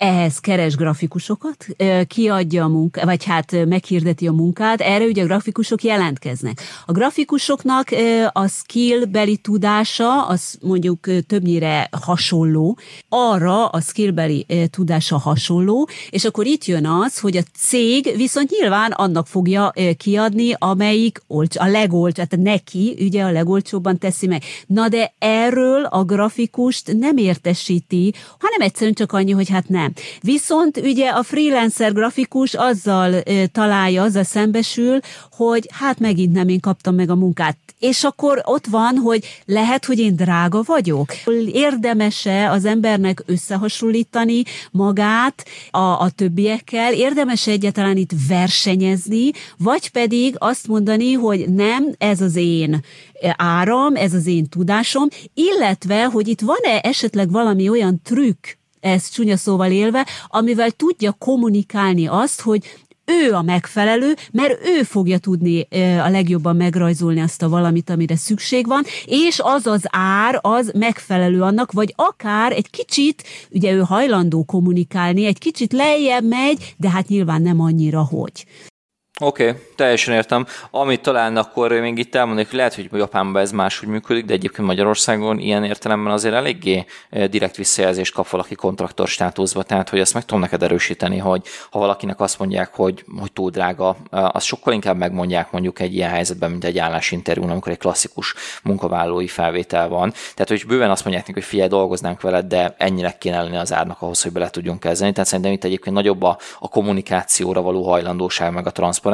ehhez keres grafikusokat, kiadja a munkát, vagy hát meghirdeti a munkát, erre ugye a grafikusok jelentkeznek. A grafikusoknak a skill beli tudása, az mondjuk többnyire hasonló, arra a skill beli tudása hasonló, és akkor itt jön az, hogy a cég viszont nyilván annak fogja kiadni, amelyik olcs, a legolcsó, tehát neki ugye a legolcsóbban teszi meg. Na de erről a grafikust nem értesíti, hanem egyszerűen csak annyi, hogy hát nem. Viszont ugye a freelancer grafikus azzal találja, azzal szembesül, hogy hát megint nem én kaptam meg a munkát. És akkor ott van, hogy lehet, hogy én drága vagyok. Érdemese az embernek összehasonlítani magát a, a többiekkel, érdemes egyáltalán itt versenyezni, vagy pedig azt mondani, hogy nem, ez az én áram, ez az én tudásom, illetve, hogy itt van-e esetleg valami olyan trükk, ezt csúnya szóval élve, amivel tudja kommunikálni azt, hogy ő a megfelelő, mert ő fogja tudni a legjobban megrajzolni azt a valamit, amire szükség van, és az az ár, az megfelelő annak, vagy akár egy kicsit, ugye ő hajlandó kommunikálni, egy kicsit lejjebb megy, de hát nyilván nem annyira, hogy. Oké, okay, teljesen értem. Amit talán akkor még itt elmondanék, hogy lehet, hogy Japánban ez máshogy működik, de egyébként Magyarországon ilyen értelemben azért eléggé eh, direkt visszajelzést kap valaki kontraktor státuszba, tehát hogy ezt meg tudom neked erősíteni, hogy ha valakinek azt mondják, hogy, hogy túl drága, eh, azt sokkal inkább megmondják mondjuk egy ilyen helyzetben, mint egy állásinterjú, amikor egy klasszikus munkavállalói felvétel van. Tehát, hogy bőven azt mondják neki, hogy figyelj, dolgoznánk veled, de ennyire kéne lenni az árnak ahhoz, hogy bele tudjunk kezdeni. Tehát szerintem itt egyébként nagyobb a, a kommunikációra való hajlandóság, meg a transzparencia.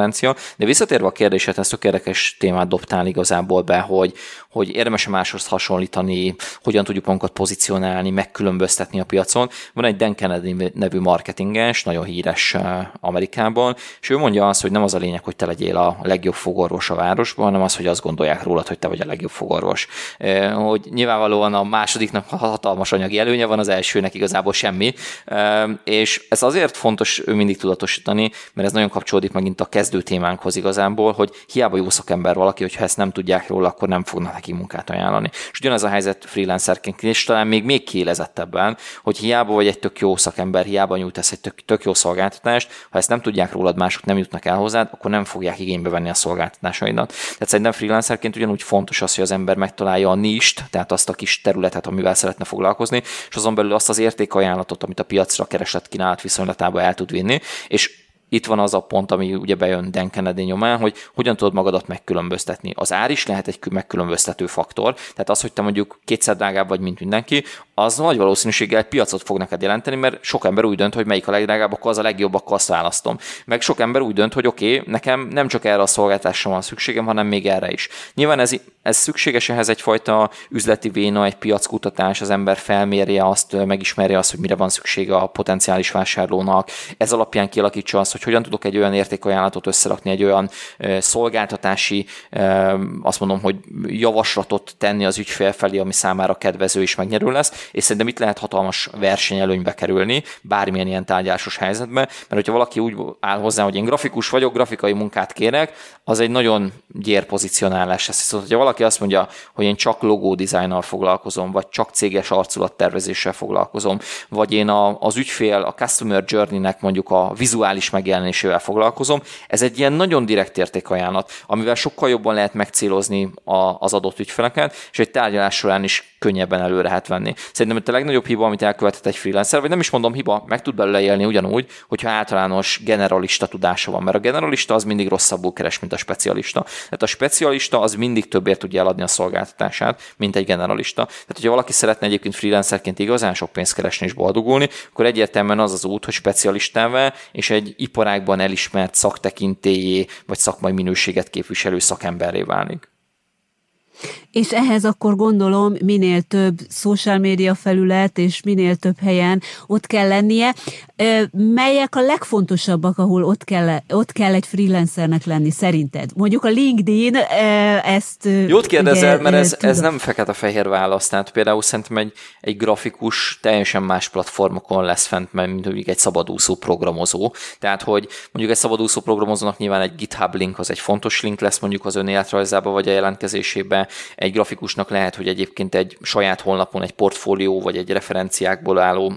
De visszatérve a kérdésed, ezt a érdekes témát dobtál igazából be, hogy, hogy érdemes máshoz hasonlítani, hogyan tudjuk magunkat pozícionálni, megkülönböztetni a piacon. Van egy Dan Kennedy nevű marketinges, nagyon híres eh, Amerikában, és ő mondja azt, hogy nem az a lényeg, hogy te legyél a legjobb fogorvos a városban, hanem az, hogy azt gondolják rólad, hogy te vagy a legjobb fogorvos. Eh, hogy nyilvánvalóan a másodiknak hatalmas anyagi előnye van, az elsőnek igazából semmi, eh, és ez azért fontos mindig tudatosítani, mert ez nagyon kapcsolódik megint a kezdő témánkhoz igazából, hogy hiába jó szakember valaki, hogyha ezt nem tudják róla, akkor nem fognak neki munkát ajánlani. És ugyanez a helyzet freelancerként, és talán még, még kiélezettebben, hogy hiába vagy egy tök jó szakember, hiába nyújtasz egy tök, tök jó szolgáltatást, ha ezt nem tudják rólad, mások nem jutnak el hozzád, akkor nem fogják igénybe venni a szolgáltatásaidat. Tehát szerintem freelancerként ugyanúgy fontos az, hogy az ember megtalálja a nist, tehát azt a kis területet, amivel szeretne foglalkozni, és azon belül azt az értékajánlatot, amit a piacra kereslet kínálat viszonylatában el tud vinni, és itt van az a pont, ami ugye bejön Dan Kennedy nyomán, hogy hogyan tudod magadat megkülönböztetni. Az ár is lehet egy megkülönböztető faktor, tehát az, hogy te mondjuk kétszer drágább vagy, mint mindenki, az nagy valószínűséggel egy piacot fog neked jelenteni, mert sok ember úgy dönt, hogy melyik a legdrágább, akkor az a legjobb, akkor azt választom. Meg sok ember úgy dönt, hogy oké, okay, nekem nem csak erre a szolgáltásra van szükségem, hanem még erre is. Nyilván ez, ez szükséges ehhez egyfajta üzleti véna, egy piackutatás, az ember felmérje azt, megismerje azt, hogy mire van szüksége a potenciális vásárlónak, ez alapján kialakítsa azt, hogy hogyan tudok egy olyan értékajánlatot összerakni, egy olyan szolgáltatási, azt mondom, hogy javaslatot tenni az ügyfél felé, ami számára kedvező és megnyerő lesz, és szerintem itt lehet hatalmas versenyelőnybe kerülni, bármilyen ilyen tárgyásos helyzetben, mert hogyha valaki úgy áll hozzá, hogy én grafikus vagyok, grafikai munkát kérek, az egy nagyon gyér pozicionálás lesz. Szóval, hogyha valaki azt mondja, hogy én csak logó dizájnnal foglalkozom, vagy csak céges arculattervezéssel foglalkozom, vagy én a, az ügyfél, a customer journey-nek mondjuk a vizuális megjelenésével foglalkozom, ez egy ilyen nagyon direkt értékajánlat, amivel sokkal jobban lehet megcélozni a, az adott ügyfeleket, és egy tárgyalás során is könnyebben elő lehet venni. Szerintem a legnagyobb hiba, amit elkövetett egy freelancer, vagy nem is mondom hiba, meg tud belőle élni ugyanúgy, hogyha általános generalista tudása van, mert a generalista az mindig rosszabbul keres, mint a specialista. Tehát a specialista az mindig többért tudja eladni a szolgáltatását, mint egy generalista. Tehát, hogyha valaki szeretne egyébként freelancerként igazán sok pénzt keresni és boldogulni, akkor egyértelműen az az út, hogy specialistával és egy iparágban elismert szaktekintélyé vagy szakmai minőséget képviselő szakemberré válik. És ehhez akkor gondolom minél több social média felület, és minél több helyen ott kell lennie. Melyek a legfontosabbak, ahol ott kell, ott kell egy freelancernek lenni szerinted? Mondjuk a LinkedIn ezt... Jót kérdezel, ugye, mert ez, ez nem fekete-fehér válasz. Tehát például szerintem egy, egy grafikus teljesen más platformokon lesz fent, mint mondjuk egy szabadúszó programozó. Tehát, hogy mondjuk egy szabadúszó programozónak nyilván egy GitHub link az egy fontos link lesz mondjuk az önéletrajzába vagy a jelentkezésébe. Egy grafikusnak lehet, hogy egyébként egy saját honlapon egy portfólió vagy egy referenciákból álló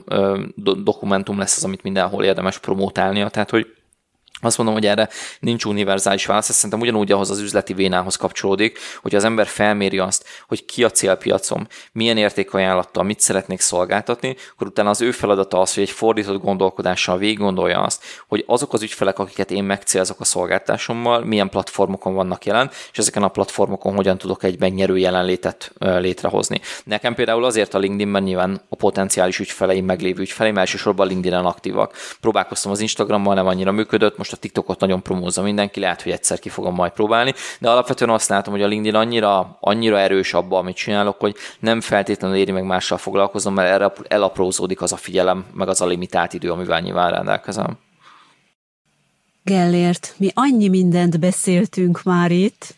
dokumentum lesz az, amit mindenhol érdemes promotálnia. Tehát, hogy azt mondom, hogy erre nincs univerzális válasz, ez szerintem ugyanúgy ahhoz az üzleti vénához kapcsolódik, hogy az ember felméri azt, hogy ki a célpiacom, milyen értékajánlattal, mit szeretnék szolgáltatni, akkor utána az ő feladata az, hogy egy fordított gondolkodással végig gondolja azt, hogy azok az ügyfelek, akiket én megcélzok a szolgáltásommal, milyen platformokon vannak jelen, és ezeken a platformokon hogyan tudok egy megnyerő jelenlétet létrehozni. Nekem például azért a LinkedInben nyilván a potenciális ügyfeleim, meglévő ügyfeleim elsősorban LinkedIn-en aktívak. Próbálkoztam az Instagrammal, nem annyira működött, most most a TikTokot nagyon promózza mindenki, lehet, hogy egyszer ki fogom majd próbálni, de alapvetően azt látom, hogy a LinkedIn annyira, annyira erős abba, amit csinálok, hogy nem feltétlenül éri meg mással foglalkozom, mert erre elaprózódik az a figyelem, meg az a limitált idő, amivel nyilván rendelkezem. Gellért, mi annyi mindent beszéltünk már itt,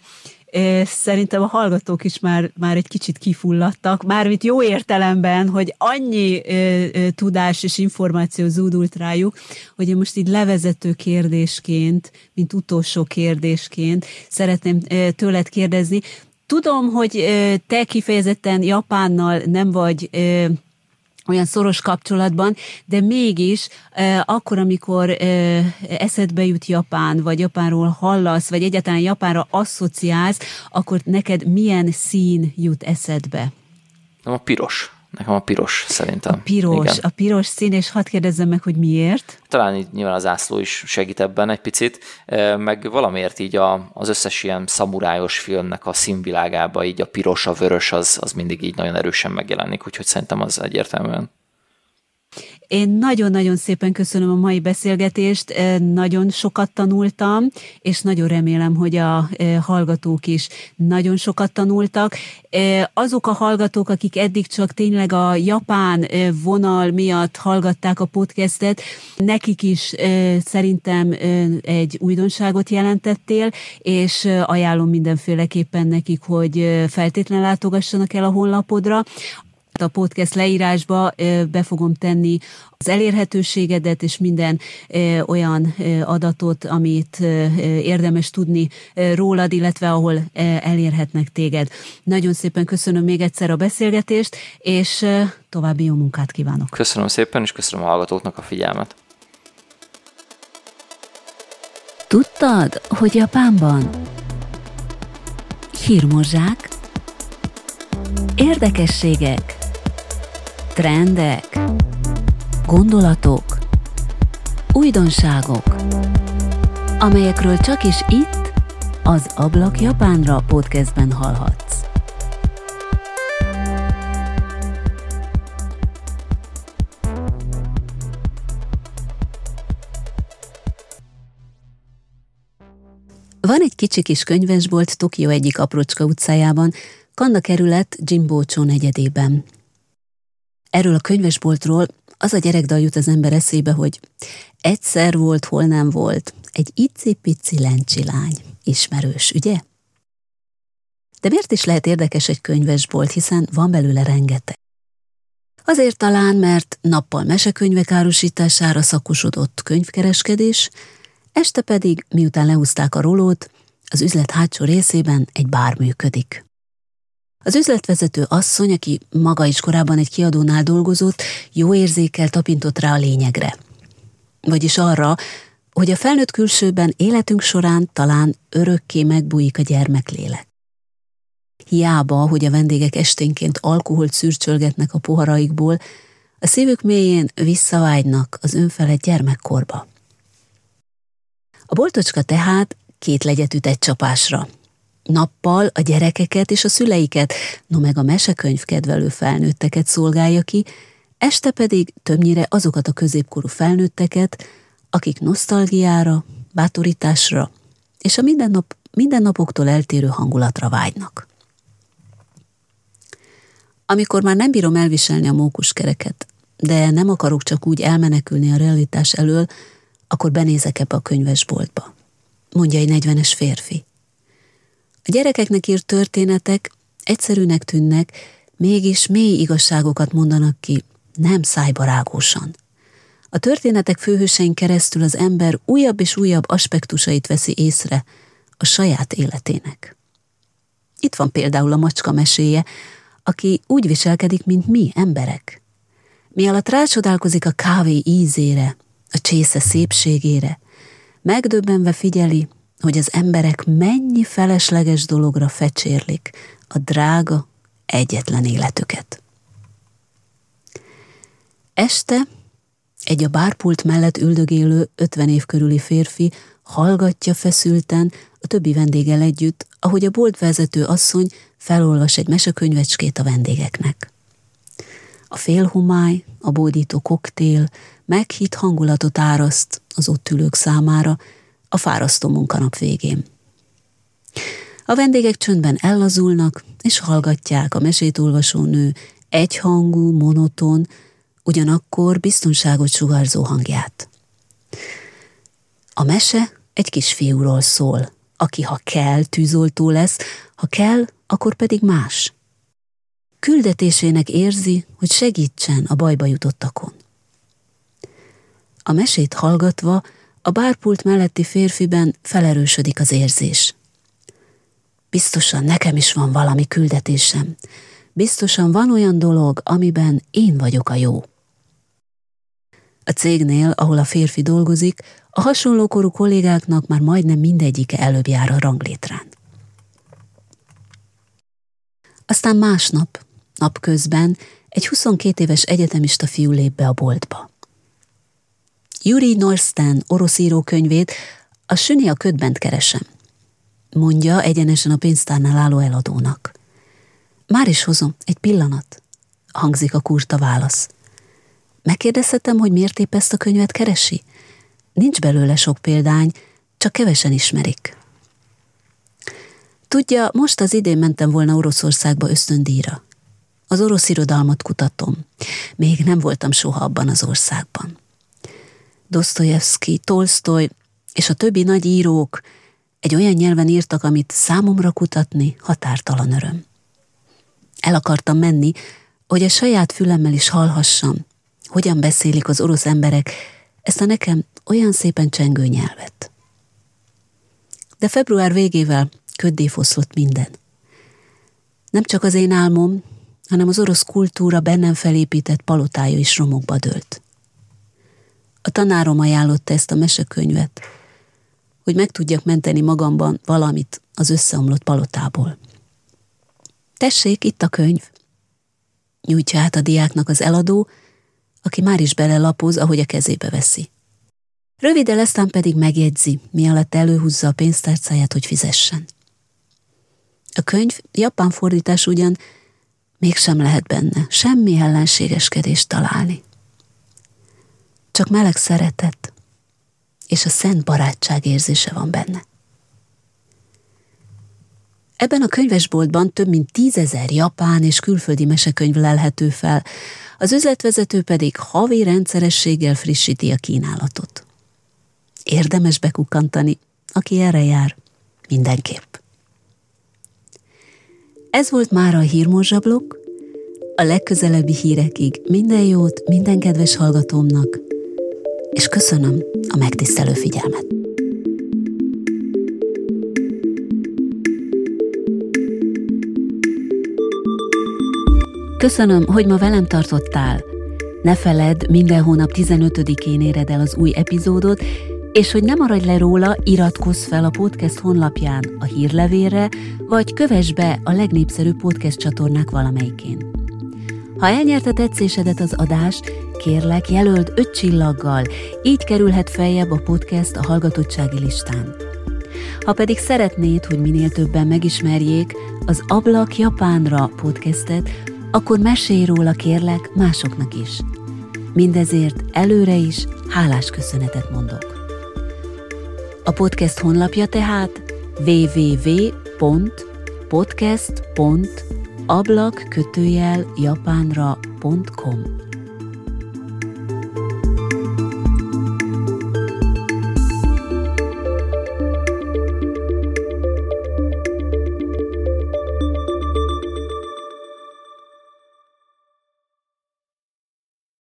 Szerintem a hallgatók is már, már egy kicsit kifulladtak, mármint jó értelemben, hogy annyi tudás és információ zúdult rájuk, hogy én most így levezető kérdésként, mint utolsó kérdésként szeretném tőled kérdezni. Tudom, hogy te kifejezetten Japánnal nem vagy olyan szoros kapcsolatban, de mégis akkor, amikor eszedbe jut Japán, vagy Japánról hallasz, vagy egyáltalán Japánra asszociálsz, akkor neked milyen szín jut eszedbe? A piros. Nekem a piros szerintem. A piros, Igen. a piros szín, és hadd kérdezzem meg, hogy miért? Talán így nyilván az ászló is segít ebben egy picit, meg valamiért így a, az összes ilyen szamurájos filmnek a színvilágába így a piros, a vörös az, az mindig így nagyon erősen megjelenik, úgyhogy szerintem az egyértelműen. Én nagyon-nagyon szépen köszönöm a mai beszélgetést, nagyon sokat tanultam, és nagyon remélem, hogy a hallgatók is nagyon sokat tanultak. Azok a hallgatók, akik eddig csak tényleg a japán vonal miatt hallgatták a podcastet, nekik is szerintem egy újdonságot jelentettél, és ajánlom mindenféleképpen nekik, hogy feltétlenül látogassanak el a honlapodra A podcast leírásba be fogom tenni az elérhetőségedet és minden olyan adatot, amit érdemes tudni rólad, illetve ahol elérhetnek téged. Nagyon szépen köszönöm még egyszer a beszélgetést, és további jó munkát kívánok. Köszönöm szépen, és köszönöm a hallgatóknak a figyelmet. Tudtad, hogy Japánban hírmozsák, érdekességek, trendek, gondolatok, újdonságok, amelyekről csak is itt, az Ablak Japánra podcastben hallhatsz. Van egy kicsi kis könyvesbolt Tokió egyik aprócska utcájában, Kanda kerület Jimbócsó negyedében. Erről a könyvesboltról az a gyerekdal jut az ember eszébe, hogy egyszer volt, hol nem volt, egy icipici lencsilány. Ismerős, ugye? De miért is lehet érdekes egy könyvesbolt, hiszen van belőle rengeteg? Azért talán, mert nappal mesekönyvek árusítására szakosodott könyvkereskedés, este pedig, miután lehúzták a rolót, az üzlet hátsó részében egy bár működik. Az üzletvezető asszony, aki maga is korábban egy kiadónál dolgozott, jó érzékel tapintott rá a lényegre. Vagyis arra, hogy a felnőtt külsőben életünk során talán örökké megbújik a gyermeklélek. Hiába, hogy a vendégek esténként alkoholt szürcsölgetnek a poharaikból, a szívük mélyén visszavágynak az önfelett gyermekkorba. A boltocska tehát két legyet üt egy csapásra – Nappal a gyerekeket és a szüleiket, no meg a mesekönyv kedvelő felnőtteket szolgálja ki, este pedig többnyire azokat a középkorú felnőtteket, akik nosztalgiára, bátorításra és a mindennap, mindennapoktól eltérő hangulatra vágynak. Amikor már nem bírom elviselni a mókuskereket, de nem akarok csak úgy elmenekülni a realitás elől, akkor benézek ebbe a könyvesboltba, mondja egy negyvenes férfi. A gyerekeknek írt történetek egyszerűnek tűnnek, mégis mély igazságokat mondanak ki, nem szájbarágósan. A történetek főhősein keresztül az ember újabb és újabb aspektusait veszi észre a saját életének. Itt van például a macska meséje, aki úgy viselkedik, mint mi, emberek. Mi alatt rácsodálkozik a kávé ízére, a csésze szépségére, megdöbbenve figyeli, hogy az emberek mennyi felesleges dologra fecsérlik a drága, egyetlen életüket. Este egy a bárpult mellett üldögélő ötven év körüli férfi hallgatja feszülten a többi vendéggel együtt, ahogy a boltvezető asszony felolvas egy mesekönyvecskét a vendégeknek. A félhumály, a bódító koktél meghitt hangulatot áraszt az ott ülők számára, a fárasztó munkanap végén. A vendégek csöndben ellazulnak, és hallgatják a mesét olvasó nő egyhangú, monoton, ugyanakkor biztonságot sugárzó hangját. A mese egy kisfiúról szól, aki ha kell, tűzoltó lesz, ha kell, akkor pedig más. Küldetésének érzi, hogy segítsen a bajba jutottakon. A mesét hallgatva a bárpult melletti férfiben felerősödik az érzés. Biztosan nekem is van valami küldetésem. Biztosan van olyan dolog, amiben én vagyok a jó. A cégnél, ahol a férfi dolgozik, a hasonló korú kollégáknak már majdnem mindegyike előbb jár a ranglétrán. Aztán másnap, napközben egy 22 éves egyetemista fiú lép be a boltba. Yuri Norsten orosz írókönyvét a süni a ködbent keresem. Mondja egyenesen a pénztárnál álló eladónak. Már is hozom, egy pillanat, hangzik a kurta válasz. Megkérdezhetem, hogy miért épp ezt a könyvet keresi? Nincs belőle sok példány, csak kevesen ismerik. Tudja, most az idén mentem volna Oroszországba ösztöndíjra. Az orosz irodalmat kutatom. Még nem voltam soha abban az országban. Dostoyevsky, Tolstoy és a többi nagy írók egy olyan nyelven írtak, amit számomra kutatni határtalan öröm. El akartam menni, hogy a saját fülemmel is hallhassam, hogyan beszélik az orosz emberek ezt a nekem olyan szépen csengő nyelvet. De február végével köddé foszlott minden. Nem csak az én álmom, hanem az orosz kultúra bennem felépített palotája is romokba dőlt. A tanárom ajánlotta ezt a mesekönyvet, hogy meg tudjak menteni magamban valamit az összeomlott palotából. Tessék, itt a könyv. Nyújtja át a diáknak az eladó, aki már is belelapoz, ahogy a kezébe veszi. Rövidel eztán pedig megjegyzi, mi alatt előhúzza a pénztárcáját, hogy fizessen. A könyv japán fordítás ugyan mégsem lehet benne semmi ellenségeskedést találni. Csak meleg szeretet és a szent barátság érzése van benne. Ebben a könyvesboltban több mint tízezer japán és külföldi mesekönyv lelhető fel, az üzletvezető pedig havi rendszerességgel frissíti a kínálatot. Érdemes bekukantani, aki erre jár, mindenképp. Ez volt már a hírmorzsablok, a legközelebbi hírekig minden jót minden kedves hallgatómnak, és köszönöm a megtisztelő figyelmet. Köszönöm, hogy ma velem tartottál. Ne feledd, minden hónap 15-én éred el az új epizódot, és hogy ne maradj le róla, iratkozz fel a podcast honlapján a hírlevélre, vagy kövess be a legnépszerűbb podcast csatornák valamelyikén. Ha elnyerte tetszésedet az adás, kérlek jelöld öt csillaggal, így kerülhet feljebb a podcast a hallgatottsági listán. Ha pedig szeretnéd, hogy minél többen megismerjék az Ablak Japánra podcastet, akkor mesélj róla kérlek másoknak is. Mindezért előre is hálás köszönetet mondok. A podcast honlapja tehát www.podcast.ablak japánra.com